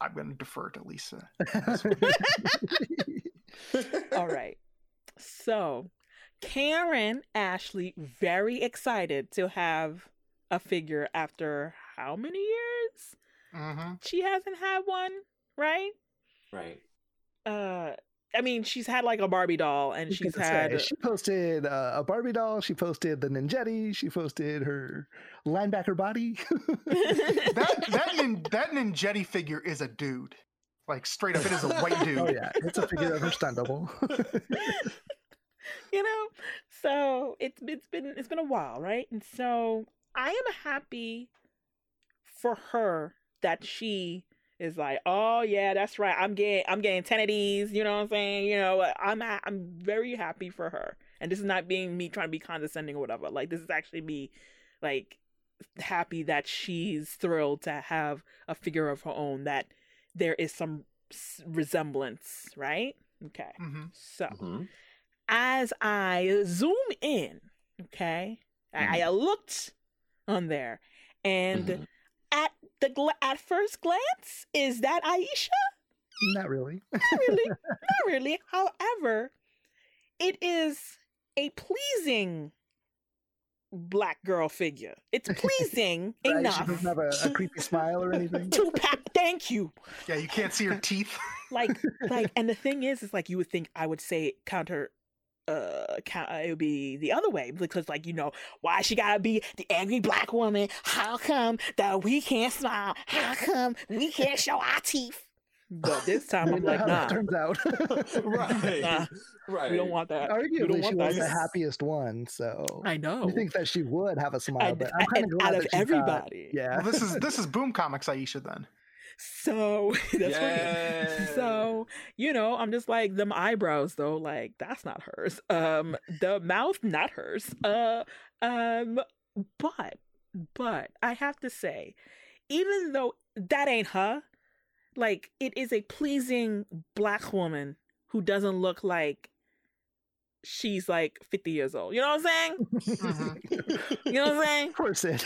I'm going to defer to Lisa. All right. So, Karan Ashley very excited to have a figure after how many years? hmm She hasn't had one, right? Right. Uh I mean, she's had like a Barbie doll and she's gonna had say, she posted uh, a Barbie doll. She posted the Ninjetti. She posted her linebacker body. That that nin, that Ninjetti figure is a dude. Like straight up, it is a white dude. oh yeah, it's a figure of her stunt double. you know so it's it's been it's been a while right and so i am happy for her that she is like oh yeah that's right i'm getting i'm getting 10 of these you know what i'm saying? You know i'm ha- i'm very happy for her. And this is not being me trying to be condescending or whatever like this is actually me like happy that she's thrilled to have a figure of her own that there is some resemblance right? Okay hmm so Mhm. as I zoom in, okay, I, I looked on there, and Mhm. At the gla- at first glance, is that Aisha? Not really. Not really, not really. However, it is a pleasing black girl figure. It's pleasing Right? She enough doesn't have a, a creepy smile or anything. to pa- Thank you. Yeah, you can't see her teeth. like like and the thing is is like you would think i would say counter uh count, it would be the other way because like you know why she gotta be the angry black woman how come that we can't smile how come we can't show our teeth but this time i'm like nah turns out. right. Nah. Right. we don't want that we Arguably, don't she want was that the happiest one, so i know you think that she would have a smile, And- but I'm kind of glad out of that she got- everybody yeah. Well, this is this is Boom Comics Aisha then. So that's what Yeah. So, you know, I'm just like them eyebrows though, like that's not hers. Um the mouth not hers. Uh um but but I have to say even though that ain't her, like it is a pleasing black woman who doesn't look like she's like 50 years old. You know what I'm saying? Mhm. You know what I'm saying? Of course it.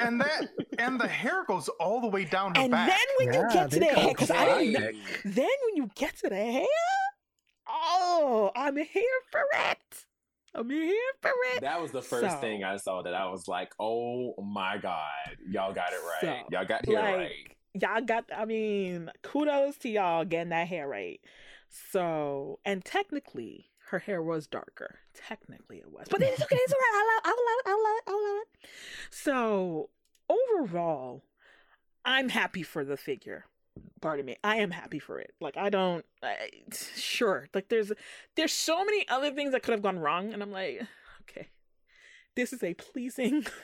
And that and the hair goes all the way down her And back. then when you get to the hair, because I didn't know, then when you get to the hair, oh, I'm here for it. I'm here for it. That was the first So- thing I saw that I was like, oh my God. Y'all got it right. So, y'all got here like, right. Y'all got, I mean, kudos to y'all getting that hair right. So, and technically, her hair was darker. Technically, it was. But it's okay. It's all right. I love, I love it. I love it. I love it. So, overall, I'm happy for the figure. Pardon me. I am happy for it. Like I don't. I, sure. Like there's there's so many other things that could have gone wrong, and I'm like, okay, this is a pleasing.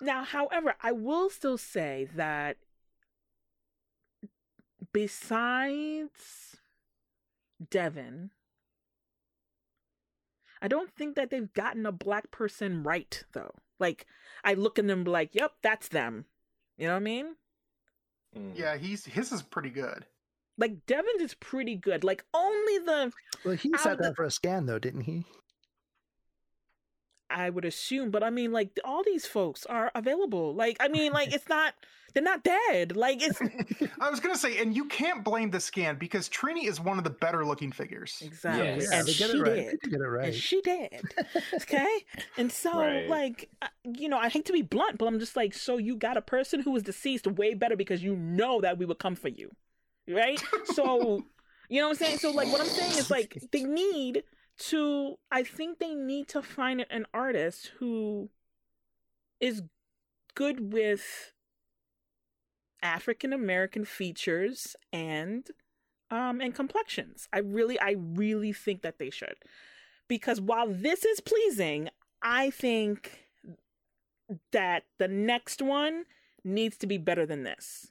Now, however, I will still say that besides Devon, I don't think that they've gotten a black person right though. Like I look at them like, "Yep, that's them." You know what I mean? Mm. Yeah, he's his is pretty good. Like Devon's is pretty good. Like only the Well, he sat of the- down for a scan though, didn't he? I would assume, but I mean, like all these folks are available. Like, I mean, like it's not they're not dead. Like it's I was gonna say, and you can't blame the scan because Trini is one of the better looking figures. exactly, Yes. Yeah, and they she get it right. did, get it right. and she did. Okay, and so Right. like uh, you know, I hate to be blunt, but I'm just like, so you got a person who was deceased way better because you know that we would come for you, right? So you know what I'm saying. So like, what I'm saying is like they need to. I think they need to find an artist who is good with African American features and um and complexions. I really I really think that they should. Because while this is pleasing, I think that the next one needs to be better than this.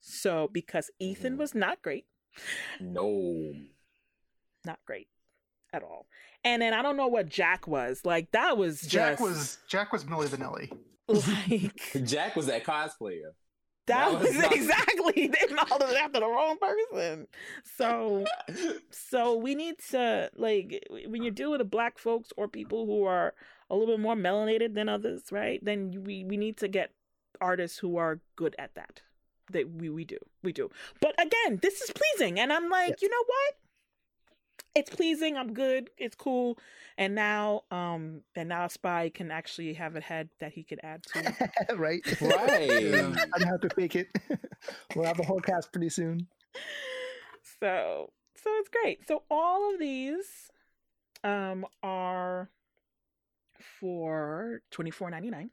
So because Ethan was not great, No. not great at all. And then I don't know what Jack was. Like that was just Jack was Jack was Milli Vanilli. like Jack was that cosplayer. That, That was, was not- exactly they modeled it after the wrong person. So so we need to like when you deal with the black folks or people who are a little bit more melanated than others, right? Then we we need to get artists who are good at that. That we we do we do. But again, this is pleasing, and I'm like, Yes. you know what? It's pleasing. I'm good. It's cool. And now, um, and now Spy can actually have a head that he could add to. right? Right. I don't have to fake it. we'll have the whole cast pretty soon. so so it's great so all of these um are for twenty four ninety nine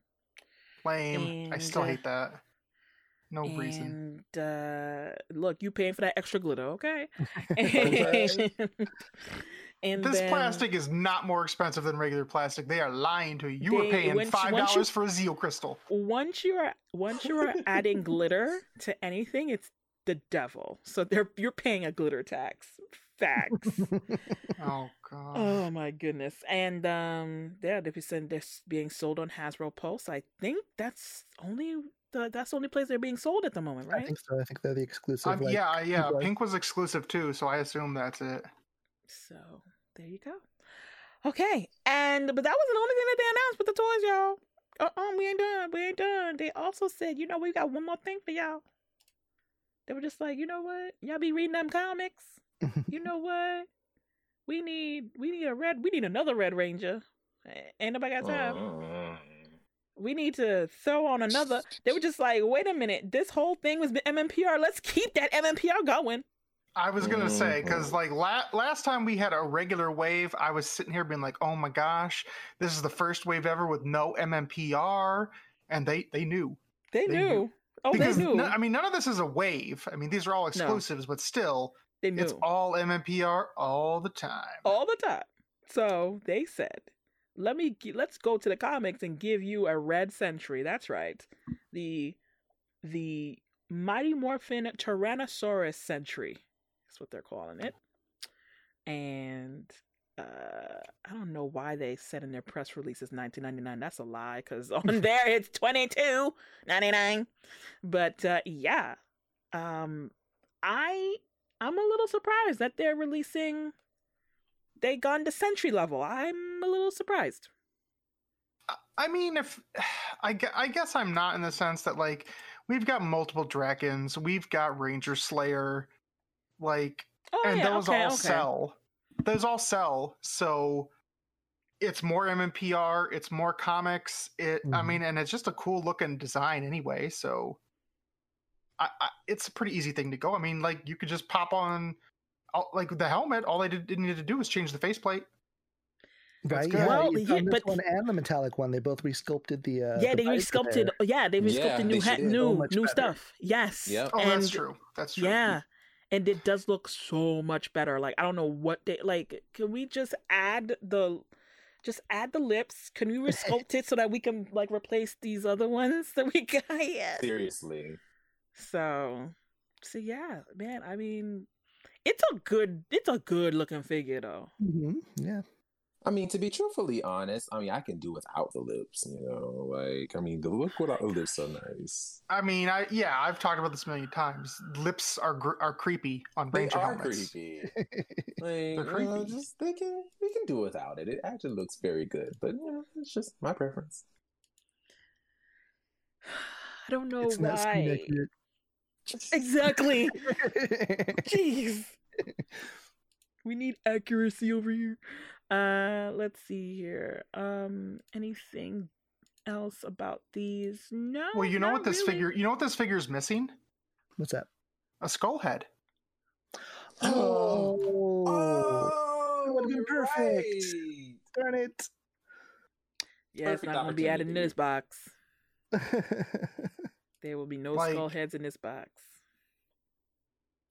Lame. I still uh, hate that. No reason. and uh look you paying for that extra glitter okay Okay. and This then- plastic is not more expensive than regular plastic. They are lying to you. You were They- paying once- five dollars for a Zeo crystal. once you're once you're adding glitter to anything it's the devil so they're you're paying a glitter tax facts Oh god. Oh my goodness. And um yeah, they've said they're being sold on Hasbro Pulse. I think that's only the that's the only place they're being sold at the moment, right? I right? think so. I think they're the exclusive. Um, like, yeah, yeah. was. Pink was exclusive too, so I assume that's it. So there you go. Okay. And but that wasn't the only thing that they announced with the toys, y'all. Uh-uh, we ain't done. We ain't done. They also said, you know, we got one more thing for y'all. They were just like, you know what? Y'all be reading them comics. you know what? We need we need a red we need another Red Ranger. Ain't nobody got time. Uh, we need to throw on another. They were just like, wait a minute, this whole thing was MMPR. Let's keep that MMPR going. I was gonna say because Mhm. like la- last time we had a regular wave, I was sitting here being like, "Oh my gosh, this is the first wave ever with no MMPR," and they they knew They, They knew. knew. Oh, because they knew. no- I mean, none of this is a wave. I mean, these are all exclusives, but still, they knew it's all MMPR all the time. all the time. So they said, "Let me let's go to the comics and give you a Red Sentry." That's right, the the Mighty Morphin Tyrannosaurus Sentry. That's what they're calling it. And uh I don't know why they said in their press release it's 1999. That's a lie because on there it's 22.99. But uh, yeah, um, I I'm a little surprised that they're releasing. They gone to sentry level. I'm a little surprised. I mean, if I, gue- I guess I'm not in the sense that like we've got multiple dragons, we've got Ranger Slayer, like, Oh and yeah, those okay, all okay. sell. Those all sell. So it's more MMPR, it's more comics. It, I Mhm. mean, and it's just a cool looking design anyway. So I, I, it's a pretty easy thing to go. I mean, like you could just pop on. All- Like the helmet, all they did, didn't need to do was change the faceplate. That's Right? good. Yeah, Well, yeah, found this but- one and the metallic one. They both resculpted the. Uh, yeah, the they resculpted. there. Yeah, they resculpted Yeah, new they ha- new So much new better. stuff. Yes. Yep. Oh, that's And- true. That's true. Yeah. And it does look so much better. Like I don't know what they like. Can we just add the, just add the lips? Can we resculpt it so that we can like replace these other ones that we got? Yes. seriously. So, so yeah, man. I mean, it's a good, it's a good looking figure though. Mhm, Yeah. I mean, to be truthfully honest, I mean, I can do without the lips. You know, like I mean, the look without the lips are nice. I mean, I yeah, I've talked about this a million times. Lips are gr- are creepy on They ranger are helmets. creepy. Like, They're you know, creepy. just they can we can do without it. It actually looks very good, but you know, it's just my preference. I don't know it's not screen why. Accurate. Exactly. Jeez. We need accuracy over here. Uh let's see here. Um anything else about these? No. Well, you know what this really. figure you know what this figure is missing? What's that? A skull head. Oh, Oh, would've been perfect. right. darn it! Yeah, it's not gonna be added in this box. There will be no Like- skull heads in this box.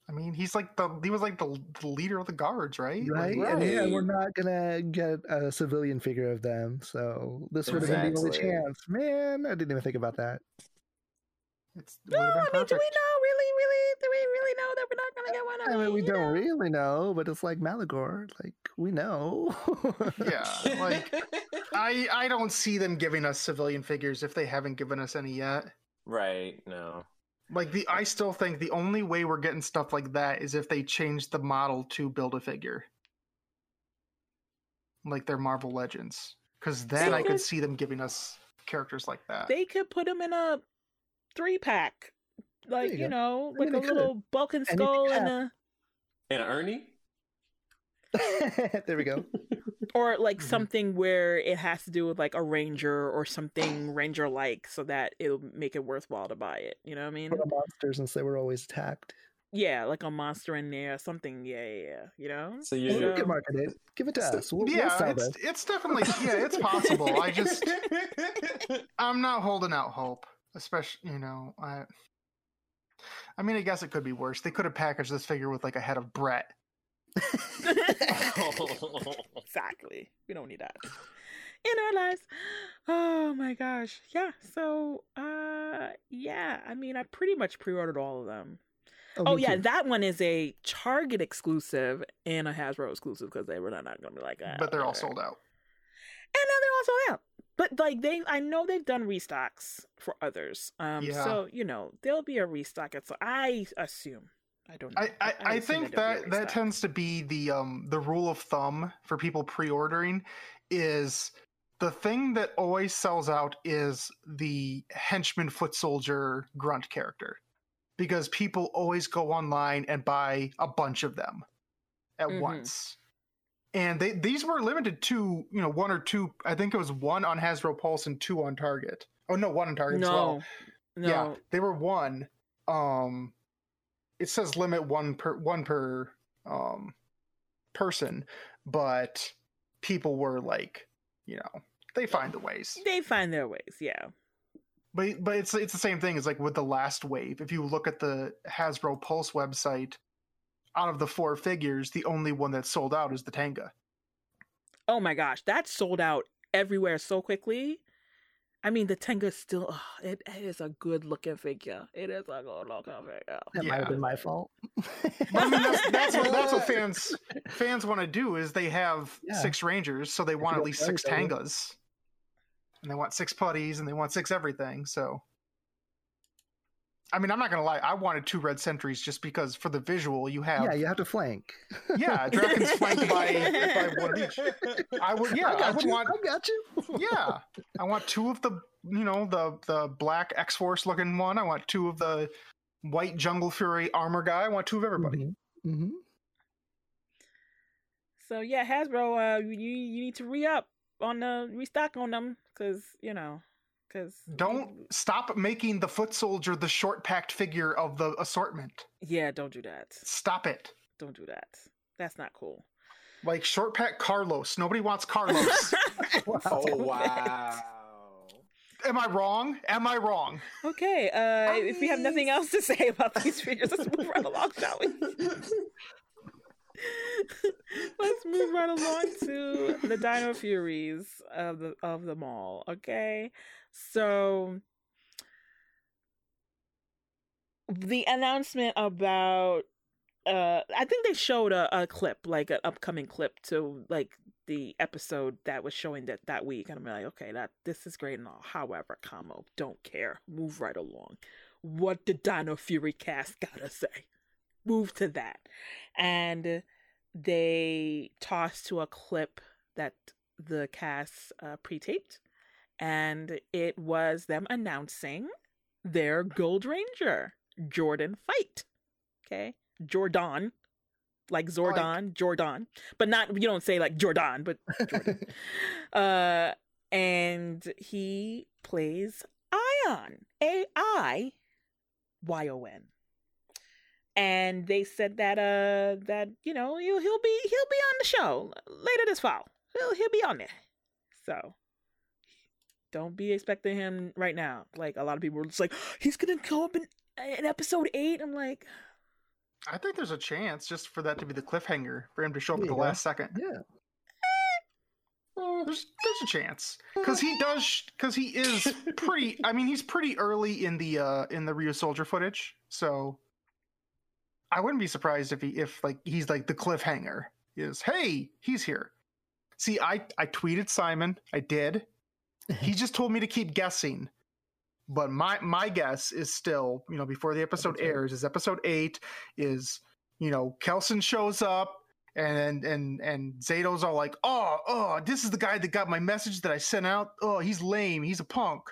I mean, he's like the he was like the, the leader of the guards, right? right? Like, And yeah, we're not gonna get a civilian figure of them, so this would have been the only chance. Man, I didn't even think about that. it's, it No, I been mean, do we know really, really? Do we really know that we're not gonna get one? I mean, we don't know? really know, but it's like Maligore. Like we know. Yeah, like I I don't see them giving us civilian figures if they haven't given us any yet. Right. No. Like the I still think the only way we're getting stuff like that is if they change the model to build a figure. Like their Marvel Legends. Cuz then They I could- could see them giving us characters like that. They could put them in a three pack, like you you, know, I mean, like they a could. little Bulk and Anything skull and happens. a, And Ernie. there we go. or like Mhm. something where it has to do with like a ranger or something ranger like, so that it'll make it worthwhile to buy it. You know what I mean? For the monsters, since they were always attacked. Yeah, like a monster in there, something. Yeah, yeah, yeah. You know. So Well, you're Yeah. we can market it. Give it to us. We'll, we'll yeah, it's this. it's definitely yeah, it's possible. I just I'm not holding out hope, especially you know I. I mean, I guess it could be worse. They could have packaged this figure with like a head of Brett. exactly. We don't need that in our lives. Oh my gosh. Yeah. So, uh, yeah. I mean, I pretty much pre-ordered all of them. Oh me yeah, too. that one is a Target exclusive and a Hasbro exclusive because they were not, not gonna be like that. but they're all sold out. and now they're all sold out. But like they, I know they've done restocks for others. Um, Yeah. so you know there'll be a restock. At so I assume. I don't. Know. I, I, I assume think a that that tends to be the um the rule of thumb for people pre-ordering is the thing that always sells out is the henchman foot soldier grunt character because people always go online and buy a bunch of them at Mhm. once and they these were limited to you know one or two i think it was one on hasbro pulse and two on target oh no one on target as well No, no. yeah, they were one. Um, it says limit one per one per um person, but people were like, you know, they find the ways. They find their ways. Yeah. But but it's it's the same thing as like with the last wave. If you look at the Hasbro Pulse website, out of the four figures, the only one that's sold out is the Tenga. Oh my gosh, that sold out everywhere so quickly. I mean, the Tenga still, ugh, it, it is a good looking figure. It is a good looking figure. That might have been my fault. I mean, that's, that's what that's what fans fans want to do is they have Yeah. six rangers, so they want at least six anything. tengas, and they want six putties, and they want six everything. So, I mean, I'm not gonna lie, I wanted two red sentries just because for the visual you have yeah, you have to flank. yeah, Drakkon's flanked by by one each. I would yeah, I I, got would you. want I got you. yeah, I want two of the you know the the black X Force looking one. I want two of the white Jungle Fury armor guy. I want two of everybody. hmm So yeah, Hasbro, uh, you you need to re up on the restock on them because you know, because Don't stop making the foot soldier the short packed figure of the assortment. Yeah, don't do that. Stop it. Don't do that. That's not cool. Like short pack Carlos. Nobody wants Carlos. Oh wow. Am I wrong? Am I wrong? okay, uh, if we have nothing else to say about these figures, let's move right along, shall we? Let's move right along to the Dino Furies of the of them all. Okay, so the announcement about uh I think they showed a, a clip, like an upcoming clip to like the episode that was showing that that week, and I'm like, okay, that this is great and all. However, Kamo, don't care. Move right along. What did Dino Fury cast gotta say? Move to that. And they tossed to a clip that the cast uh, pre-taped, and it was them announcing their Gold Ranger, Jordan Fite. Okay, Jordan, like Zordon, Jordan, but not you don't say like Jordan, but Jordan. uh, and he plays Aiyon, A I Y O N. And they said that uh that you know he'll he'll be he'll be on the show later this fall. He'll he'll be on there. So don't be expecting him right now. Like a lot of people were just like, he's gonna go up in in episode eight. I'm like, I think there's a chance just for that to be the cliffhanger for him to show up There at the go. last second. Yeah. There's there's a chance because he does because he is pretty. I mean, he's pretty early in the uh in the Ryusoulger footage, so I wouldn't be surprised if he if like he's like the cliffhanger is. Hey, he's here. See, I I tweeted Simon. I did. He just told me to keep guessing. But my my guess is still, you know, before the episode airs, is episode eight is, you know, Kelson shows up and and and Zayto's all like, oh, oh, this is the guy that got my message that I sent out. Oh, he's lame. He's a punk.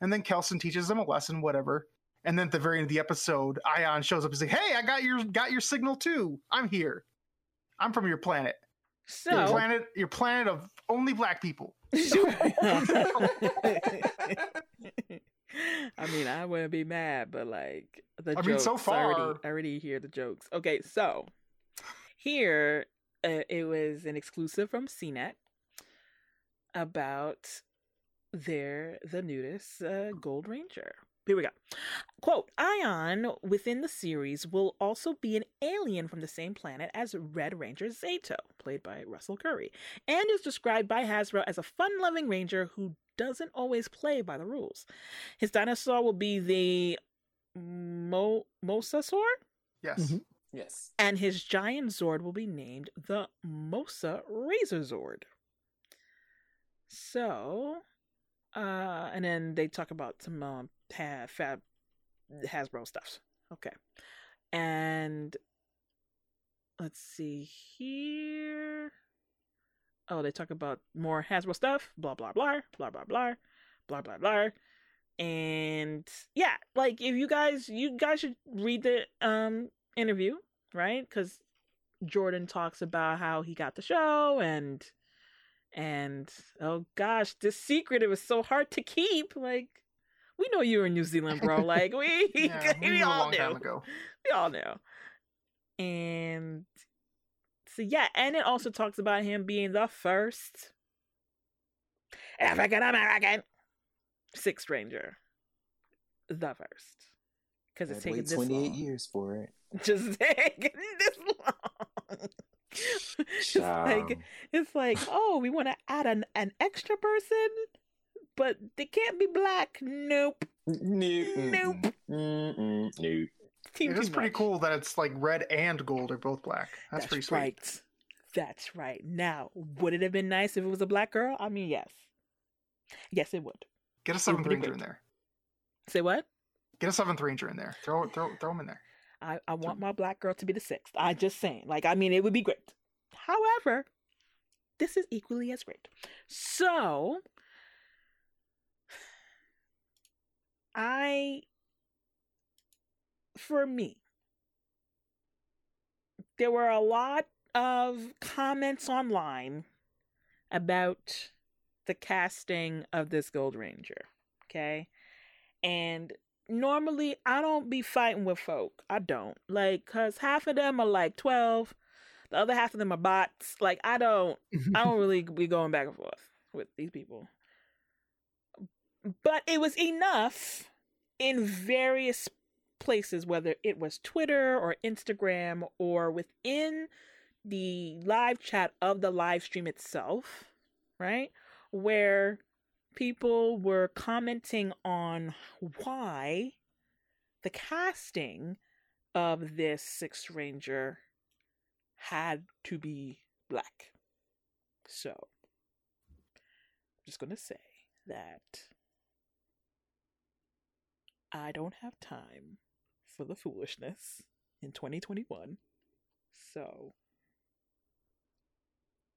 And then Kelson teaches him a lesson, whatever. And then at the very end of the episode, Aiyon shows up and says, "Hey, I got your got your signal too. I'm here. I'm from your planet. So Your planet, your planet of only black people." I mean, I wouldn't be mad, but like the I jokes, mean, so I already, I already hear the jokes. Okay, so here uh, it was an exclusive from CNET about their the nudist uh, Gold Ranger. Here we go. Quote, Aiyon within the series will also be an alien from the same planet as Red Ranger Zayto, played by Russell Curry, and is described by Hasbro as a fun loving ranger who doesn't always play by the rules. His dinosaur will be the Mo- Mosasaur, Yes. Mhm. yes. and his giant Zord will be named the Mosa Razor Zord. So, uh, and then they talk about some um, ha- fab Hasbro stuffs. Okay, and let's see here. Oh, they talk about more Hasbro stuff. Blah blah blah blah blah blah blah blah blah. And yeah, like if you guys, you guys should read the um interview, right? Because Jordan talks about how he got the show and and oh gosh, this secret it was so hard to keep. Like we know you were in New Zealand, bro. Like we Yeah, we we, all knew. We all know. And so yeah, and it also talks about him being the first African American Sixth Ranger. The first. Because it's taken 28 years for it. Just taking this long. it's like Um, it's like, oh, we want to add an, an extra person, but they can't be black. Nope. nope. Nope. Mm-mm, nope. Team It is too pretty much. cool that it's like red and gold are both black. That's, pretty sweet. right. That's right. Now, would it have been nice if it was a black girl? I mean, yes. Yes, it would. Get a seventh ranger in there. Say what? Get a seventh ranger in there. Throw throw throw him in there. I, I want my black girl to be the sixth. I just saying. Like, I mean, it would be great. However, this is equally as great. So, I, for me, there were a lot of comments online about the casting of this Gold Ranger. Okay. And normally I don't be fighting with folk. I don't. Like, cause half of them are like 12, the other half of them are bots. Like, I don't, I don't really be going back and forth with these people. But it was enough in various places, whether it was Twitter or Instagram or within the live chat of the live stream itself, right? Where people were commenting on why the casting of this sixth ranger had to be black. So, I'm just going to say that I don't have time for the foolishness in 2021. So,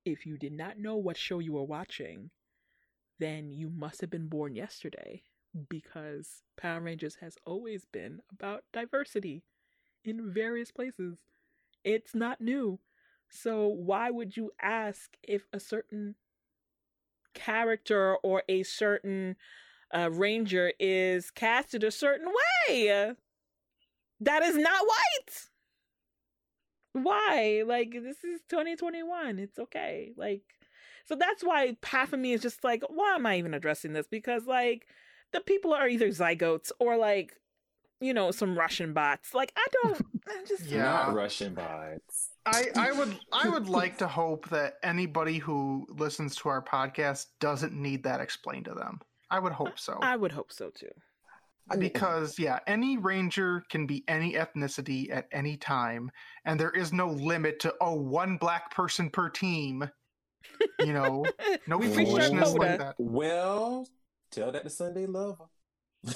if you did not know what show you were watching, then you must have been born yesterday because Power Rangers has always been about diversity in various places. It's not new. So, why would you ask if a certain character or a certain uh, ranger is casted a certain way? That is not white. Why? Like, this is 2021. It's okay. Like, so that's why half of me is just like, why am I even addressing this? Because, like, the people are either zygotes or, like, you know, some Russian bots. Like, I don't, i'm just, Yeah. Not Russian bots. I, I would I would like to hope that anybody who listens to our podcast doesn't need that explained to them. I would hope so. I would hope so too. Because yeah, any ranger can be any ethnicity at any time, and there is no limit to oh one black person per team. You know, no We reached our foolishness like that. well, tell that to Sunday Lover.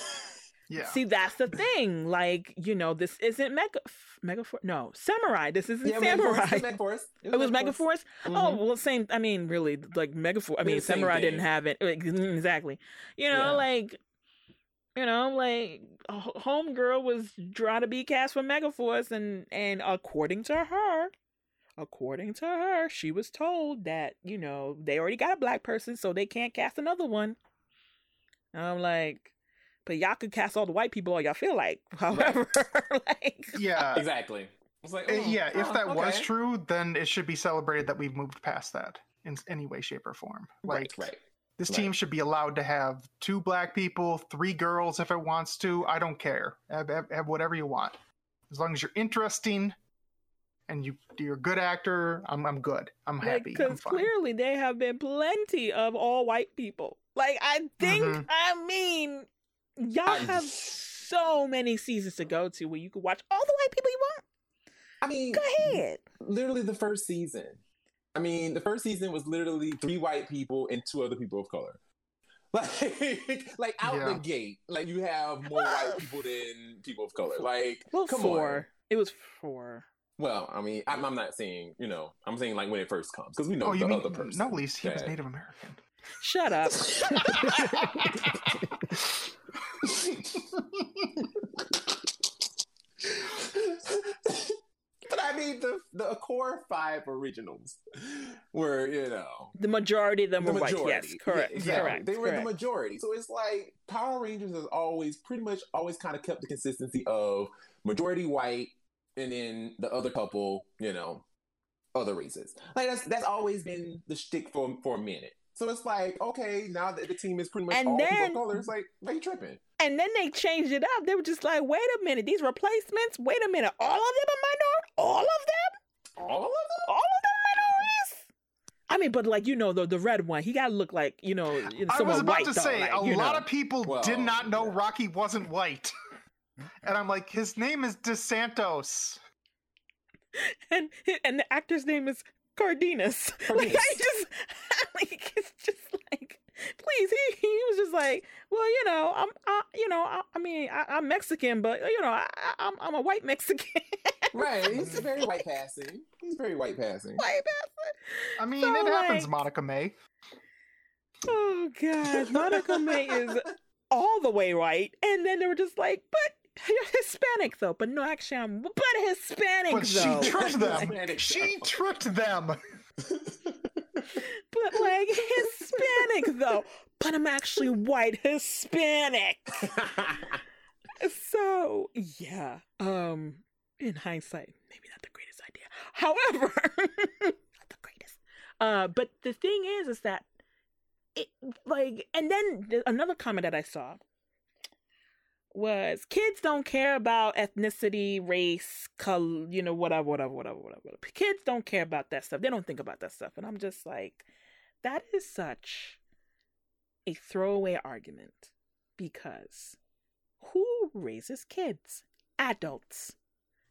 Yeah, See, that's the thing. Like, you know, this isn't Mega, Mega Force. No, Samurai. This isn't Samurai. Megaforce. It was Megaforce. Oh Mhm. well, same. I mean, really, like Megaforce. I mean, Samurai didn't have it like, exactly. You know, Yeah. like, you know, like Homegirl was trying to be cast for Megaforce, and and according to her, according to her, she was told that you know they already got a black person, so they can't cast another one. And I'm like, but y'all could cast all the white people all y'all feel like. However, like, yeah, Exactly. It's like, Uh, oh, yeah. If oh, that was true, then it should be celebrated that we've moved past that in any way, shape, or form. Like right, right. this right. team should be allowed to have two black people, three girls if it wants to. I don't care. Have, have, have whatever you want, as long as you're interesting and you you're a good actor. I'm I'm good. I'm happy. I'm Because fine. clearly there have been plenty of all white people. Like I think, Mhm. I mean, y'all I- have so many seasons to go to where you can watch all the white people you want. I mean, Go ahead. literally the first season. I mean, the first season was literally three white people and two other people of color. Like, like out the gate, like you have more white people than people of color. Like, Well, come four. on. It was four. Well, I mean, I'm, I'm not saying you know, I'm saying like when it first comes because we know Oh, the you mean other person. no? least he was Native American. Shut up. but I mean, the the core five originals were you know The majority of them the were white. Yes, correct. Yeah, exactly. Correct. They were correct. the majority. So it's like Power Rangers has always pretty much always kind of kept the consistency of majority white and then the other couple, you know, other races. Like that's that's always been the shtick for for a minute. So it's like, okay, now that the team is pretty much And all people then- of color, it's like, why you tripping? And then they changed it up. They were just like, wait a minute, these replacements, wait a minute, all of them are minority? All of them? All of them? All of them minorities? I mean, but like, you know, the, the red one, he got to look like, you know, I was about white, to though, say like, a you lot know. of people did not know yeah. Rocky wasn't white, and I'm like, his name is DeSantos. and and the actor's name is Cardenas. Like I just like it's just like please he he was just like well you know I'm I, you know I, I mean I, I'm Mexican but you know I, I- I'm I'm a white Mexican Right. He's very white passing. He's very white passing. white passing. I mean, So, it happens, Monica May. Oh god, Monica May is all the way white, and then they were just like but. You're Hispanic though, but no, actually, I'm but Hispanic But she though. tricked them. Hispanic She though. tricked them. but like Hispanic though. But I'm actually white Hispanic. So yeah, um, in hindsight, maybe not the greatest idea. However, not the greatest. Uh, but the thing is, is that it like, and then th- another comment that I saw was kids don't care about ethnicity, race, color, you know, whatever, whatever, whatever, whatever. whatever. Kids don't care about that stuff. They don't think about that stuff, and I'm just like, that is such a throwaway argument because who raises kids? Adults.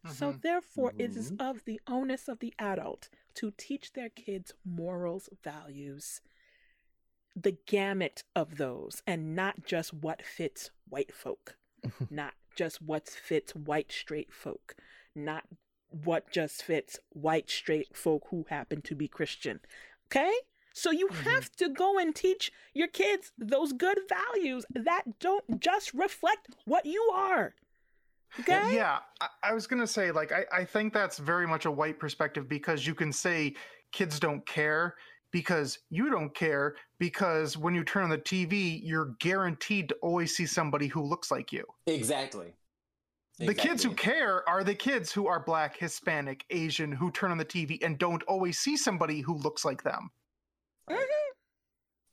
So Mhm. therefore, it is of the onus of the adult to teach their kids morals, values, the gamut of those, and not just what fits white folk, not just what fits white straight folk, not what just fits white straight folk who happen to be Christian. Okay? So you Mhm. have to go and teach your kids those good values that don't just reflect what you are. Okay? Yeah, I, I was gonna say, like, I, I think that's very much a white perspective because you can say kids don't care because you don't care because when you turn on the TV, you're guaranteed to always see somebody who looks like you. Exactly. The kids who care are the kids who are black, Hispanic, Asian, who turn on the TV and don't always see somebody who looks like them. Mhm.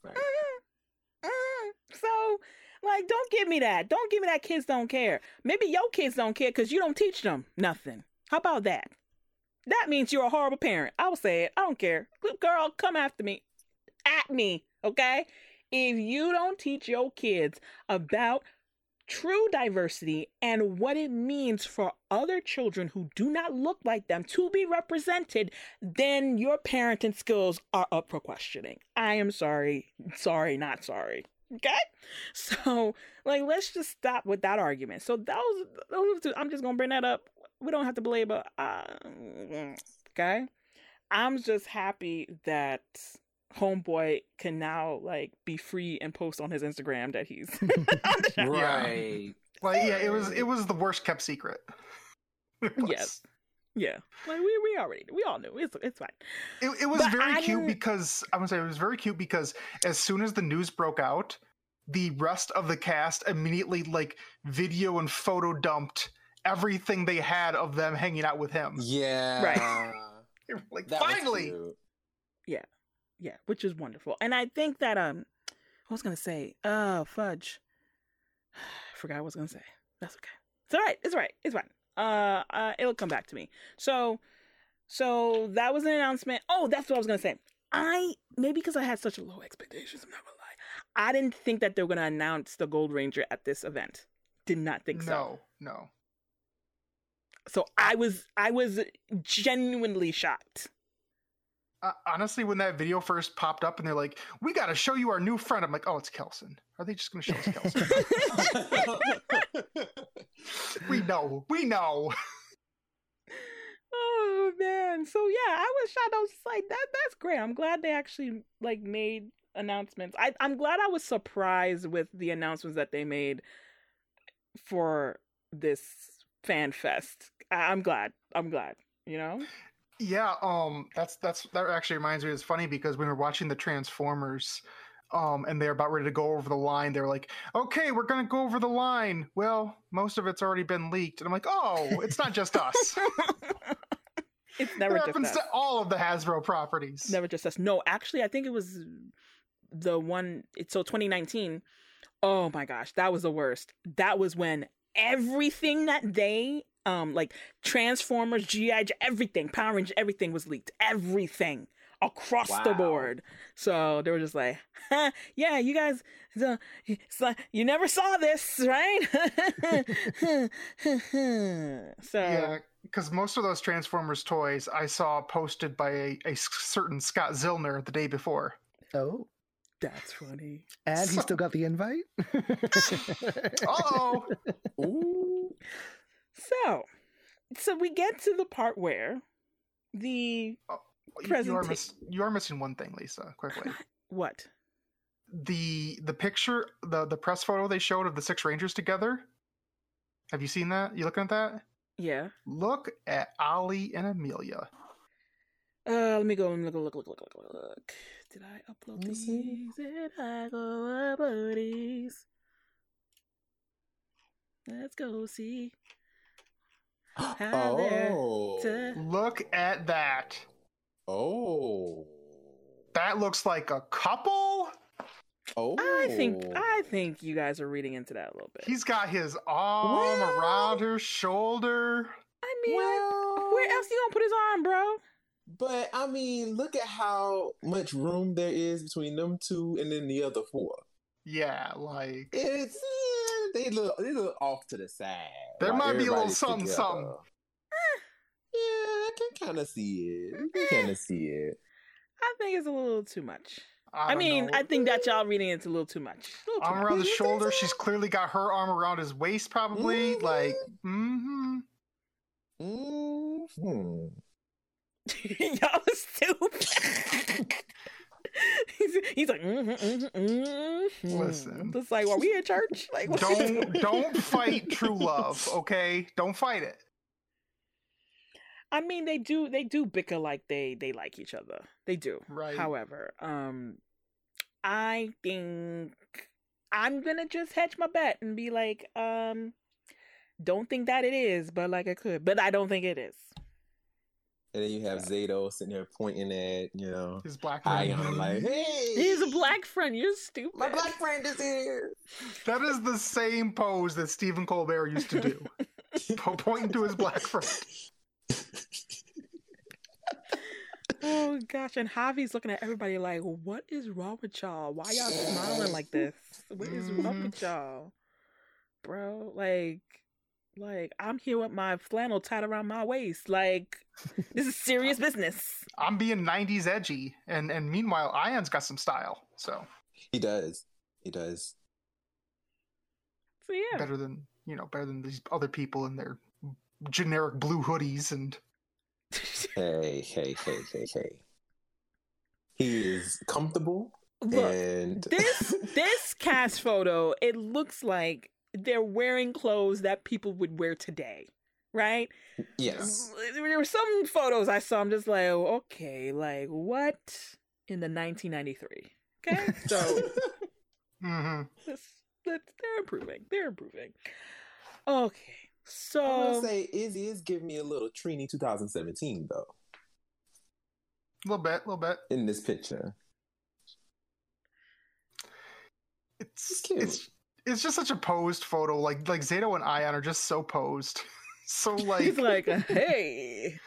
Right. Mhm. Mhm. So, like, don't give me that. Don't give me that kids don't care. Maybe your kids don't care because you don't teach them nothing. How about that? That means you're a horrible parent. I will say it. I don't care. Girl, come after me. At me, okay? If you don't teach your kids about true diversity and what it means for other children who do not look like them to be represented, then your parenting skills are up for questioning. I am sorry. Sorry, not sorry. Okay? So, like, let's just stop with that argument. So, those, those two, I'm just to bring that up. We don't have to belabor. Uh, okay? I'm just happy that Homeboy can now, like, be free and post on his Instagram that he's on the show. Right. Like, yeah, it was it was the worst kept secret. Yes. Yeah. Like, we, we already, we all knew. It's, it's fine. It, it was But very I cute didn't- because I would say it was very cute because as soon as the news broke out, the rest of the cast immediately like video and photo dumped everything they had of them hanging out with him. Yeah. Right. Like That finally, Yeah. Yeah, which is wonderful. And I think that um I was gonna say, oh fudge. I forgot what I was gonna say. That's okay. It's alright, it's alright, it's fine. Uh uh it'll come back to me. So so that was an announcement. Oh, that's what I was gonna say. I maybe because I had such low expectations, I'm not gonna lie. I didn't think that they were gonna announce the Gold Ranger at this event. Did not think so. no, no. So I was I was genuinely shocked. Uh, honestly, when that video first popped up and they're like, "We got to show you our new friend," I'm like, "Oh, it's Kelson. Are they just going to show us Kelson?" we know, we know. Oh man. So yeah, I was shocked. I was just like, that that's great. I'm glad they actually like made announcements. I I'm glad I was surprised with the announcements that they made for this fan fest. I, I'm glad. I'm glad. You know? Yeah, um, that's that's that actually reminds me. It's funny because when we were watching the Transformers, um, and they're about ready to go over the line, they're like, "Okay, we're gonna go over the line." Well, most of it's already been leaked, and I'm like, "Oh, it's not just us. it's never it just happens us. to all of the Hasbro properties." Never just us. No, actually, I think it was the one. It's so 2019. Oh my gosh, that was the worst. That was when everything that they um like Transformers, GI, everything, Power Rangers, everything was leaked. Everything across the board. So they were just like, huh, "Yeah, you guys, so, it's like, you never saw this, right?" so Yeah, because most of those Transformers toys I saw posted by a, a certain Scott Zillner the day before. Oh, that's funny. and he still got the invite. Oh, Ooh. Oh, So, so we get to the part where the you, you are miss, you are missing one thing, Lisa. Quickly, what? the the picture, the the press photo they showed of the six Rangers together. Have you seen that? You looking at that? Yeah. Look at Ollie and Amelia. Uh, let me go and look, look, look, look, look, look. Did I upload Let me these? see. Did I go upload these? Let's go see. Hi. Oh. To- Look at that. Oh. That looks like a couple. Oh. I think I think you guys are reading into that a little bit. He's got his arm Well- around her shoulder. I mean, Well, where else you gonna put his arm, bro? But I mean, look at how much room there is between them two and then the other four. Yeah, like It's eh, they look they look off to the side. There might be a little something, together. something. Yeah, I can kind of see it. We can kind of see it. I think it's a little too much. I, I, mean, know. I think that y'all reading it's a little too much. Little too arm much. around the You shoulder. She's clearly got her arm around his waist, probably. Mhm. Like, mm-hmm. hmm y'all are stupid. he's, he's like, mm-hmm, mm-hmm, mm-hmm. Listen. It's like, are we in church? Like, Don't don't fight true love, okay? Don't fight it. I mean, they do they do bicker like they they like each other. They do. Right. However, um, I think I'm gonna just hedge my bet and be like, um, don't think that it is, but like I could, but I don't think it is. And then you have Zayto sitting there pointing at, you know, His black friend. Aiyon like, hey, He's a black friend. You're stupid. My black friend is here. That is the same pose that Stephen Colbert used to do, po- pointing to his black friend. Oh gosh, and Javi's looking at everybody like, "What is wrong with y'all? Why y'all smiling like this? What is wrong Mhm. with y'all, bro? Like, like I'm here with my flannel tied around my waist. Like, this is serious business." I'm being '90s edgy, and and meanwhile, Aiyon's got some style, so He does. He does. So yeah, better than you know, better than these other people in their generic blue hoodies and Hey, hey, hey, hey, hey. He is comfortable look, and this this cast photo, it looks like they're wearing clothes that people would wear today, right? yes. There were some photos I saw. I'm just like, oh, okay, like what in the 1993? Okay, so hmm this, that they're improving. They're improving. Okay, I so say Izzy is giving me a little Trini 2017 though a little bit, a little bit. in this picture. It's It's cute. it's it's just such a posed photo. Like like Zayto and Aiyon are just so posed. so like, he's like, hey,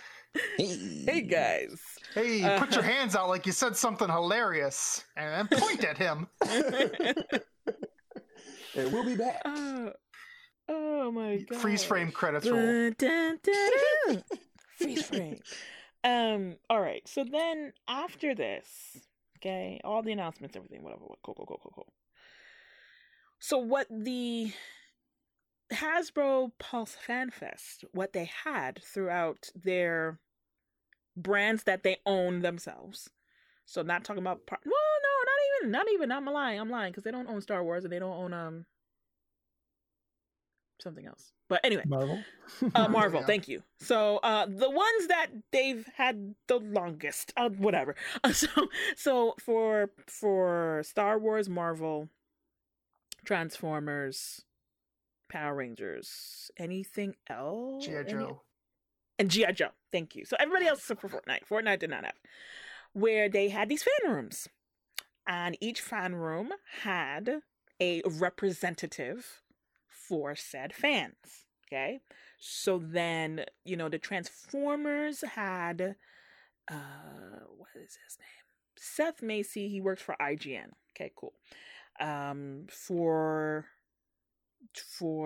Hey, hey guys. hey, uh, put your hands out like you said something hilarious, and then point at him. and we'll be back. oh, oh my god. Freeze frame credits roll. Dun, dun, dun, dun. Freeze frame. Um. All right. So then after this, okay, all the announcements, everything, whatever. what- Cool, cool, cool, cool, cool. So what the Hasbro Pulse Fan Fest, what they had throughout their brands that they own themselves. So not talking about par- well, no, not even, not even. I'm lying. I'm lying because they don't own Star Wars and they don't own um something else. But anyway, Marvel. uh, Marvel. Yeah. Thank you. So uh, the ones that they've had the longest, uh, whatever. Uh, so so for for Star Wars, Marvel, Transformers, Power Rangers, anything else? G.I. Any- Joe. and GI Joe. Thank you. So everybody else except for Fortnite. Fortnite did not have, where they had these fan rooms, and each fan room had a representative for said fans. Okay, so then you know the Transformers had, uh, what is his name? Seth Macy. He works for IGN. Okay, cool. Um, for for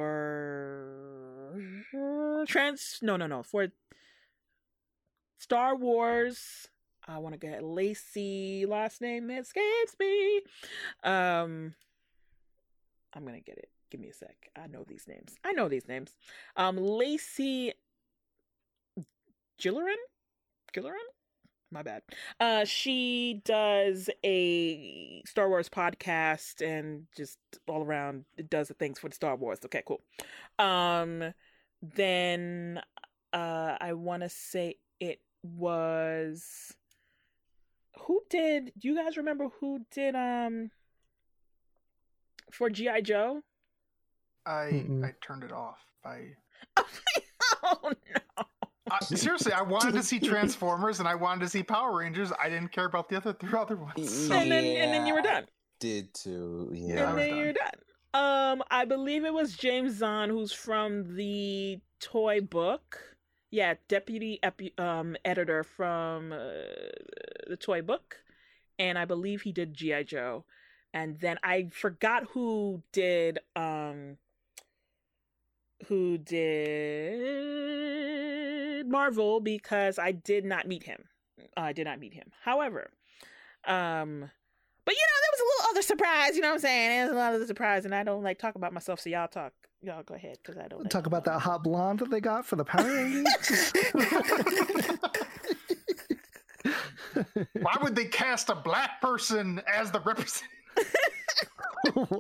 trans no no no for Star Wars. I want to get Lacey last name escapes me. Um, I'm gonna get it. Give me a sec. I know these names. I know these names. Um, Lacey Gillerin, Gillerin. My bad. Uh, she does a Star Wars podcast and just all around does the things for the Star Wars. Okay, cool. Um, then uh, I want to say it was who did? Do you guys remember who did um for GI Joe? I Mm-mm. I turned it off. I, oh no! I seriously, I wanted to see Transformers and I wanted to see Power Rangers. I didn't care about the other three other ones. So. And then and then you were done. Did too. Yeah, and then done. you're done. Um, I believe it was James Zahn who's from the toy book. Yeah, deputy epi- um editor from uh, the toy book, and I believe he did GI Joe, and then I forgot who did um who did Marvel because I did not meet him. I did not meet him. However, um, but you know, there was a little other surprise. You know what I'm saying? There's a lot of the surprise, and I don't like talk about myself. So y'all talk. Y'all go ahead because I don't like Talk about that hot blonde that they got for the Power Rangers. Why would they cast a black person as the representative? wow.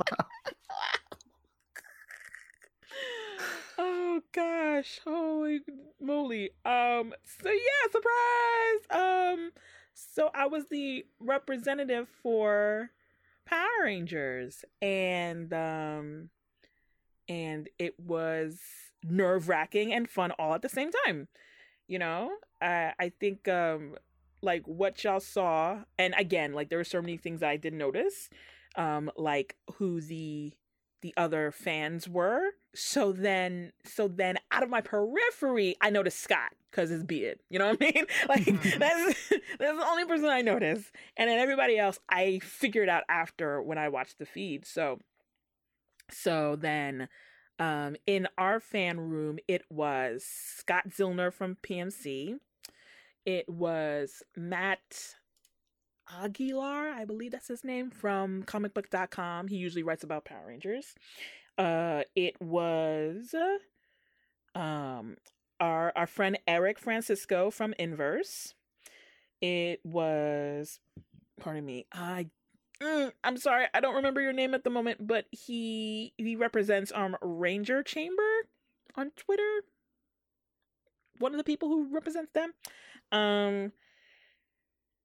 Gosh, holy moly. Um so yeah, surprise. Um so I was the representative for Power Rangers and um and it was nerve-wracking and fun all at the same time. You know? I I think um like what y'all saw and again, like there were so many things I didn't notice. Um like who the the other fans were. So then, so then, out of my periphery, I noticed Scott because his beard. You know what I mean? Like that's that's the only person I noticed, and then everybody else I figured out after when I watched the feed. So, so then, um, in our fan room, it was Scott Zillner from PMC. It was Matt Aguilar, I believe that's his name, from comicbook.com. He usually writes about Power Rangers. Uh it was um our our friend Eric Francisco from Inverse. It was pardon me. I mm, I'm sorry, I don't remember your name at the moment, but he he represents um Ranger Chamber on Twitter. One of the people who represents them. Um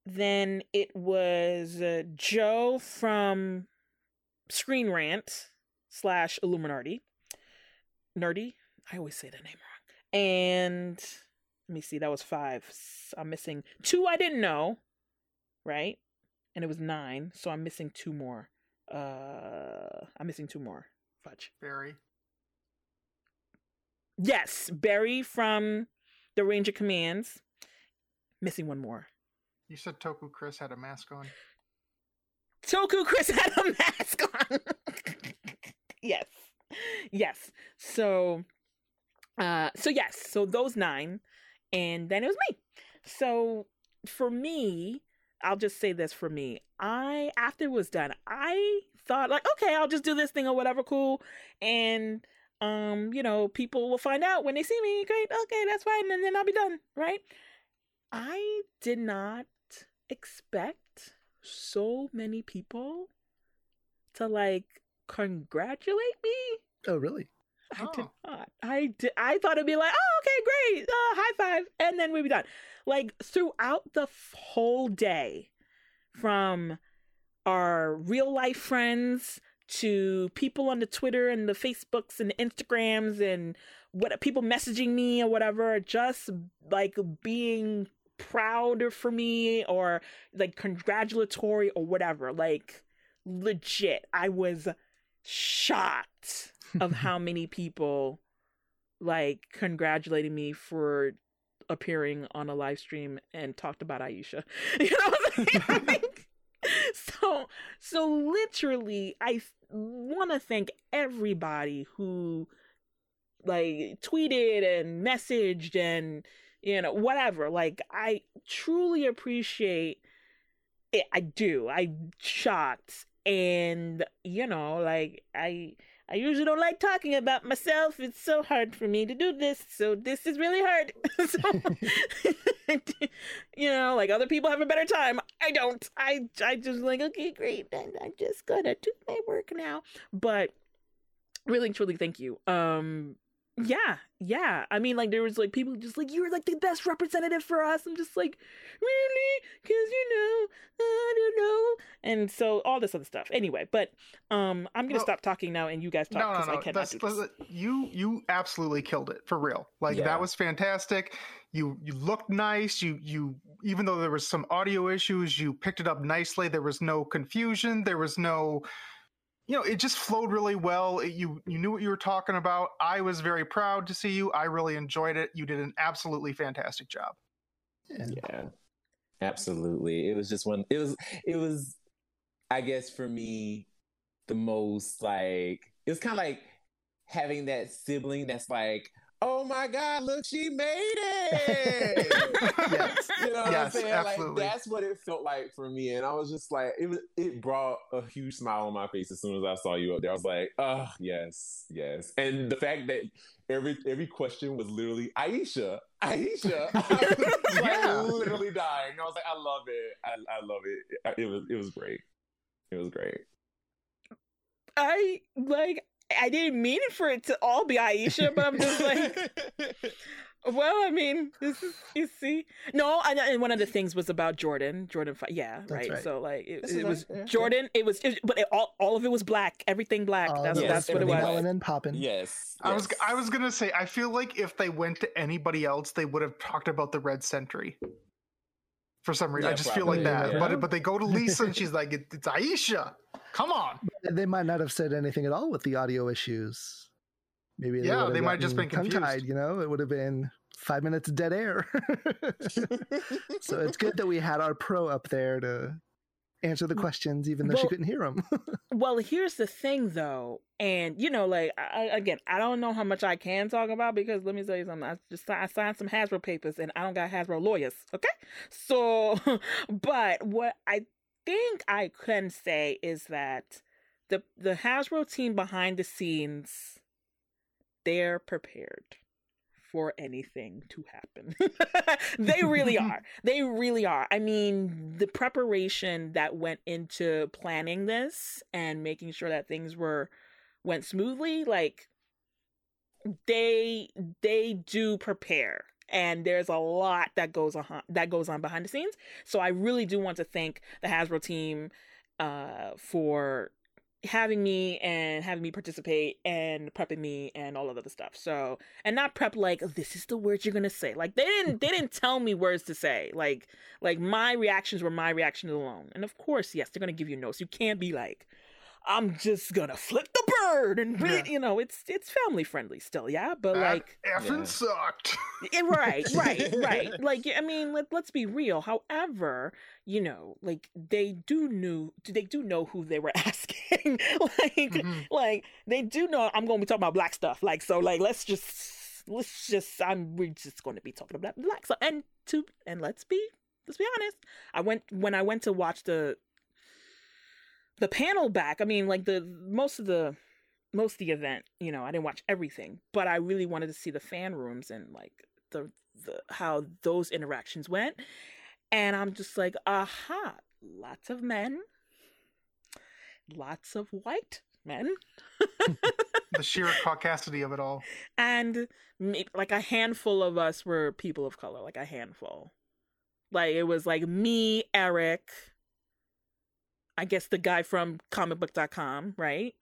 then it was uh, Joe from Screen Rant slash Illuminati. Nerdy. I always say that name wrong. And let me see, that was five. I'm missing two I didn't know, right? And it was nine, so I'm missing two more. Uh, I'm missing two more. Fudge. Barry. Yes, Barry from the Ranger Commands. Missing one more. You said Toku Chris had a mask on. Toku Chris had a mask on. yes. Yes. So uh so yes, so those nine and then it was me. So for me, I'll just say this for me. I after it was done, I thought like, okay, I'll just do this thing or whatever, cool. And um, you know, people will find out when they see me. Great, okay, that's fine, and then I'll be done, right? I did not expect so many people to like congratulate me. Oh, really? I did Oh. not. I did. I thought it'd be like, oh, okay, great, uh, high five, and then we'd be done. Like throughout the f- whole day, from our real life friends to people on the Twitter and the Facebooks and the Instagrams and what people messaging me or whatever, just like being proud for me or like congratulatory or whatever. Like legit, I was shocked of how many people like congratulating me for appearing on a live stream and talked about Aisha. You know what I'm saying? Like, so so literally I want to thank everybody who like tweeted and messaged and you know whatever like I truly appreciate it I do I'm shocked and you know like I I usually don't like talking about myself. It's so hard for me to do this. So this is really hard. so, you know, like other people have a better time. I don't. I I just like okay, great. I'm, I'm just gonna do my work now. But really, truly, thank you. Um, yeah, yeah. I mean, like there was like people just like you're like the best representative for us. I'm just like, really? Because you know, I don't know. And so all this other stuff. Anyway, but um, I'm gonna Well- stop talking now, and you guys talk No, because no, I no. cannot That's, do this. you you absolutely killed it for real. Like Yeah. that was fantastic. You you looked nice. You you even though there was some audio issues, you picked it up nicely. There was no confusion. There was no you know, it just flowed really well. It- you you knew what you were talking about. I was very proud to see you. I really enjoyed it. You did an absolutely fantastic job. Yeah. Yeah, absolutely. It was just one. It was. It was. I guess for me, the most like it was kind of like having that sibling that's like, oh my God, look, she made it. yes. You know what Yes, I'm saying? absolutely. Like that's what it felt like for me. And I was just like, it was it brought a huge smile on my face as soon as I saw you up there. I was like, oh yes, yes. And the fact that every every question was literally Aisha, Aisha. I was like Yeah. literally dying. I was like, I love it. I, I love it. It was it was great. It was great. I like. I didn't mean for it to all be Aisha, but I'm just like, well, I mean, this is you see. No, and, and one of the things was about Jordan. Jordan, yeah, right. right. So like, it, This it is was right, yeah. Jordan. It was, it, but it, all all of it was black. Everything black. All that's yes, that's what it was. was. going and popping. yes. I was. I was gonna say I feel like if they went to anybody else, they would have talked about the red sentry. For some reason, I Yeah, just feel like that. yeah. But but they go to Lisa and she's like, "It- "It's Aisha." Come on. They might not have said anything at all with the audio issues. Maybe they Yeah, they might have just gotten been confused. tongue-tied, You know, it would have been five minutes dead air. so it's good that we had our pro up there to answer the questions, even though she couldn't hear them. Well, here's the thing, though, and you know, like I, I- again, I don't know how much I can talk about because let me tell you something. I just I signed some Hasbro papers, and I don't got Hasbro lawyers. Okay, so, but what I think I can say is that the the Hasbro team behind the scenes, they're prepared for anything to happen. they really are. They really are. I mean, the preparation that went into planning this and making sure that things were went smoothly, like they they do prepare. And there's a lot that goes on that goes on behind the scenes. So I really do want to thank the Hasbro team uh for having me and having me participate and prepping me and all of the other stuff. So and not prep like this is the words you're gonna say. Like they didn't they didn't tell me words to say. Like like my reactions were my reactions alone. And of course, yes, they're gonna give you notes. You can't be like, I'm just gonna flip the bird and Yeah. you know it's it's family friendly still, yeah. But That like effing Yeah. sucked. yeah, right, right, right. Like, I mean, let, let's be real. However, you know, like they do knew, they do know who they were asking. like, Mhm. like they do know I'm going to be talking about black stuff. Like, so, like, let's just, let's just, I'm, we're just going to be talking about black stuff. And to, and let's be, let's be honest. I went when I went to watch the, the panel back. I mean, like the most of the most of the event, you know, I didn't watch everything, but I really wanted to see the fan rooms and like the, the how those interactions went. And I'm just like, aha, lots of men, lots of white men, the sheer caucasity of it all. and like a handful of us were people of color, like a handful. Like it was like me, Eric, I guess the guy from comicbook.com, right?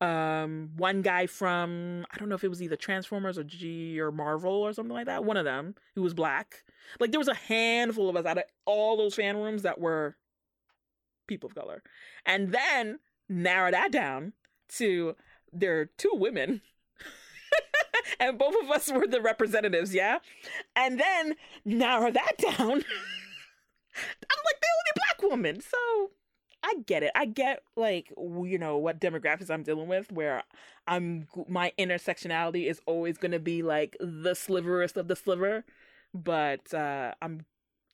Um, one guy from I don't know if it was either Transformers or G or Marvel or something like that. One of them who was black. Like there was a handful of us out of all those fan rooms that were people of color, and then narrow that down to there are two women. and both of us were the representatives, yeah? And then narrow that down. I'm like the only black woman. So I get it. I get like you know what demographics I'm dealing with where I'm my intersectionality is always going to be like the sliverest of the sliver, but uh I'm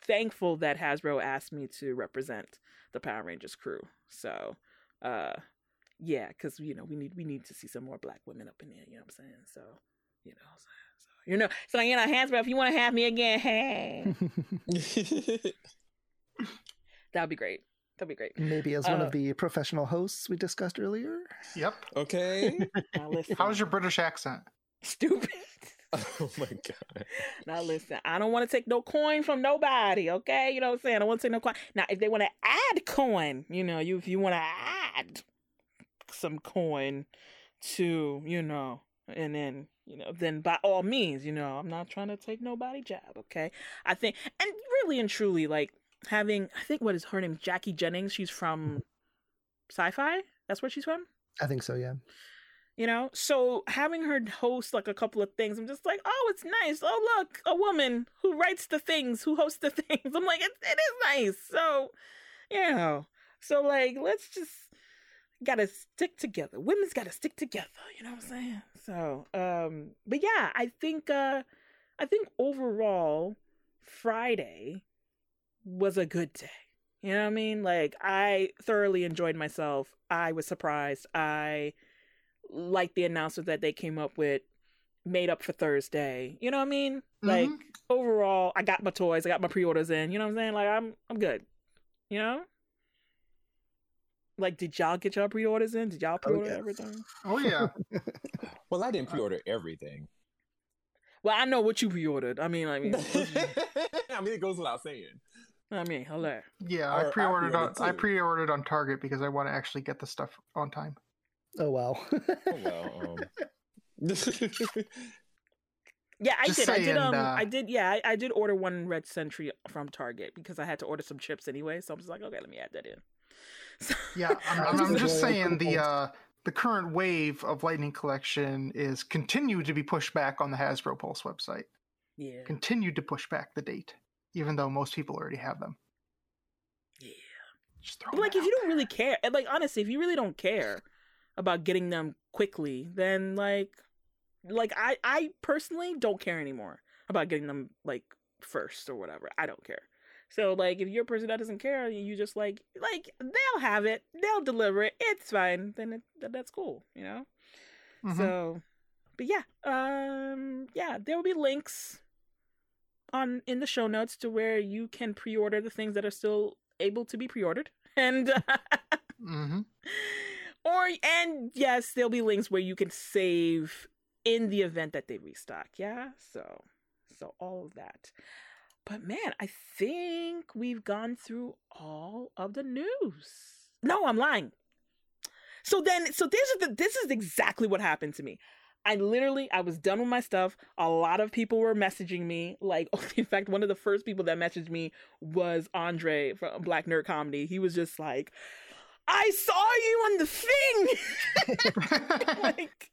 thankful that Hasbro asked me to represent the Power Rangers crew. So, uh yeah, cuz you know, we need we need to see some more black women up in there, you know what I'm saying? So, you know, so, so you know, so you know, Hasbro, if you want to have me again, hey, that'd be great. That'd be great. Maybe as one Uh, of the professional hosts we discussed earlier. Yep. okay. Now listen. How's your British accent? stupid? oh my god. Now listen, I don't want to take no coin from nobody, okay? You know what I'm saying? I don't want to take no coin. Now, if they want to add coin, you know, you if you want to add some coin to, you know, and then, you know, then by all means, you know, I'm not trying to take nobody job, okay? I think and really and truly like having I think what is her name? Jackie Jennings. She's from Syfy. That's where she's from I think so, yeah. you know so having her host like a couple of things i'm just like oh it's nice oh look a woman who writes the things who hosts the things i'm like it, it is nice so you know so like let's just gotta stick together. Women's gotta stick together. You know what I'm saying? So, um, but yeah, I think, uh, I think overall, Friday was a good day. You know what I mean? Like I thoroughly enjoyed myself. I was surprised. I liked the announcement that they came up with made up for Thursday. You know what I mean? Like Mhm. overall, I got my toys, I got my pre-orders in. You know what I'm saying? Like I'm I'm good. You know? Like did y'all get y'all pre-orders in? Did y'all pre-order yes. everything? Oh yeah. Well, I didn't pre-order everything. Well, I know what you pre-ordered. I mean, I mean, I mean, it goes without saying. I mean, hello. Yeah, Or I I pre-ordered on pre-ordered I pre-ordered on Target because I want to actually get the stuff on time. Oh wow. Oh well. Um... Yeah, I Just did. I did. Um, uh, I did. Yeah, I, I did order one Red Sentry from Target because I had to order some chips anyway. So I'm just like, okay, let me add that in. So, Yeah, I'm, I'm, Just I'm just saying the uh, the current wave of Lightning Collection is continued to be pushed back on the Hasbro Pulse website. yeah, Continued to push back the date, even though most people already have them. yeah. Just throw But like, if you don't really care, and like honestly, if you really don't care about getting them quickly, then like, like I, I personally don't care anymore about getting them like first or whatever. I don't care. So like, if you're a person that doesn't care, and you just like, like they'll have it, they'll deliver it, it's fine. Then it, that's cool, you know. Mhm. So, but yeah, um, yeah, there will be links on in the show notes to where you can pre-order the things that are still able to be pre-ordered, and Mhm. or and yes, there'll be links where you can save in the event that they restock. Yeah, so so all of that. But man, I think we've gone through all of the news. No, I'm lying. So then, so this is the, this is exactly what happened to me. I literally, I was done with my stuff. A lot of people were messaging me. Like, in fact, one of the first people that messaged me was Andre from Black Nerd Comedy. He was just like, I saw you on the thing. like,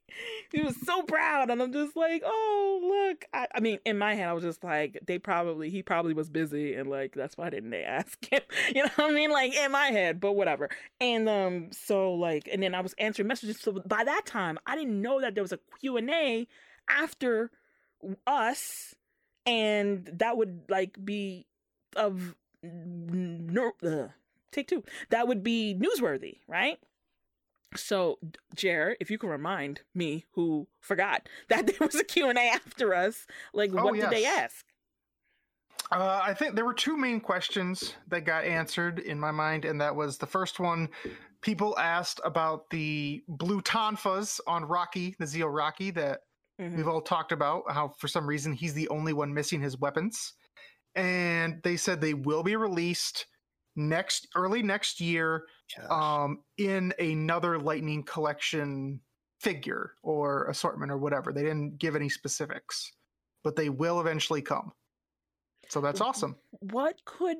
he was so proud. And I'm just like, oh, look. I, I mean, in my head, I was just like, they probably, he probably was busy. And like, that's why didn't they ask him? You know what I mean? Like, in my head, but whatever. And um, so like, and then I was answering messages. So by that time, I didn't know that there was a Q and A after us, and that would like be of no uh, take two. That would be newsworthy, right? So, Jer, if you can remind me who forgot that there was a Q&A after us, like Oh, what did they ask? Uh, I think there were two main questions that got answered in my mind, and that was the first one. People asked about the blue tonfas on Rocky, the Zeo Rocky, that Mhm. we've all talked about. How for some reason he's the only one missing his weapons, and they said they will be released next early next year Gosh. um, in another Lightning Collection figure or assortment or whatever. They didn't give any specifics, but they will eventually come. So that's awesome. What could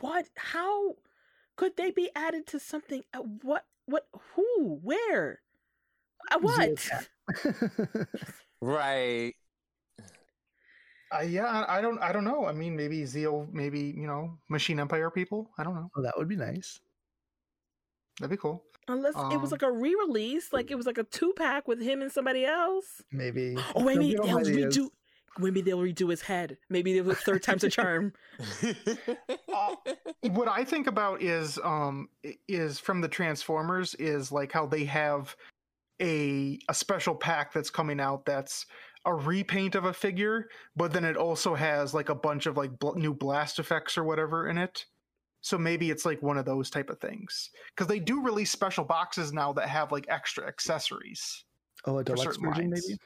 what how could they be added to something uh, what what who where uh, what right. Uh, yeah, I I don't, I don't know. I mean, maybe Zeo, maybe you know, Machine Empire people. I don't know. oh, that would be nice. That'd be cool. unless it was Um, like a re-release like it was like a two-pack with him and somebody else Maybe. oh maybe they'll redo maybe they'll redo his head maybe it was third time's a charm Uh, what I think about is um is from the Transformers is like how they have a a special pack that's coming out that's a repaint of a figure, but then it also has like a bunch of like bl- new blast effects or whatever in it. So maybe it's like one of those type of things because they do release special boxes now that have like extra accessories. Oh, a deluxe version, maybe.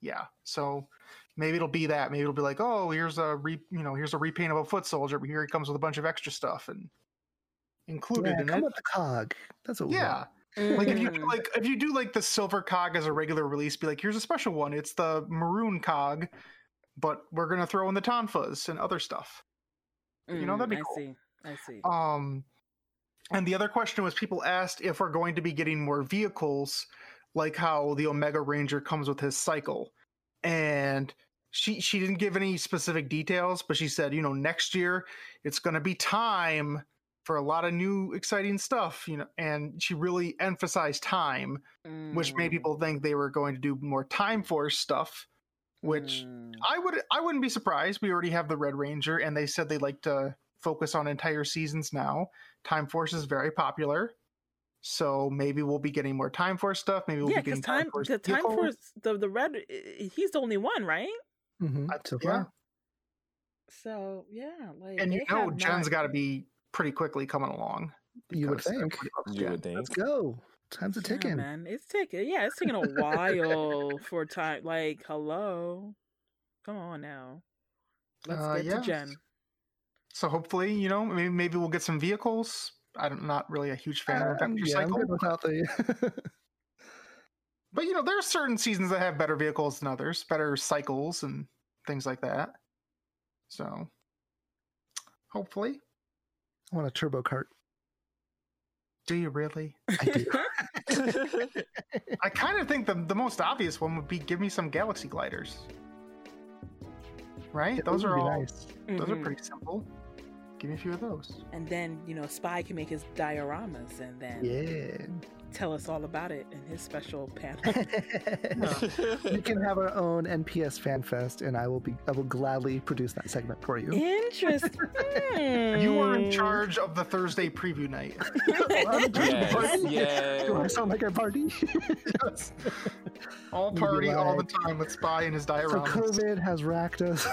Yeah, so maybe it'll be that. Maybe it'll be like, oh, here's a re, you know, here's a repaint of a foot soldier, but here he comes with a bunch of extra stuff and included Yeah, in come it. with the cog. That's what we Yeah, like if you do Mm. like if you do like the silver cog as a regular release, be like, here's a special one. It's the maroon cog, but we're gonna throw in the tonfas and other stuff. you know, that'd be Mm, I cool. see i see Um, and the other question was people asked if we're going to be getting more vehicles, like how the Omega Ranger comes with his cycle. And she she didn't give any specific details, but she said, you know, next year it's going to be time for a lot of new exciting stuff, you know, and she really emphasized time, which made Mm, people think they were going to do more Time Force stuff. Which mm. I would I wouldn't be surprised. We already have the Red Ranger, and they said they like to focus on entire seasons now. Time Force is very popular, so maybe we'll be getting more Time Force stuff. Maybe we'll yeah, be because getting time Force the time vehicles. force the the red he's the only one, right? hmm I- so yeah. far. So yeah, like and you know have Jen's not- got to be pretty quickly coming along. You would think. You would think. Let's go. Time's a Yeah, ticking. man. It's taking yeah, it's taking a while for time. Like, hello, come on now. Let's Uh, get yeah. to Jen. So hopefully, you know, maybe maybe we'll get some vehicles. I'm not really a huge fan of Um, Adventure yeah, I'm Cycle, good without the. but you know, there are certain seasons that have better vehicles than others, better cycles and things like that. So hopefully, I want a turbo cart. do you really? I do. I kind of think the the most obvious one would be give me some Galaxy gliders. Right? those are all nice. those are Mhm. pretty simple. Give me a few of those. And then you know, Spy can make his dioramas and then Yeah. Tell us all about it in his special panel. we can have our own NPS fan fest, and I will be. I will gladly produce that segment for you. Interesting. You were in charge of the Thursday preview night. yes, Do I sound like a party? Yes. all You'd be party all the time with Spy and his so. COVID has racked us.